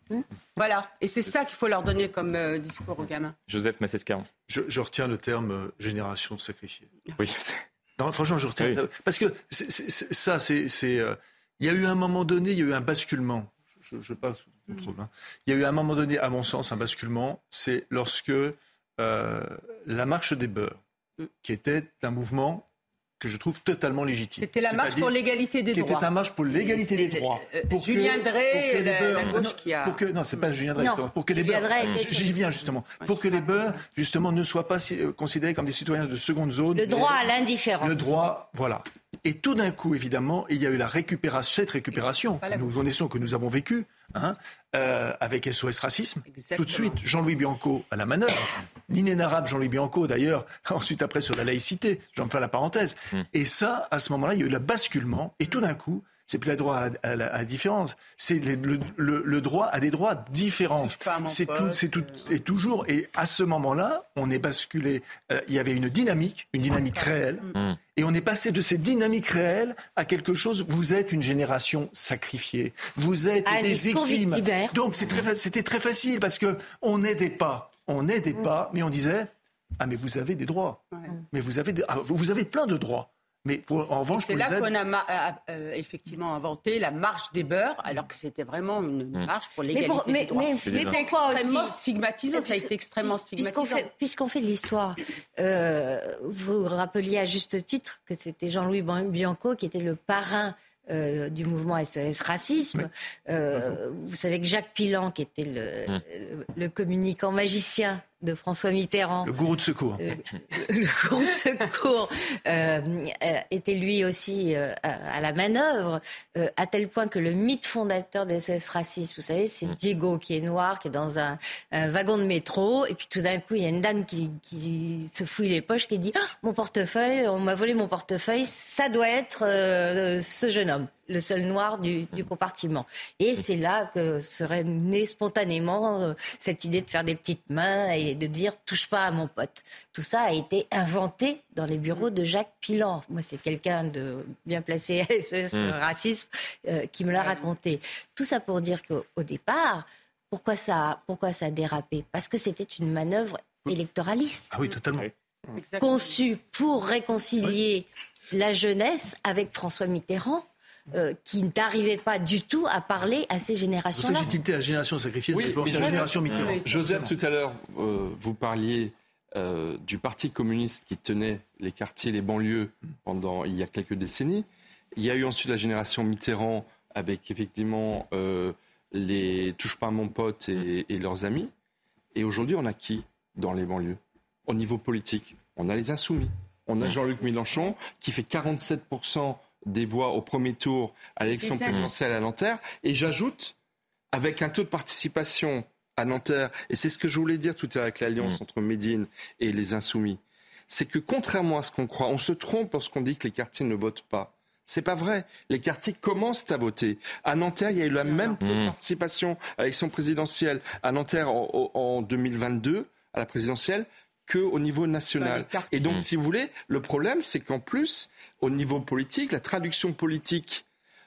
Voilà. Et c'est ça qu'il faut leur donner comme euh, discours aux gamins. Joseph Massescaron. Je, je retiens le terme euh, génération sacrifiée. Oui, je sais. Non, franchement, je retiens. Parce que ça, c'est. Il y a eu un moment donné, il y a eu un basculement. Je, passe trop hein. Il y a eu un moment donné, à mon sens, un basculement. C'est lorsque la marche des beurs, mm. qui était un mouvement que je trouve totalement légitime. C'était la marche pour l'égalité des droits. C'était la marche pour l'égalité des droits. Euh, pour Julien Drey, la, gauche qui a... Pour que, non, c'est pas Julien Drey. pour que les beurs, j'y viens justement. Pour que les beurs, justement, ne soient pas euh, considérés comme des citoyens de seconde zone. Le droit à l'indifférence. Le droit, voilà. Et tout d'un coup, évidemment, il y a eu la récupération, cette récupération que nous connaissons, que nous avons vécue, hein, euh, avec SOS Racisme. Tout de suite, Jean-Louis Bianco à la manœuvre. L'inénarrable Jean-Louis Bianco, d'ailleurs, ensuite après sur la laïcité, j'en fais la parenthèse. Hmm. Et ça, à ce moment-là, il y a eu le basculement, et tout d'un coup, c'est plus le droit à, la différence, c'est le, droit à des droits différents. C'est tout, c'est tout, et toujours. Et à ce moment-là, on est basculé. Euh, il y avait une dynamique, une dynamique réelle, mm. et on est passé de cette dynamique réelle à quelque chose. Vous êtes une génération sacrifiée. Vous êtes des victimes. Donc c'était très facile parce que on n'aidait pas, on n'aidait mm. pas, mais on disait ah mais vous avez des droits, mais vous avez ah, vous avez plein de droits. Mais en revanche, c'est là qu'on a euh, effectivement inventé la marche des beurs, alors que c'était vraiment une hmm. marche pour l'égalité mais, mais, mais, c'est extrêmement stigmatisant. Ça a été extrêmement stigmatisant. Puisqu'on fait, de l'histoire, euh, vous rappeliez à juste titre que c'était Jean-Louis Bianco qui était le parrain euh, du mouvement SOS Racisme. vous savez que Jacques Pilan, qui était le, hmm. le communicant magicien de François Mitterrand. Le gourou de secours. Euh, le gourou de secours euh, euh, était lui aussi à, la manœuvre, à tel point que le mythe fondateur des SOS racistes, vous savez, c'est mm. Diego qui est noir, qui est dans un, wagon de métro, et puis tout d'un coup, il y a une dame qui, se fouille les poches, qui dit ah, Mon portefeuille, on m'a volé mon portefeuille, ça doit être ce jeune homme le seul noir du, compartiment. Et c'est là que serait née spontanément euh, cette idée de faire des petites mains et de dire touche pas à mon pote. Tout ça a été inventé dans les bureaux de Jacques Pilan. Moi, c'est quelqu'un de bien placé à SOS mmh. Racisme euh, qui me l'a raconté. Tout ça pour dire qu'au départ, pourquoi ça, pourquoi ça a dérapé? Parce que c'était une manœuvre électoraliste. Ah oui, totalement. Conçue pour réconcilier la jeunesse avec François Mitterrand euh, qui n'arrivait pas du tout à parler à ces générations-là. légitimité à la génération sacrifiée, oui, c'est la génération Mitterrand. Joseph, tout à l'heure, euh, vous parliez euh, du Parti communiste qui tenait les quartiers, les banlieues pendant il y a quelques décennies. Il y a eu ensuite la génération Mitterrand avec effectivement les Touche pas à mon pote et, et leurs amis. Et aujourd'hui, on a qui dans les banlieues? Au niveau politique, on a les insoumis. On a Jean-Luc Mélenchon qui fait 47 des voix au premier tour à l'élection présidentielle à Nanterre. Et j'ajoute, avec un taux de participation à Nanterre, et c'est ce que je voulais dire tout à l'heure avec l'alliance mm. entre Médine et les Insoumis, c'est que contrairement à ce qu'on croit, on se trompe lorsqu'on dit que les quartiers ne votent pas. C'est pas vrai. Les quartiers commencent à voter. À Nanterre, il y a eu la même mmh. participation à l'élection présidentielle à Nanterre en, en 2022, à la présidentielle, qu'au niveau national. Et donc, si vous voulez, le problème, c'est qu'en plus, au niveau politique, la traduction politique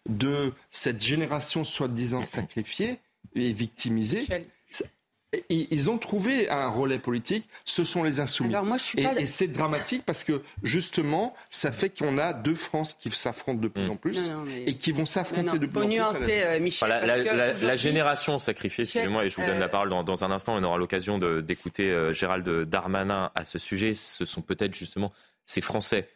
de cette génération soi-disant sacrifiée et victimisée, ils ont trouvé un relais politique, ce sont les insoumis. et, c'est dramatique parce que justement, ça fait qu'on a deux France qui s'affrontent de plus en plus et qui vont s'affronter de plus en plus. Euh, Michel, la, génération sacrifiée, excusez-moi, et je vous donne la euh, parole dans, un instant, on aura l'occasion d'écouter euh, Gérald Darmanin à ce sujet. Ce sont peut-être justement ces Français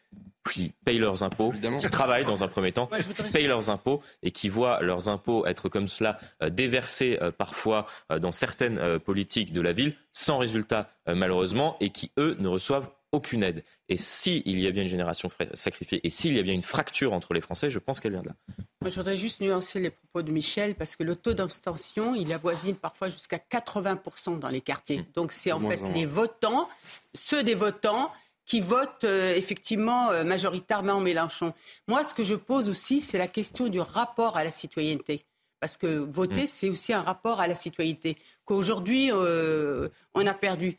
qui payent leurs impôts, qui travaillent dans un premier temps, qui payent leurs impôts et qui voient leurs impôts être comme cela euh, déversés euh, parfois euh, dans certaines politiques de la ville, sans résultat malheureusement, et qui, eux, ne reçoivent aucune aide. Et s'il y a bien une génération sacrifiée et s'il y a bien une fracture entre les Français, je pense qu'elle vient de là. Moi, je voudrais juste nuancer les propos de Michel parce que le taux d'abstention, il avoisine parfois jusqu'à 80% dans les quartiers. Mmh. Donc, c'est en fait les votants, ceux des votants qui votent euh, effectivement euh, majoritairement Mélenchon. Moi, ce que je pose aussi, c'est la question du rapport à la citoyenneté. Parce que voter, mm. c'est aussi un rapport à la citoyenneté qu'aujourd'hui, euh, on a perdu.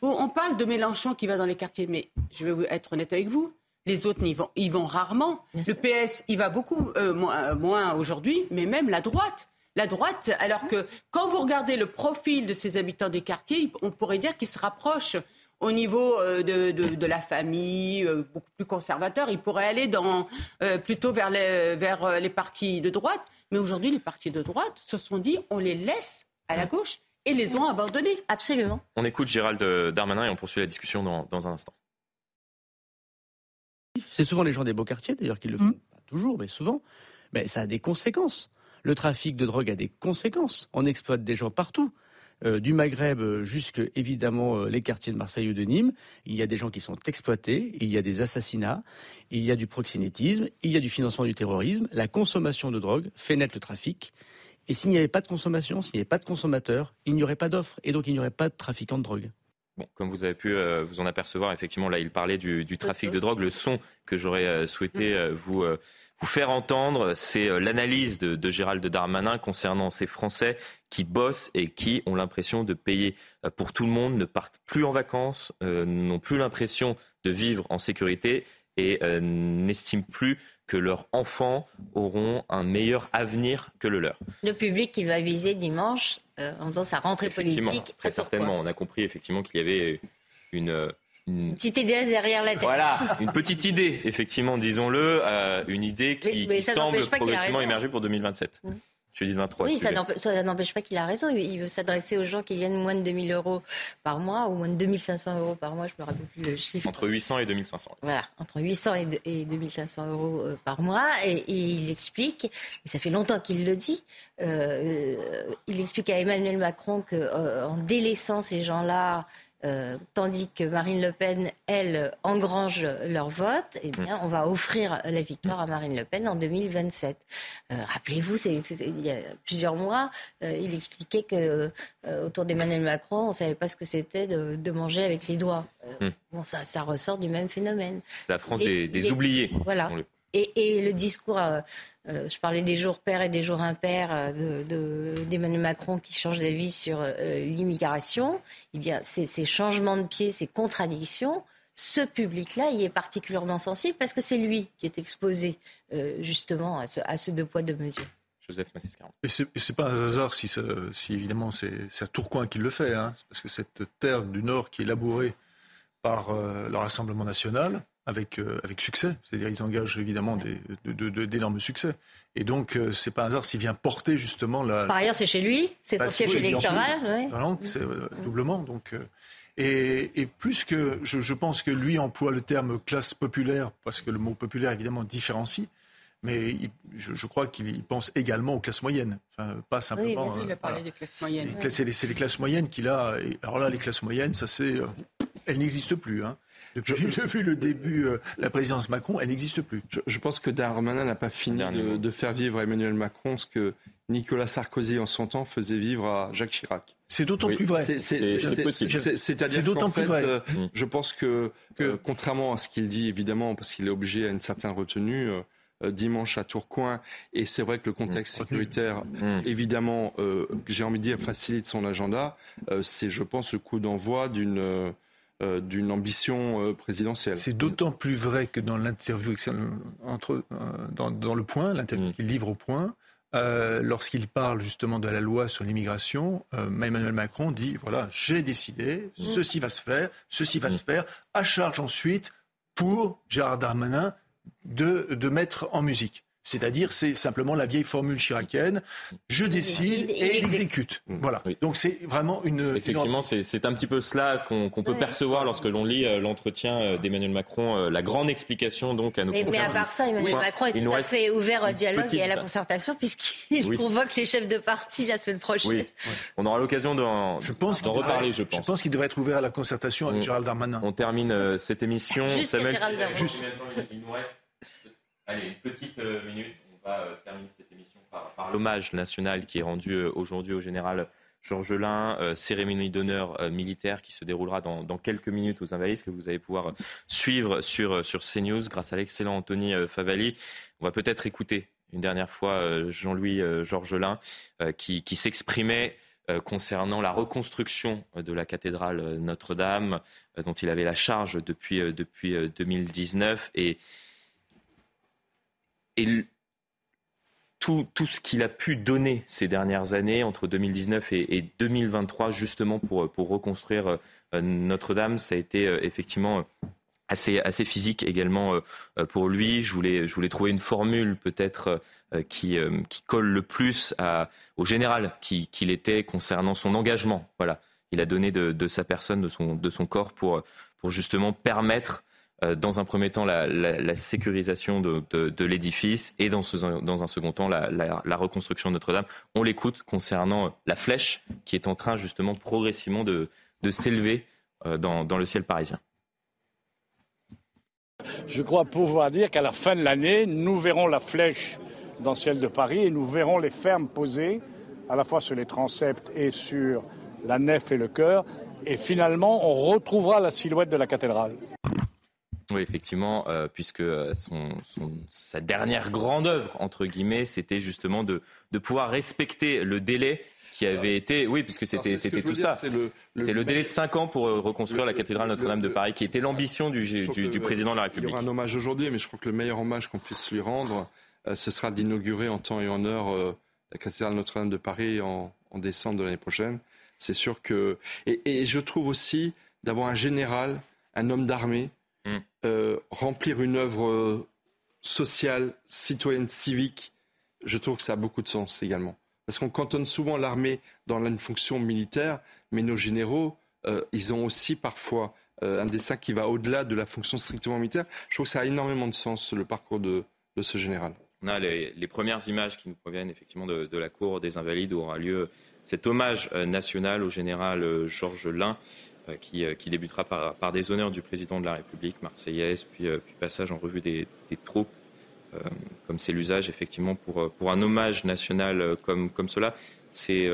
on parle de Mélenchon qui va dans les quartiers, mais je vais être honnête avec vous, les autres y vont, y vont rarement. Le PS, il va beaucoup moins, moins aujourd'hui, mais même la droite. La droite, alors que quand vous regardez le profil de ces habitants des quartiers, on pourrait dire qu'ils se rapprochent au niveau euh, de, la famille, euh, beaucoup plus conservateur. Il pourrait aller dans, euh, plutôt vers les, vers les partis de droite. Mais aujourd'hui, les partis de droite se sont dit on les laisse à la gauche et les ont abandonnés. Absolument. On écoute Gérald Darmanin et on poursuit la discussion dans, un instant. C'est souvent les gens des beaux quartiers, d'ailleurs, qui le font. Mm. Pas toujours, mais souvent. Mais ça a des conséquences. Le trafic de drogue a des conséquences. On exploite des gens partout. Euh, du Maghreb jusque évidemment euh, les quartiers de Marseille ou de Nîmes. Il y a des gens qui sont exploités, il y a des assassinats, il y a du proxénétisme, il y a du financement du terrorisme. La consommation de drogue fait naître le trafic. Et s'il n'y avait pas de consommation, s'il n'y avait pas de consommateurs, il n'y aurait pas d'offres et donc il n'y aurait pas de trafiquants de drogue. Bon, comme vous avez pu euh, vous en apercevoir, effectivement, là, il parlait du, trafic de drogue. Le son que j'aurais souhaité vous vous faire entendre, c'est euh, l'analyse de, de, Gérald Darmanin concernant ces Français qui bossent et qui ont l'impression de payer euh, pour tout le monde, ne partent plus en vacances, euh, n'ont plus l'impression de vivre en sécurité et n'estiment plus que leurs enfants auront un meilleur avenir que le leur. Le public qu'il va viser dimanche en faisant sa rentrée politique. Très certainement, on a compris effectivement qu'il y avait une une petite idée derrière la tête. Voilà, une petite idée, effectivement, disons-le, euh, une idée qui, semble progressivement émerger pour 2027. Mmh. Jeudi 23. Oui, ça n'empêche pas qu'il a raison. Il veut s'adresser aux gens qui gagnent moins de 2000 euros par mois ou moins de 2500 euros par mois. Je ne me rappelle plus le chiffre. Entre 800 et 2500. Voilà, entre 800 et, 2500 euros euh, par mois. Et, il explique, et ça fait longtemps qu'il le dit, euh, il explique à Emmanuel Macron qu'en délaissant ces gens-là, euh, tandis que Marine Le Pen, elle, engrange leur vote, eh bien, mm. on va offrir la victoire à Marine Le Pen en 2027. Euh, rappelez-vous, il y a plusieurs mois, euh, il expliquait que autour d'Emmanuel Macron, on ne savait pas ce que c'était de, manger avec les doigts. Mm. Bon, ça, ça, ressort du même phénomène. La France des, oubliés. Voilà. Et, le discours, euh, euh, je parlais des jours pairs et des jours impairs euh, d'Emmanuel Macron qui change d'avis sur l'immigration, eh bien, ces, changements de pied, ces contradictions, ce public-là, il est particulièrement sensible parce que c'est lui qui est exposé justement à ce, deux poids, deux mesures. Joseph Et ce n'est pas un hasard si, si évidemment c'est à Tourcoing qui le fait, hein, parce que cette terre du Nord qui est labourée par le Rassemblement national, avec, euh, avec succès. C'est-à-dire ils engagent évidemment d'énormes de, succès. Et donc, ce euh, c'est pas un hasard s'il vient porter justement la. Par ailleurs, c'est chez lui, c'est son bah, siège électoral. C'est euh, doublement. Donc, et, et, plus que. Je, je, pense que lui emploie le terme classe populaire, parce que le mot populaire, évidemment, différencie. Mais je, je, crois qu'il pense également aux classes moyennes. Enfin, pas simplement. Oui, il a parlé des classes moyennes. C'est les, les, classes moyennes qu'il a. alors là, les classes moyennes, ça c'est. elles n'existent plus. Hein. Depuis, le début de euh, la présidence Macron, elle n'existe plus. Je, pense que Darmanin n'a pas fini de, faire vivre Emmanuel Macron ce que Nicolas Sarkozy en son temps faisait vivre à Jacques Chirac. C'est d'autant plus vrai. C'est d'autant plus vrai. Euh, mm. je pense que, euh, contrairement à ce qu'il dit, évidemment, parce qu'il est obligé à une certaine retenue, dimanche à Tourcoing. Et c'est vrai que le contexte mmh. sécuritaire, mmh. évidemment, j'ai envie de dire, facilite son agenda. c'est, je pense, le coup d'envoi d'une d'une ambition présidentielle. C'est d'autant plus vrai que dans l'interview entre dans, dans, le point, l'interview mmh. qu'il livre au point, euh, lorsqu'il parle justement de la loi sur l'immigration, euh, Emmanuel Macron dit voilà, j'ai décidé, mmh. ceci va se faire, ceci va se faire, à charge ensuite pour Gérard Darmanin de, de mettre en musique. C'est-à-dire, c'est simplement la vieille formule chiracienne je décide et exécute. Mmh. Voilà. Donc c'est vraiment une. Effectivement, c'est un petit peu cela qu'on peut percevoir lorsque l'on lit euh, l'entretien euh, d'Emmanuel Macron, euh, la grande explication donc à nos. Mais, mais à part ça, Emmanuel Macron est tout à fait ouvert au dialogue et à la concertation puisqu'il convoque les chefs de parti la semaine prochaine. On aura l'occasion d'en reparler, je pense. Je pense qu'il devrait être ouvert à la concertation avec Gérald Darmanin. On termine cette émission. Juste Gérald Darmanin. Juste. Il nous reste? Allez, une petite euh, minute. On va euh, terminer cette émission par, l'hommage national qui est rendu euh, aujourd'hui au général Georges Lin, cérémonie d'honneur militaire qui se déroulera dans, quelques minutes aux Invalides, que vous allez pouvoir suivre sur, sur CNews grâce à l'excellent Anthony Favali. On va peut-être écouter une dernière fois Jean-Louis Georges Lin qui, qui s'exprimait concernant la reconstruction de la cathédrale Notre-Dame, dont il avait la charge depuis, depuis 2019. Et et tout, tout, ce qu'il a pu donner ces dernières années, entre 2019 et, 2023, justement pour, pour reconstruire euh, Notre-Dame, ça a été euh, effectivement assez, assez physique également euh, pour lui. Je voulais, je voulais trouver une formule peut-être qui, qui colle le plus au général qu'il était concernant son engagement. Voilà. Il a donné de, de, sa personne, de son, de son corps pour, pour justement permettre euh, dans un premier temps la, sécurisation de, l'édifice et dans, dans, un second temps la, reconstruction de Notre-Dame. On l'écoute concernant la flèche qui est en train justement progressivement de, s'élever euh, dans, dans le ciel parisien. Je crois pouvoir dire qu'à la fin de l'année, nous verrons la flèche dans le ciel de Paris et nous verrons les fermes posées à la fois sur les transepts et sur la nef et le chœur. Et finalement, on retrouvera la silhouette de la cathédrale. Oui, effectivement, euh, puisque euh, sa dernière grande œuvre, entre guillemets, c'était justement de, pouvoir respecter le délai qui avait été, oui, puisque c'était c'était tout ça. C'est le, le, délai de 5 ans pour euh, reconstruire la cathédrale Notre-Dame de Paris, qui était l'ambition du, du, président de la République. Il y aura un hommage aujourd'hui, mais je crois que le meilleur hommage qu'on puisse lui rendre, ce sera d'inaugurer en temps et en heure la cathédrale Notre-Dame de Paris en, décembre de l'année prochaine. C'est sûr que et, et je trouve aussi d'avoir un général, un homme d'armée Mm. Euh, remplir une œuvre euh, sociale, citoyenne, civique, je trouve que ça a beaucoup de sens également. Parce qu'on cantonne souvent l'armée dans une fonction militaire, mais nos généraux, euh, ils ont aussi parfois un dessin qui va au-delà de la fonction strictement militaire. Je trouve que ça a énormément de sens, le parcours de, ce général. On a les, premières images qui nous proviennent effectivement de, de, la cour des Invalides où aura lieu cet hommage national au général Georges Lin. Euh, euh, qui, débutera par, des honneurs du président de la République, marseillaise, puis, euh, puis passage en revue des, troupes, comme c'est l'usage effectivement pour, un hommage national comme, cela. C'est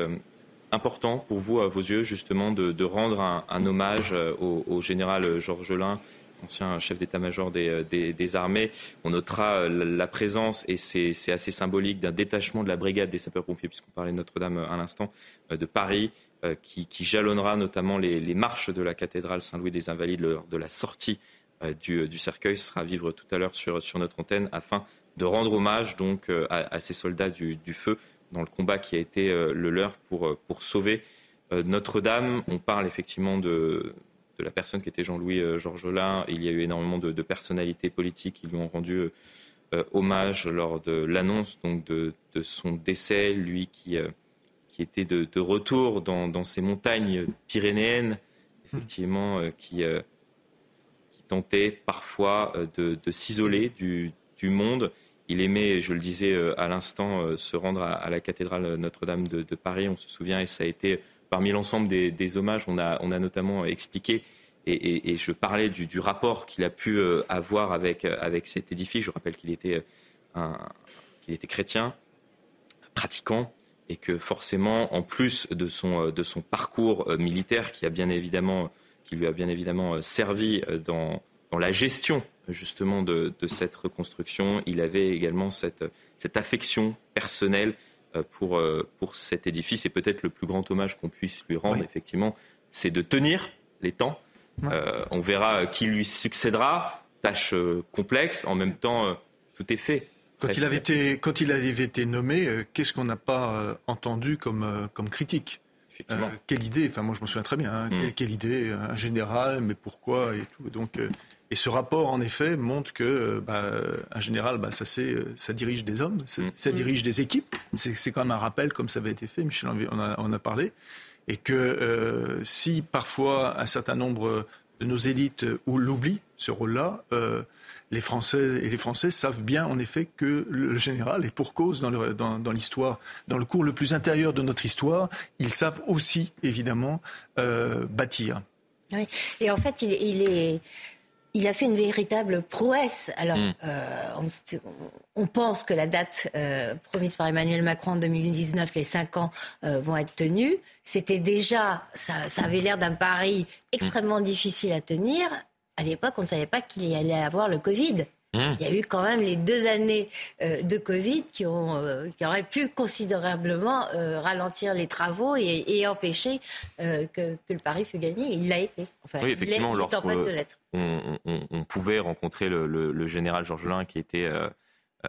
important pour vous, à vos yeux, justement, de, rendre un, hommage au, général Georges Lin, ancien chef d'état-major des, des, armées. On notera la présence, et c'est assez symbolique, d'un détachement de la brigade des sapeurs-pompiers, puisqu'on parlait de Notre-Dame à l'instant, de Paris, euh, qui, jalonnera notamment les, marches de la cathédrale Saint-Louis des Invalides lors de la sortie euh, du, cercueil. Ce sera à vivre tout à l'heure sur, notre antenne afin de rendre hommage donc euh, à, ces soldats du, feu dans le combat qui a été le leur pour, sauver Notre-Dame. On parle effectivement de, la personne qui était Jean-Louis Georgelin. Il y a eu énormément de, personnalités politiques qui lui ont rendu hommage lors de l'annonce donc de, son décès. Lui qui qui était de, retour dans, ces montagnes pyrénéennes, effectivement, euh, qui, euh, qui tentait parfois euh, de, s'isoler du, monde. Il aimait, je le disais à l'instant, se rendre à, la cathédrale Notre-Dame de, Paris. On se souvient, et ça a été parmi l'ensemble des, hommages, on a, notamment expliqué, et, je parlais du, rapport qu'il a pu avoir avec, avec cet édifice. Je rappelle qu'il était, qu'il était chrétien, pratiquant, et que forcément, en plus de son, euh, de son parcours euh, militaire qui, a bien évidemment, qui lui a bien évidemment euh, servi dans, dans la gestion justement de, cette reconstruction. Il avait également cette, cette affection personnelle pour, pour cet édifice et peut-être le plus grand hommage qu'on puisse lui rendre, effectivement, c'est de tenir les temps. Euh, on verra qui lui succédera. Tâche complexe. En même temps, tout est fait. Quand il, avait été, quand il avait été nommé, qu'est-ce qu'on n'a pas entendu comme, comme critique? Quelle idée, enfin moi je me souviens très bien, hein, mm. quelle, idée, un général, mais pourquoi et tout. Donc, et ce rapport, en effet, montre que bah, un général, bah, ça, ça dirige des hommes, ça, mm. dirige des équipes. C'est quand même un rappel, comme ça avait été fait, Michel en a, a parlé. Et que euh, si parfois un certain nombre de nos élites ou l'oublient, ce rôle-là, euh, les Français et les Français savent bien, en effet, que le général est pour cause dans l'histoire, dans, dans, le cours le plus intérieur de notre histoire. Ils savent aussi, évidemment, euh, bâtir. Oui. Et en fait, il, il est il a fait une véritable prouesse. Alors, mm. euh, on, pense que la date euh, promise par Emmanuel Macron en 2019, les cinq ans, euh, vont être tenus. C'était déjà, ça, avait l'air d'un pari extrêmement difficile à tenir. À l'époque, on ne savait pas qu'il y allait avoir le Covid. Mmh. Il y a eu quand même les deux années euh, de Covid qui, ont, euh, qui auraient pu considérablement euh, ralentir les travaux et, empêcher que, le pari fût gagné. Il l'a été. Enfin, oui, effectivement, il est, en place de l'être. On, pouvait rencontrer le, général Georges Lin qui était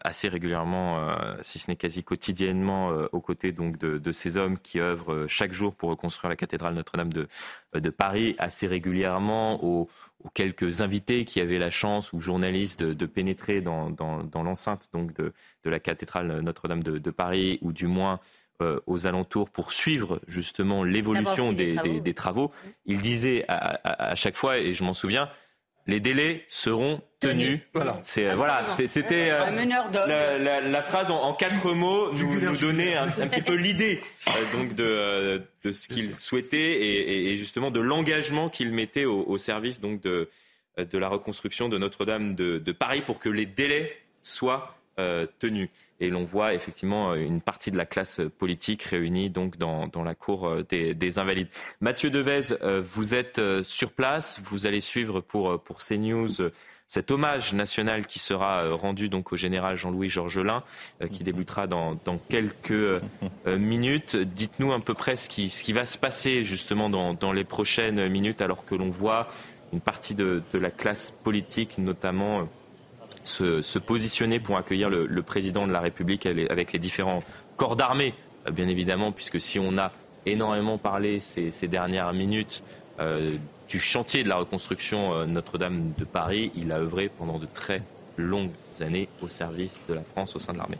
assez régulièrement, si ce n'est quasi quotidiennement, aux côtés donc de, ces hommes qui œuvrent chaque jour pour reconstruire la cathédrale Notre-Dame de, de, Paris, assez régulièrement au, aux quelques invités qui avaient la chance ou journalistes de, pénétrer dans, l'enceinte donc de, la cathédrale Notre-Dame de, Paris ou du moins euh, aux alentours pour suivre justement l'évolution des, travaux. Il disait à, chaque fois, et je m'en souviens, les délais seront tenus. Voilà. C'est, euh, voilà, c'était euh, la, phrase en, quatre mots nous, donnait un, petit peu l'idée euh, donc de, de ce qu'il souhaitait et, justement de l'engagement qu'il mettait au, service donc de, de la reconstruction de Notre-Dame de, Paris pour que les délais soient tenus. Et l'on voit effectivement une partie de la classe politique réunie donc dans, dans la cour euh, des, Invalides. Mathieu Devez, euh, vous êtes euh, sur place, vous allez suivre pour, pour CNews cet hommage national qui sera rendu donc au général Jean-Louis Georgelin, qui débutera dans, dans quelques minutes. Dites-nous à peu près ce qui, ce qui va se passer justement dans, dans les prochaines minutes, alors que l'on voit une partie de, de la classe politique, notamment se, positionner pour accueillir le, président de la République avec les différents corps d'armée, euh, bien évidemment, puisque si on a énormément parlé ces, dernières minutes euh, du chantier de la reconstruction euh, Notre-Dame de Paris, il a œuvré pendant de très longues années au service de la France au sein de l'armée.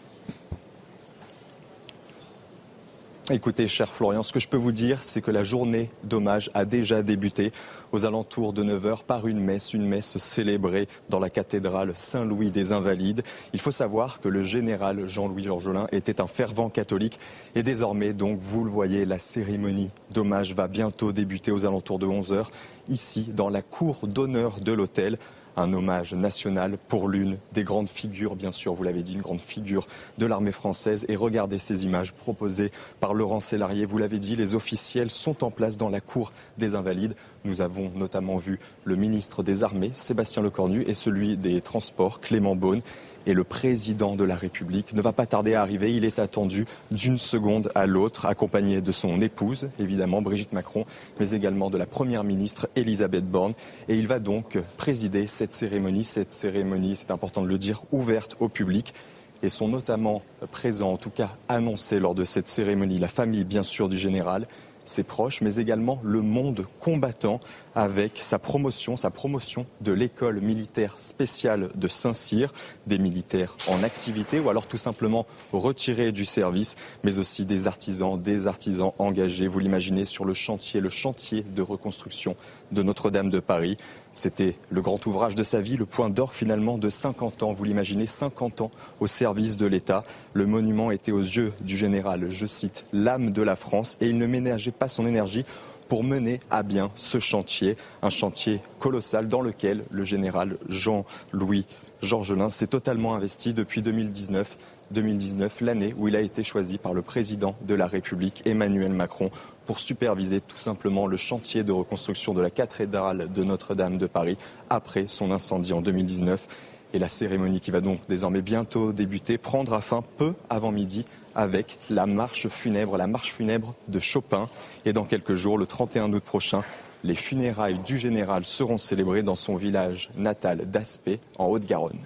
Écoutez, cher Florian, ce que je peux vous dire, c'est que la journée d'hommage a déjà débuté aux alentours de 9h par une messe, une messe célébrée dans la cathédrale Saint-Louis des Invalides. Il faut savoir que le général Jean-Louis Georgelin était un fervent catholique et désormais, donc, vous le voyez, la cérémonie d'hommage va bientôt débuter aux alentours de 11h ici dans la cour d'honneur de l'hôtel un hommage national pour l'une des grandes figures, bien sûr, vous l'avez dit, une grande figure de l'armée française. Et regardez ces images proposées par Laurent Sélarié. Vous l'avez dit, les officiels sont en place dans la cour des Invalides. Nous avons notamment vu le ministre des Armées, Sébastien Lecornu, et celui des Transports, Clément Beaune et le président de la République ne va pas tarder à arriver. Il est attendu d'une seconde à l'autre, accompagné de son épouse, évidemment, Brigitte Macron, mais également de la première ministre Elisabeth Borne. Et il va donc présider cette cérémonie, cette cérémonie, c'est important de le dire, ouverte au public et sont notamment présents, en tout cas annoncés lors de cette cérémonie, la famille bien sûr du général, ses proches, mais également le monde combattant avec sa promotion, sa promotion de l'école militaire spéciale de Saint-Cyr, des militaires en activité ou alors tout simplement retirés du service, mais aussi des artisans, des artisans engagés, vous l'imaginez, sur le chantier, le chantier de reconstruction de Notre-Dame de Paris. C'était le grand ouvrage de sa vie, le point d'or finalement de 50 ans. Vous l'imaginez, 50 ans au service de l'État. Le monument était aux yeux du général, je cite, l'âme de la France et il ne ménageait pas son énergie pour mener à bien ce chantier, un chantier colossal dans lequel le général Jean-Louis Georgelin s'est totalement investi depuis 2019 2019, l'année où il a été choisi par le président de la République, Emmanuel Macron, pour superviser tout simplement le chantier de reconstruction de la cathédrale de Notre-Dame de Paris après son incendie en 2019. Et la cérémonie qui va donc désormais bientôt débuter prendra fin peu avant midi avec la marche funèbre, la marche funèbre de Chopin. Et dans quelques jours, le 31 août prochain, les funérailles du général seront célébrées dans son village natal d'Aspet, en Haute-Garonne.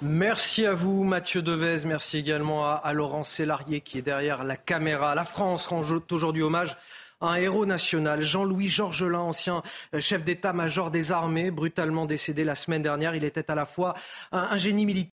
Merci à vous, Mathieu Devez. Merci également à, Laurent Sélarié qui est derrière la caméra. La France rend aujourd'hui hommage à un héros national, Jean-Louis Georgelin, ancien chef d'état-major des armées, brutalement décédé la semaine dernière. Il était à la fois un génie militaire